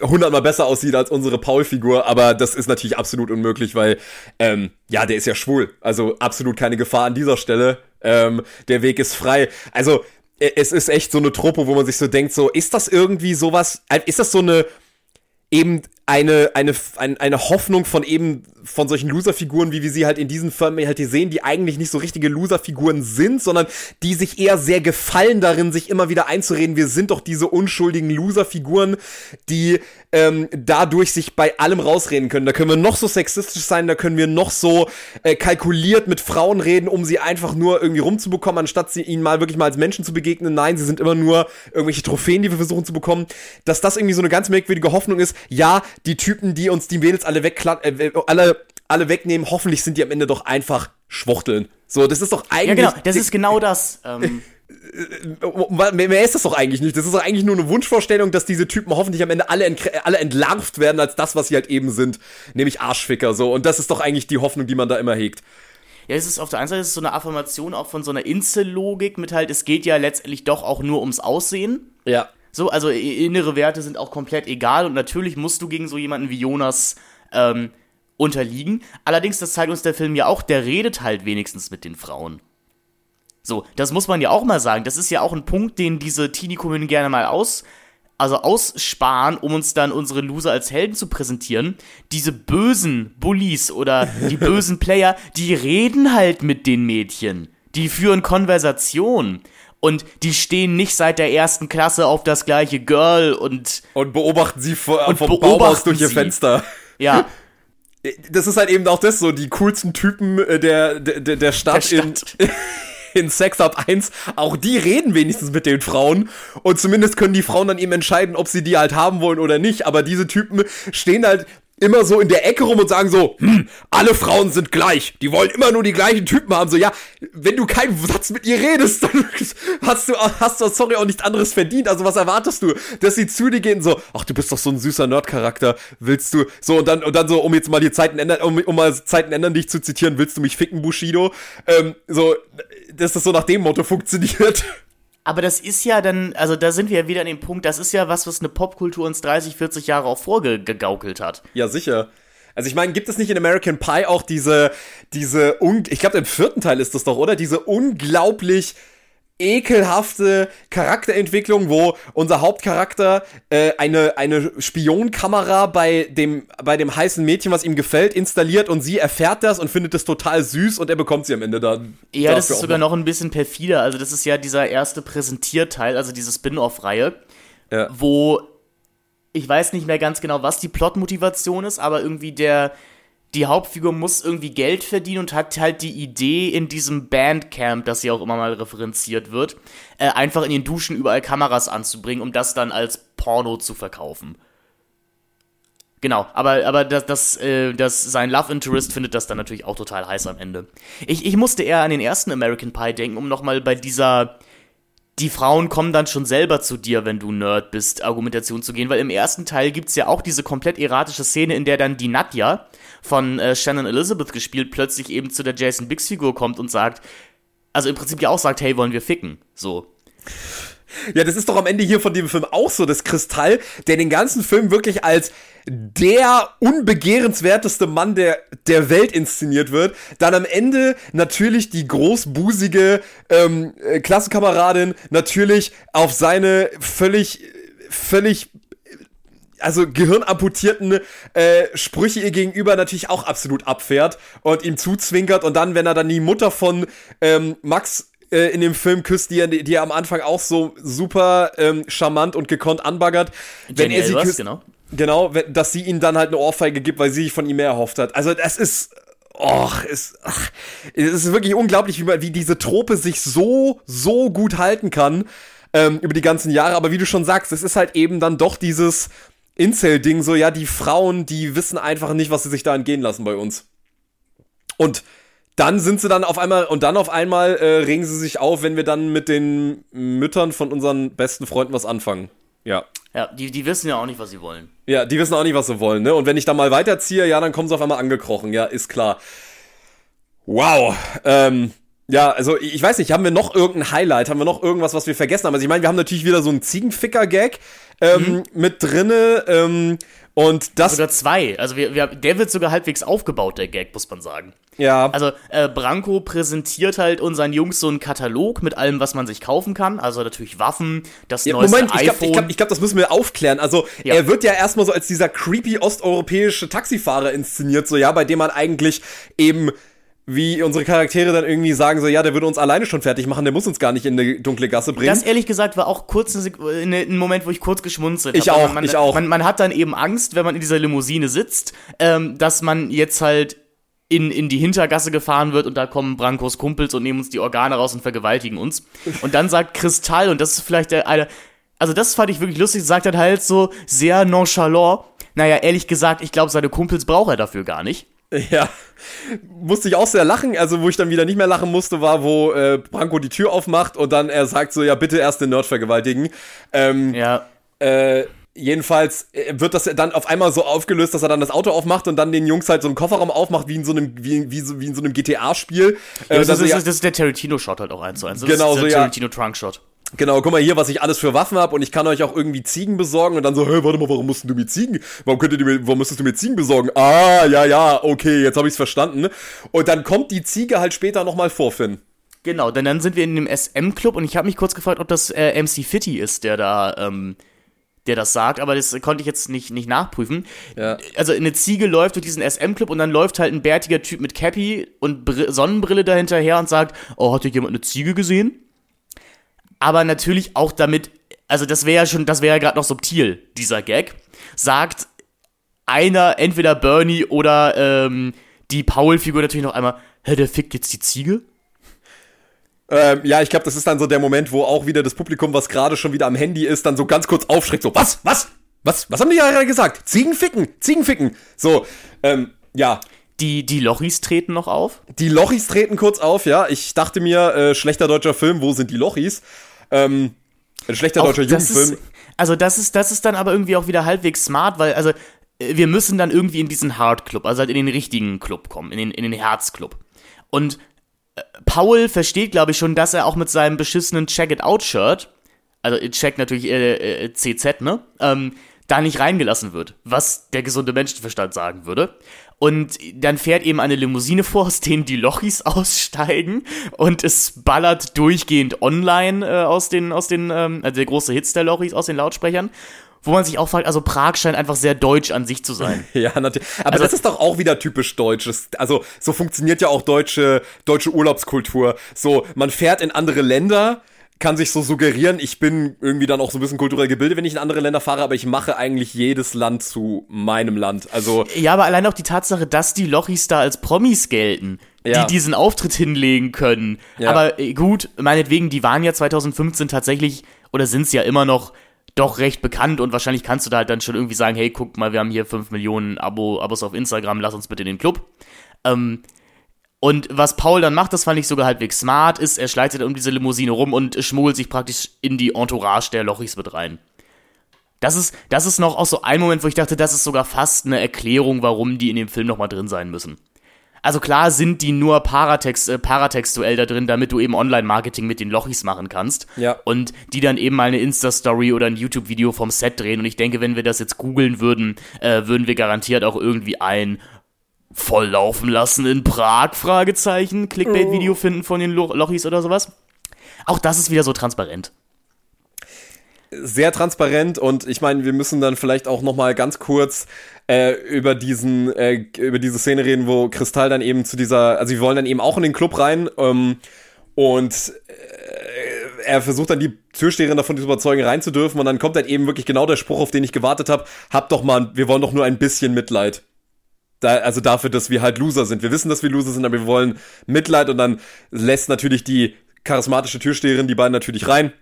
hundertmal besser aussieht als unsere Paul-Figur, aber das ist natürlich absolut unmöglich, weil ähm, ja, der ist ja schwul. Also absolut keine Gefahr an dieser Stelle. Ähm, der Weg ist frei. Also äh, es ist echt so eine Trope, wo man sich so denkt, so ist das irgendwie sowas? äh, Ist das so eine eben eine, eine, ein, eine Hoffnung von eben von solchen Loser-Figuren, wie wir sie halt in diesen Filmen halt hier sehen, die eigentlich nicht so richtige Loser-Figuren sind, sondern die sich eher sehr gefallen darin, sich immer wieder einzureden, wir sind doch diese unschuldigen Loser-Figuren, die ähm, dadurch sich bei allem rausreden können. Da können wir noch so sexistisch sein, da können wir noch so äh, kalkuliert mit Frauen reden, um sie einfach nur irgendwie rumzubekommen, anstatt sie ihnen mal wirklich mal als Menschen zu begegnen. Nein, sie sind immer nur irgendwelche Trophäen, die wir versuchen zu bekommen. Dass das irgendwie so eine ganz merkwürdige Hoffnung ist. Ja, die Typen, die uns die Mädels alle äh, alle alle wegnehmen, hoffentlich sind die am Ende doch einfach Schwuchteln. So, das ist doch eigentlich Ja, genau, das ist genau das. Ähm, mehr, mehr ist das doch eigentlich nicht. Das ist doch eigentlich nur eine Wunschvorstellung, dass diese Typen hoffentlich am Ende alle, alle entlarvt werden als das, was sie halt eben sind. Nämlich Arschficker, so. Und das ist doch eigentlich die Hoffnung, die man da immer hegt. ja, es ist auf der einen Seite so eine Affirmation auch von so einer Insellogik mit halt, es geht ja letztendlich doch auch nur ums Aussehen. Ja. So, also innere Werte sind auch komplett egal und natürlich musst du gegen so jemanden wie Jonas ähm, unterliegen. Allerdings, das zeigt uns der Film ja auch, der redet halt wenigstens mit den Frauen. So, das muss man ja auch mal sagen. Das ist ja auch ein Punkt, den diese Teenie-Komödien gerne mal aus, also aussparen, um uns dann unsere Loser als Helden zu präsentieren. Diese bösen Bullies oder die bösen Player, die reden halt mit den Mädchen. Die führen Konversation. Und die stehen nicht seit der ersten Klasse auf das gleiche Girl und Und beobachten sie vor, Und vom Baum beobachten aus durch ihr sie. Fenster. ja, Das ist halt eben auch das so, die coolsten Typen äh, der, der, der- der Stadt, Der in, Stadt. in Sex Up 1, auch die reden wenigstens mit den Frauen und zumindest können die Frauen dann eben entscheiden, ob sie die halt haben wollen oder nicht, aber diese Typen stehen halt immer so in der Ecke rum und sagen so, hm, alle Frauen sind gleich, die wollen immer nur die gleichen Typen haben, so, ja, wenn du keinen Satz mit ihr redest, dann hast du, hast du, sorry, auch nichts anderes verdient, also was erwartest du, dass sie zu dir gehen, so, ach, du bist doch so ein süßer Nerd-Charakter, willst du, so, und dann, und dann so, um jetzt mal die Zeiten ändern, um, um mal Zeiten ändern, dich zu zitieren, willst du mich ficken, Bushido, ähm, so, dass das so nach dem Motto funktioniert. Aber das ist ja dann, also da sind wir ja wieder an dem Punkt, das ist ja was, was eine Popkultur uns 30, 40 Jahre auch vorgegaukelt hat. Ja, sicher. Also ich meine, gibt es nicht in American Pie auch diese, diese, ich glaube im vierten Teil ist das doch, oder? Diese unglaublich ekelhafte Charakterentwicklung, wo unser Hauptcharakter äh, eine, eine Spionkamera bei dem, bei dem heißen Mädchen, was ihm gefällt, installiert und sie erfährt das und findet es total süß und er bekommt sie am Ende dann. Ja, das ist sogar noch ein bisschen perfider. Also, das ist ja dieser erste Präsentierteil, also diese Spin-off-Reihe, Ja. wo ich weiß nicht mehr ganz genau, was die Plotmotivation ist, aber irgendwie der die Hauptfigur muss irgendwie Geld verdienen und hat halt die Idee in diesem Bandcamp, das hier auch immer mal referenziert wird, äh, einfach in den Duschen überall Kameras anzubringen, um das dann als Porno zu verkaufen. Genau, aber, aber das, das, äh, das, sein Love Interest findet das dann natürlich auch total heiß am Ende. Ich, ich musste eher an den ersten American Pie denken, um nochmal bei dieser die Frauen kommen dann schon selber zu dir, wenn du Nerd bist, Argumentation zu gehen, weil im ersten Teil gibt's ja auch diese komplett erratische Szene, in der dann die Nadja von äh, Shannon Elizabeth gespielt plötzlich eben zu der Jason Biggs Figur kommt und sagt, also im Prinzip ja auch sagt, hey, wollen wir ficken, so. Ja, das ist doch am Ende hier von dem Film auch so, das Kristall, der den ganzen Film wirklich als der unbegehrenswerteste Mann der, der Welt inszeniert wird. Dann am Ende natürlich die großbusige ähm, äh, Klassenkameradin natürlich auf seine völlig, völlig also gehirnamputierten äh, Sprüche ihr gegenüber natürlich auch absolut abfährt und ihm zuzwinkert und dann, wenn er dann die Mutter von ähm, Max äh, in dem Film küsst, die er, die er am Anfang auch so super ähm, charmant und gekonnt anbaggert. wenn Jenny er sie Elvers, küsst, genau. genau, wenn, dass sie ihn dann halt eine Ohrfeige gibt, weil sie sich von ihm mehr erhofft hat. Also das ist Och, ist, ach, es ist wirklich unglaublich, wie, man, wie diese Trope sich so, so gut halten kann ähm, über die ganzen Jahre. Aber wie du schon sagst, es ist halt eben dann doch dieses Incel-Ding, so, ja, die Frauen, die wissen einfach nicht, was sie sich da entgehen lassen bei uns. Und dann sind sie dann auf einmal, und dann auf einmal äh, regen sie sich auf, wenn wir dann mit den Müttern von unseren besten Freunden was anfangen. Ja. Ja, die, die wissen ja auch nicht, was sie wollen. Ja, die wissen auch nicht, was sie wollen, ne? Und wenn ich dann mal weiterziehe, ja, dann kommen sie auf einmal angekrochen, ja, ist klar. Wow. Ähm, ja, also ich weiß nicht, haben wir noch irgendein Highlight? Haben wir noch irgendwas, was wir vergessen haben? Also ich meine, wir haben natürlich wieder so einen Ziegenficker-Gag ähm, mit drinne. Ähm, und das. Sogar zwei. Also wir, wir, der wird sogar halbwegs aufgebaut, der Gag, muss man sagen. Ja. Also äh, Branko präsentiert halt unseren Jungs so einen Katalog mit allem, was man sich kaufen kann. Also natürlich Waffen, das Ja, neueste Moment, ich glaube, iPhone. ich glaub, ich glaub, das müssen wir aufklären. Also, Ja. er wird ja erstmal so als dieser creepy osteuropäische Taxifahrer inszeniert, so ja, bei dem man eigentlich eben wie unsere Charaktere dann irgendwie sagen, so ja, der würde uns alleine schon fertig machen, der muss uns gar nicht in eine dunkle Gasse bringen. Das ehrlich gesagt war auch kurz eine Sek- eine- ein Moment, wo ich kurz geschmunzelt Ich hab. auch, man, ich auch. Man, man hat dann eben Angst, wenn man in dieser Limousine sitzt, ähm, dass man jetzt halt in, in die Hintergasse gefahren wird und da kommen Brankos Kumpels und nehmen uns die Organe raus und vergewaltigen uns. Und dann sagt Kristall, und das ist vielleicht der eine, also das fand ich wirklich lustig, sagt dann halt so sehr nonchalant, naja, ehrlich gesagt, ich glaube, seine Kumpels braucht er dafür gar nicht. Ja, musste ich auch sehr lachen. Also, wo ich dann wieder nicht mehr lachen musste, war, wo äh, Branko die Tür aufmacht und dann er sagt so, ja, bitte erst den Nerd vergewaltigen. Ähm, Ja. äh, jedenfalls äh, wird das dann auf einmal so aufgelöst, dass er dann das Auto aufmacht und dann den Jungs halt so einen Kofferraum aufmacht, wie in so einem, wie, wie, so, wie in so einem GTA-Spiel. Äh, Das, dass ist, er- das ist der Tarantino-Shot halt auch eins zu eins. Das Genau, ist so, der ja. Genau, guck mal hier, was ich alles für Waffen habe und ich kann euch auch irgendwie Ziegen besorgen und dann so, hey, warte mal, warum musst du mir Ziegen? Warum könnt ihr mir, warum müsstest du mir Ziegen besorgen? Ah, ja, ja, okay, jetzt habe ich's verstanden. Und dann kommt die Ziege halt später nochmal vor, Finn. Genau, denn dann sind wir in dem SM-Club und ich habe mich kurz gefragt, ob das äh, MC Fitty ist, der da, ähm, der das sagt, aber das konnte ich jetzt nicht, nicht nachprüfen. Ja. Also eine Ziege läuft durch diesen SM-Club und dann läuft halt ein bärtiger Typ mit Cappy und Br Sonnenbrille dahinterher und sagt, oh, hat hier jemand eine Ziege gesehen? Aber natürlich auch damit, also das wäre ja schon, das wäre ja gerade noch subtil, dieser Gag, sagt einer, entweder Bernie oder ähm, die Paul-Figur natürlich noch einmal, hä, der fickt jetzt die Ziege? Ähm, ja, ich glaube, das ist dann so der Moment, wo auch wieder das Publikum, was gerade schon wieder am Handy ist, dann so ganz kurz aufschreckt, so, was, was, was, was haben die gerade gesagt? Ziegen ficken, Ziegen ficken. So, ähm, ja, Die, die Lochis treten noch auf. Die Lochis treten kurz auf, ja. Ich dachte mir, äh, schlechter deutscher Film, wo sind die Lochis? Ähm, ein schlechter Auch deutscher Jugendfilm. ist, also das ist, das ist dann aber irgendwie auch wieder halbwegs smart, weil, also, äh, wir müssen dann irgendwie in diesen Hard Club, also halt in den richtigen Club kommen, in den, in den Herzclub. Und äh, Paul versteht, glaube ich, schon, dass er auch mit seinem beschissenen Check It Out Shirt, also äh, Check natürlich äh, äh, CZ, ne, ähm, da nicht reingelassen wird, was der gesunde Menschenverstand sagen würde. Und dann fährt eben eine Limousine vor, aus denen die Lochis aussteigen und es ballert durchgehend online äh, aus den, aus den, ähm, also der große Hits der Lochis aus den Lautsprechern, wo man sich auch fragt, also Prag scheint einfach sehr deutsch an sich zu sein. Ja, natürlich. Aber Also- das ist doch auch wieder typisch deutsch. Das, also, so funktioniert ja auch deutsche, deutsche Urlaubskultur. So, man fährt in andere Länder, kann sich so suggerieren, ich bin irgendwie dann auch so ein bisschen kulturell gebildet, wenn ich in andere Länder fahre, aber ich mache eigentlich jedes Land zu meinem Land. Also, Ja, aber allein auch die Tatsache, dass die Lochis da als Promis gelten, Ja. die diesen Auftritt hinlegen können. Ja. Aber äh, gut, meinetwegen, die waren ja 2015 tatsächlich, oder sind es ja immer noch, doch recht bekannt und wahrscheinlich kannst du da halt dann schon irgendwie sagen, hey, guck mal, wir haben hier 5 Millionen Abo, Abos auf Instagram, lass uns bitte in den Club. Ähm, Und was Paul dann macht, das fand ich sogar halbwegs smart, ist, er schleitet um diese Limousine rum und schmuggelt sich praktisch in die Entourage der Lochis mit rein. Das ist, das ist noch auch so ein Moment, wo ich dachte, das ist sogar fast eine Erklärung, warum die in dem Film nochmal drin sein müssen. Also klar sind die nur Paratext, äh, paratextuell da drin, damit du eben Online-Marketing mit den Lochis machen kannst. Ja. Und die dann eben mal eine Insta-Story oder ein YouTube-Video vom Set drehen. Und ich denke, wenn wir das jetzt googeln würden, äh, würden wir garantiert auch irgendwie ein volllaufen lassen in Prag, Fragezeichen, Clickbait-Video Oh. finden von den Lo Lochis oder sowas. Auch das ist wieder so transparent. sehr transparent und ich meine, wir müssen dann vielleicht auch noch mal ganz kurz äh, über diesen äh, über diese Szene reden, wo Kristall dann eben zu dieser, also wir wollen dann eben auch in den Club rein ähm, und äh, er versucht dann die Türsteherin davon zu überzeugen, rein zu dürfen und dann kommt halt eben wirklich genau der Spruch, auf den ich gewartet habe, habt doch mal, wir wollen doch nur ein bisschen Mitleid. Da, also dafür, dass wir halt Loser sind. Wir wissen, dass wir Loser sind, aber wir wollen Mitleid und dann lässt natürlich die charismatische Türsteherin die beiden natürlich rein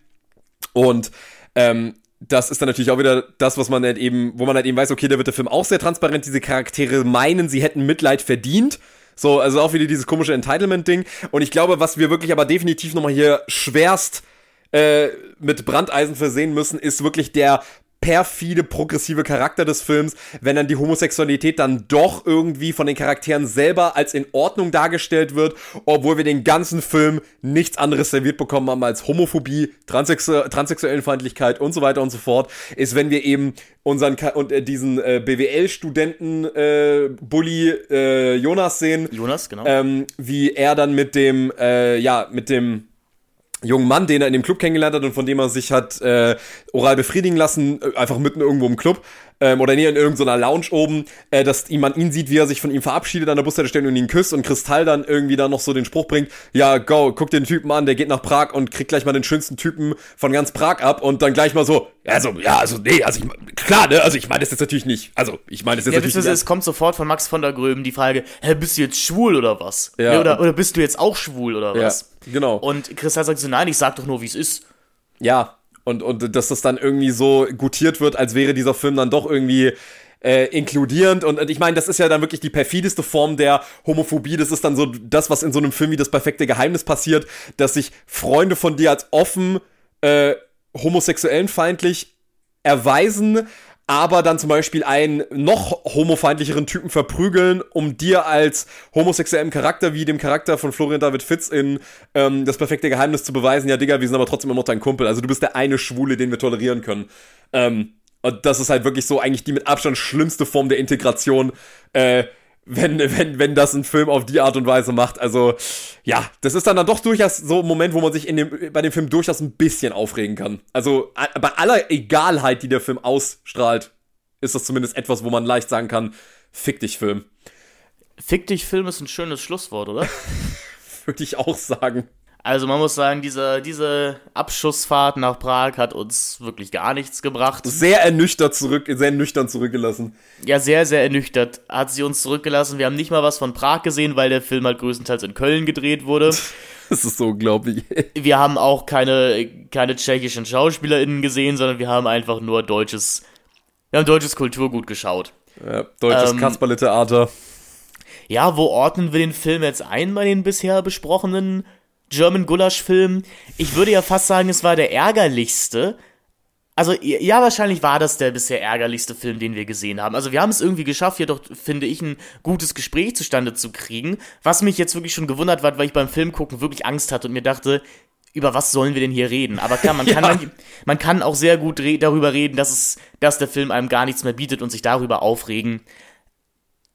und ähm, das ist dann natürlich auch wieder das, was man halt eben, wo man halt eben weiß, okay, da wird der Film auch sehr transparent. Diese Charaktere meinen, sie hätten Mitleid verdient. So, also auch wieder dieses komische Entitlement-Ding. Und ich glaube, was wir wirklich aber definitiv nochmal hier schwerst äh, mit Brandeisen versehen müssen, ist wirklich der perfide, progressive Charakter des Films, wenn dann die Homosexualität dann doch irgendwie von den Charakteren selber als in Ordnung dargestellt wird, obwohl wir den ganzen Film nichts anderes serviert bekommen haben als Homophobie, Transsexu Transsexuellenfeindlichkeit und so weiter und so fort, ist, wenn wir eben unseren Ka und äh, diesen äh, BWL-Studenten äh, Bully äh, Jonas sehen, Jonas, genau. ähm, wie er dann mit dem, äh, ja, mit dem jungen Mann, den er in dem Club kennengelernt hat und von dem er sich hat äh, oral befriedigen lassen, äh, einfach mitten irgendwo im Club ähm, oder nee, in irgendeiner Lounge oben, äh, dass man ihn sieht, wie er sich von ihm verabschiedet an der Bushaltestelle und ihn küsst und Kristall dann irgendwie dann noch so den Spruch bringt, ja, go, guck den Typen an, der geht nach Prag und kriegt gleich mal den schönsten Typen von ganz Prag ab und dann gleich mal so, ja, also, ja, also, nee, also, ich, klar, ne, also ich meine das jetzt natürlich nicht, also, ich meine das jetzt Ja, natürlich nicht es kommt sofort von Max von der Gröben die Frage, hä, bist du jetzt schwul oder was? Ja. Ne, Oder, oder bist du jetzt auch schwul oder ja, was? Genau. Und Kristall sagt so, nein, ich sag doch nur, wie es ist. Ja, und, und dass das dann irgendwie so gutiert wird, als wäre dieser Film dann doch irgendwie äh, inkludierend. Und, und ich meine, das ist ja dann wirklich die perfideste Form der Homophobie. Das ist dann so das, was in so einem Film wie das perfekte Geheimnis passiert, dass sich Freunde von dir als offen äh, homosexuellenfeindlich erweisen, aber dann zum Beispiel einen noch homofeindlicheren Typen verprügeln, um dir als homosexuellen Charakter, wie dem Charakter von Florian David Fitz in ähm, Das perfekte Geheimnis zu beweisen, ja Digga, wir sind aber trotzdem immer noch dein Kumpel. Also du bist der eine Schwule, den wir tolerieren können. Ähm, und das ist halt wirklich so eigentlich die mit Abstand schlimmste Form der Integration, äh, wenn, wenn, wenn das ein Film auf die Art und Weise macht. Also, ja, das ist dann, dann doch durchaus so ein Moment, wo man sich in dem, bei dem Film durchaus ein bisschen aufregen kann. Also, bei aller Egalheit, die der Film ausstrahlt, ist das zumindest etwas, wo man leicht sagen kann, fick dich, Film. Fick dich, Film ist ein schönes Schlusswort, oder? Würde ich auch sagen. Also man muss sagen, diese, diese Abschussfahrt nach Prag hat uns wirklich gar nichts gebracht. Sehr ernüchtert zurück, sehr nüchtern zurückgelassen. Ja, sehr, sehr ernüchtert hat sie uns zurückgelassen. Wir haben nicht mal was von Prag gesehen, weil der Film halt größtenteils in Köln gedreht wurde. Das ist so unglaublich. Wir haben auch keine, keine tschechischen SchauspielerInnen gesehen, sondern wir haben einfach nur deutsches, wir haben deutsches Kulturgut geschaut. Ja, deutsches Ähm, Kasperle-Theater. Ja, wo ordnen wir den Film jetzt ein bei den bisher besprochenen German Gulasch-Filmen? Ich würde ja fast sagen, es war der ärgerlichste. Also, ja, wahrscheinlich war das der bisher ärgerlichste Film, den wir gesehen haben. Also, wir haben es irgendwie geschafft, hier doch, finde ich, ein gutes Gespräch zustande zu kriegen. Was mich jetzt wirklich schon gewundert hat, weil ich beim Film gucken wirklich Angst hatte und mir dachte, über was sollen wir denn hier reden? Aber klar, man kann, Ja. man, man kann auch sehr gut re darüber reden, dass, es, dass der Film einem gar nichts mehr bietet und sich darüber aufregen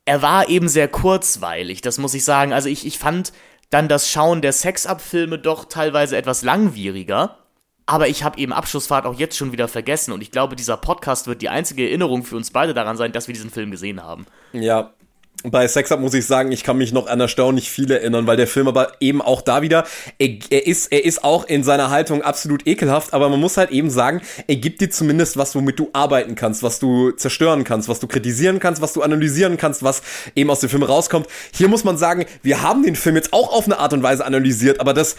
er war eben sehr kurzweilig, das muss ich sagen. Also ich, ich fand dann das Schauen der Sex-Up-Filme doch teilweise etwas langwieriger. Aber ich habe eben Abschlussfahrt auch jetzt schon wieder vergessen. Und ich glaube, dieser Podcast wird die einzige Erinnerung für uns beide daran sein, dass wir diesen Film gesehen haben. Ja. Bei Sex Up muss ich sagen, ich kann mich noch an erstaunlich viel erinnern, weil der Film aber eben auch da wieder, er, er, ist, er ist auch in seiner Haltung absolut ekelhaft, aber man muss halt eben sagen, er gibt dir zumindest was, womit du arbeiten kannst, was du zerstören kannst, was du kritisieren kannst, was du analysieren kannst, was eben aus dem Film rauskommt. Hier muss man sagen, wir haben den Film jetzt auch auf eine Art und Weise analysiert, aber das,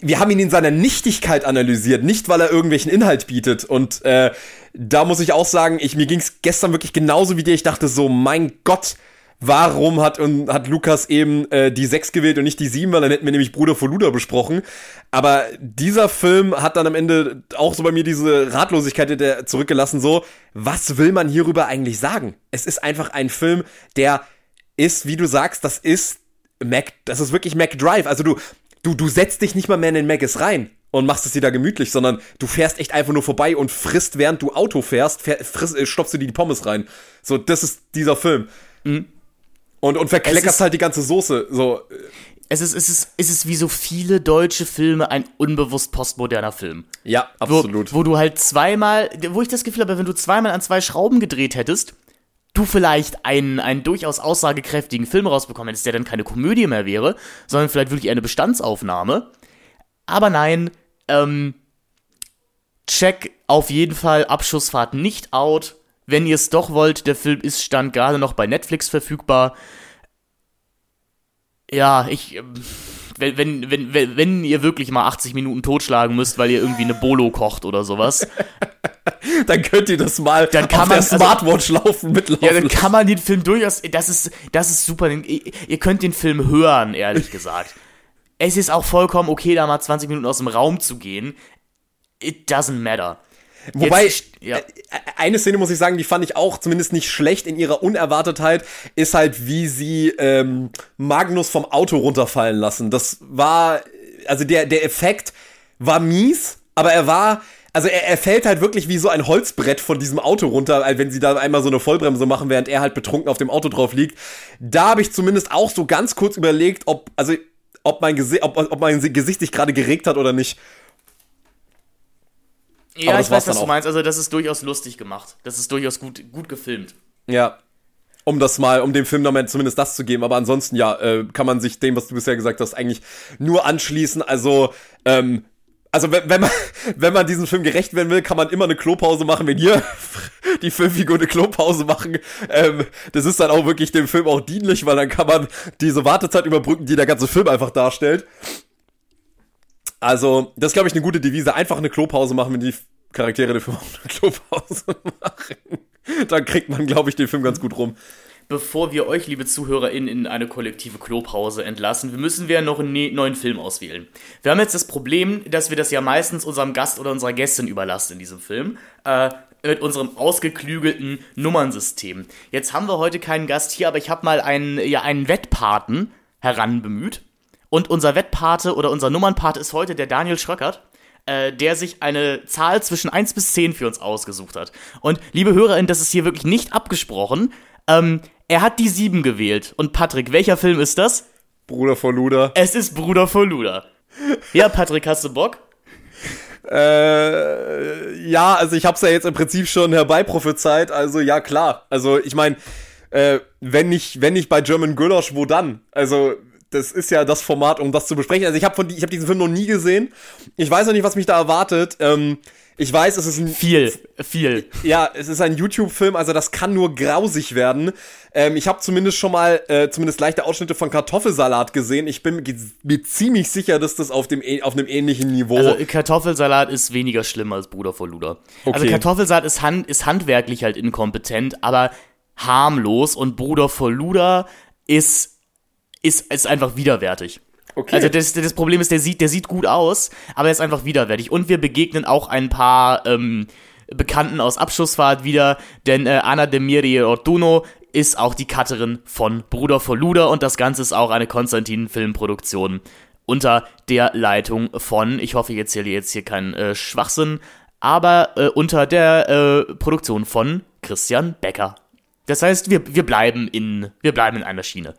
wir haben ihn in seiner Nichtigkeit analysiert, nicht weil er irgendwelchen Inhalt bietet. Und äh, da muss ich auch sagen, ich, mir ging es gestern wirklich genauso wie dir. Ich dachte so, mein Gott, warum hat, und, hat Lukas eben äh, die 6 gewählt und nicht die 7, weil dann hätten wir nämlich Bruder von Luda besprochen. Aber dieser Film hat dann am Ende auch so bei mir diese Ratlosigkeit der zurückgelassen, so, was will man hierüber eigentlich sagen? Es ist einfach ein Film, der ist, wie du sagst, das ist Mac, das ist wirklich Mac Drive. Also du, du, du setzt dich nicht mal mehr in den Macis rein und machst es dir da gemütlich, sondern du fährst echt einfach nur vorbei und frisst, während du Auto fährst, frisst, äh, stopfst du dir die Pommes rein. So, das ist dieser Film. Mhm. Und, und verkleckerst halt die ganze Soße. So. Es ist, es, ist, es ist wie so viele deutsche Filme ein unbewusst postmoderner Film. Ja, absolut. Wo, wo du halt zweimal, wo ich das Gefühl habe, wenn du zweimal an zwei Schrauben gedreht hättest, du vielleicht einen, einen durchaus aussagekräftigen Film rausbekommen hättest, der dann keine Komödie mehr wäre, sondern vielleicht wirklich eine Bestandsaufnahme. Aber nein, ähm, check auf jeden Fall Abschussfahrt nicht out. Wenn ihr es doch wollt, der Film ist stand gerade noch bei Netflix verfügbar. Ja, ich. Ähm, wenn, wenn, wenn, wenn ihr wirklich mal 80 Minuten totschlagen müsst, weil ihr irgendwie eine Bolo kocht oder sowas. dann könnt ihr das mal dann kann auf man, der also Smartwatch also, laufen, mitlaufen. Ja, dann kann man den Film durchaus, das ist, das ist super. Ihr könnt den Film hören, ehrlich gesagt. es ist auch vollkommen okay, da mal 20 Minuten aus dem Raum zu gehen. It doesn't matter. Wobei, Jetzt, ja. Äh, eine Szene muss ich sagen, die fand ich auch zumindest nicht schlecht in ihrer Unerwartetheit, ist halt, wie sie ähm, Magnus vom Auto runterfallen lassen. Das war, also der, der Effekt war mies, aber er war, also er, er fällt halt wirklich wie so ein Holzbrett von diesem Auto runter, wenn sie da einmal so eine Vollbremse machen, während er halt betrunken auf dem Auto drauf liegt. Da habe ich zumindest auch so ganz kurz überlegt, ob, also, ob mein, Gesi ob, ob mein Gesicht sich gerade geregt hat oder nicht. Ja, ich weiß, was du meinst. Also, das ist durchaus lustig gemacht. Das ist durchaus gut, gut gefilmt. Ja. Um das mal, um dem Film nochmal zumindest das zu geben. Aber ansonsten, ja, äh, kann man sich dem, was du bisher gesagt hast, eigentlich nur anschließen. Also, ähm, also wenn, wenn man wenn man diesem Film gerecht werden will, kann man immer eine Klopause machen, wenn hier die Filmfigur eine Klopause machen. Ähm, das ist dann auch wirklich dem Film auch dienlich, weil dann kann man diese Wartezeit überbrücken, die der ganze Film einfach darstellt. Also, das ist, glaube ich, eine gute Devise. Einfach eine Klopause machen, wenn die Charaktere den Film eine Klopause machen. Dann kriegt man, glaube ich, den Film ganz gut rum. Bevor wir euch, liebe ZuhörerInnen, in eine kollektive Klopause entlassen, müssen wir noch einen ne-, neuen Film auswählen. Wir haben jetzt das Problem, dass wir das ja meistens unserem Gast oder unserer Gästin überlassen in diesem Film. Äh, mit unserem ausgeklügelten Nummernsystem. Jetzt haben wir heute keinen Gast hier, aber ich habe mal einen, ja, einen Wettpaten heranbemüht. Und unser Wettpate oder unser Nummernpate ist heute der Daniel Schröckert, äh, der sich eine Zahl zwischen 1 bis 10 für uns ausgesucht hat. Und liebe HörerInnen, das ist hier wirklich nicht abgesprochen. Ähm, er hat die 7 gewählt. Und Patrick, welcher Film ist das? Bruder vor Luder. Es ist Bruder vor Luder. Ja, Patrick, hast du Bock? Äh, ja, also ich hab's ja jetzt im Prinzip schon herbeiprophezeit, also ja klar. Also ich meine, äh, wenn nicht, wenn nicht bei German Gulasch, wo dann? Also das ist ja das Format, um das zu besprechen. Also ich habe von ich habe diesen Film noch nie gesehen. Ich weiß noch nicht, was mich da erwartet. Ähm, ich weiß, es ist ein viel, viel. Ja, es ist ein YouTube-Film, also das kann nur grausig werden. Ähm, ich habe zumindest schon mal äh, zumindest leichte Ausschnitte von Kartoffelsalat gesehen. Ich bin mir ziemlich sicher, dass das auf dem auf einem ähnlichen Niveau. Also Kartoffelsalat ist weniger schlimm als Bruder vor Luder. Also okay. Also Kartoffelsalat ist, hand, ist handwerklich halt inkompetent, aber harmlos und Bruder vor Luder ist ist, ist einfach widerwärtig. Okay. Also das, das Problem ist, der sieht, der sieht gut aus, aber er ist einfach widerwärtig. Und wir begegnen auch ein paar ähm, Bekannten aus Abschussfahrt wieder, denn äh, Anna de Miri Ortuno ist auch die Cutterin von Bruder vor Luder und das Ganze ist auch eine Konstantin-Filmproduktion unter der Leitung von, ich hoffe, ich erzähle jetzt hier keinen äh, Schwachsinn, aber äh, unter der äh, Produktion von Christian Becker. Das heißt, wir, wir, bleiben in, wir bleiben in einer Schiene.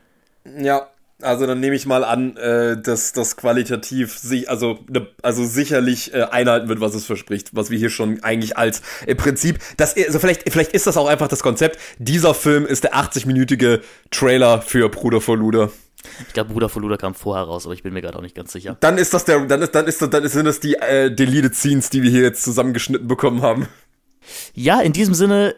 Ja, also dann nehme ich mal an, äh, dass das qualitativ sich, also, ne, also sicherlich äh, einhalten wird, was es verspricht, was wir hier schon eigentlich als im Prinzip, das, also vielleicht, vielleicht ist das auch einfach das Konzept. Dieser Film ist der 80-minütige Trailer für Bruder vor Luder. Ich glaube, Bruder vor Luder kam vorher raus, aber ich bin mir gerade auch nicht ganz sicher. Dann ist das der, dann ist, dann ist, dann sind das die äh, Deleted Scenes, die wir hier jetzt zusammengeschnitten bekommen haben. Ja, in diesem Sinne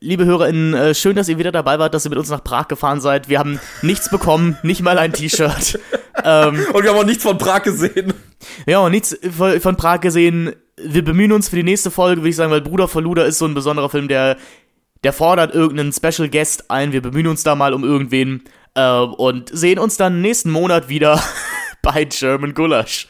liebe HörerInnen, äh, schön, dass ihr wieder dabei wart, dass ihr mit uns nach Prag gefahren seid. Wir haben nichts bekommen, nicht mal ein T-Shirt. ähm, und wir haben auch nichts von Prag gesehen. Ja, und nichts von Prag gesehen. Wir bemühen uns für die nächste Folge, würde ich sagen, weil Bruder von Luder ist so ein besonderer Film, der der fordert irgendeinen Special Guest ein, wir bemühen uns da mal um irgendwen äh, und sehen uns dann nächsten Monat wieder bei German Gulasch.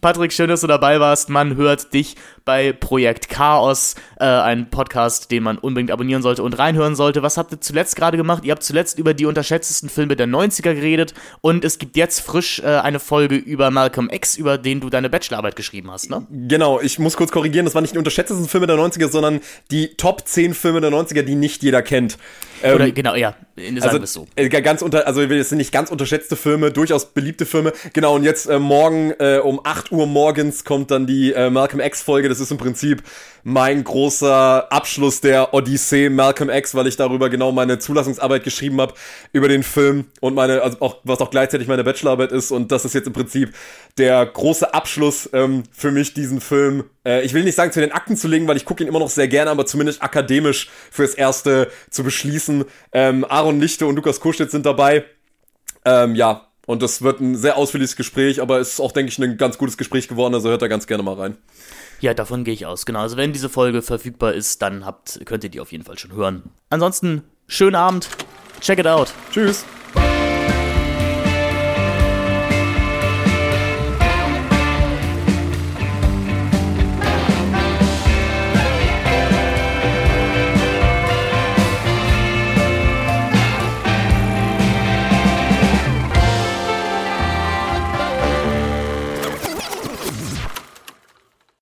Patrick, schön, dass du dabei warst. Man hört dich bei Projekt Chaos, äh, ein Podcast, den man unbedingt abonnieren sollte und reinhören sollte. Was habt ihr zuletzt gerade gemacht? Ihr habt zuletzt über die unterschätztesten Filme der 90er geredet und es gibt jetzt frisch äh, eine Folge über Malcolm X, über den du deine Bachelorarbeit geschrieben hast, ne? Genau, ich muss kurz korrigieren, das waren nicht die unterschätztesten Filme der 90er, sondern die Top 10 Filme der 90er, die nicht jeder kennt. Oder ähm, genau, ja, sagen also, so. Äh, ganz unter, also es sind nicht ganz unterschätzte Filme, durchaus beliebte Filme. Genau, und jetzt äh, morgen äh, um 8 Uhr morgens kommt dann die äh, Malcolm X-Folge. Das ist im Prinzip mein großer Abschluss der Odyssee Malcolm X, weil ich darüber genau meine Zulassungsarbeit geschrieben habe über den Film und meine, also auch, was auch gleichzeitig meine Bachelorarbeit ist. Und das ist jetzt im Prinzip der große Abschluss ähm, für mich, diesen Film. Äh, ich will nicht sagen, zu den Akten zu legen, weil ich gucke ihn immer noch sehr gerne, aber zumindest akademisch fürs Erste zu beschließen. Ähm, Aaron Lichte und Lukas Kuschnitz sind dabei. Ähm, ja, und das wird ein sehr ausführliches Gespräch, aber es ist auch, denke ich, ein ganz gutes Gespräch geworden, also hört da ganz gerne mal rein. Ja, davon gehe ich aus. Genau. Also wenn diese Folge verfügbar ist, dann habt, könnt ihr die auf jeden Fall schon hören. Ansonsten, schönen Abend. Check it out. Tschüss.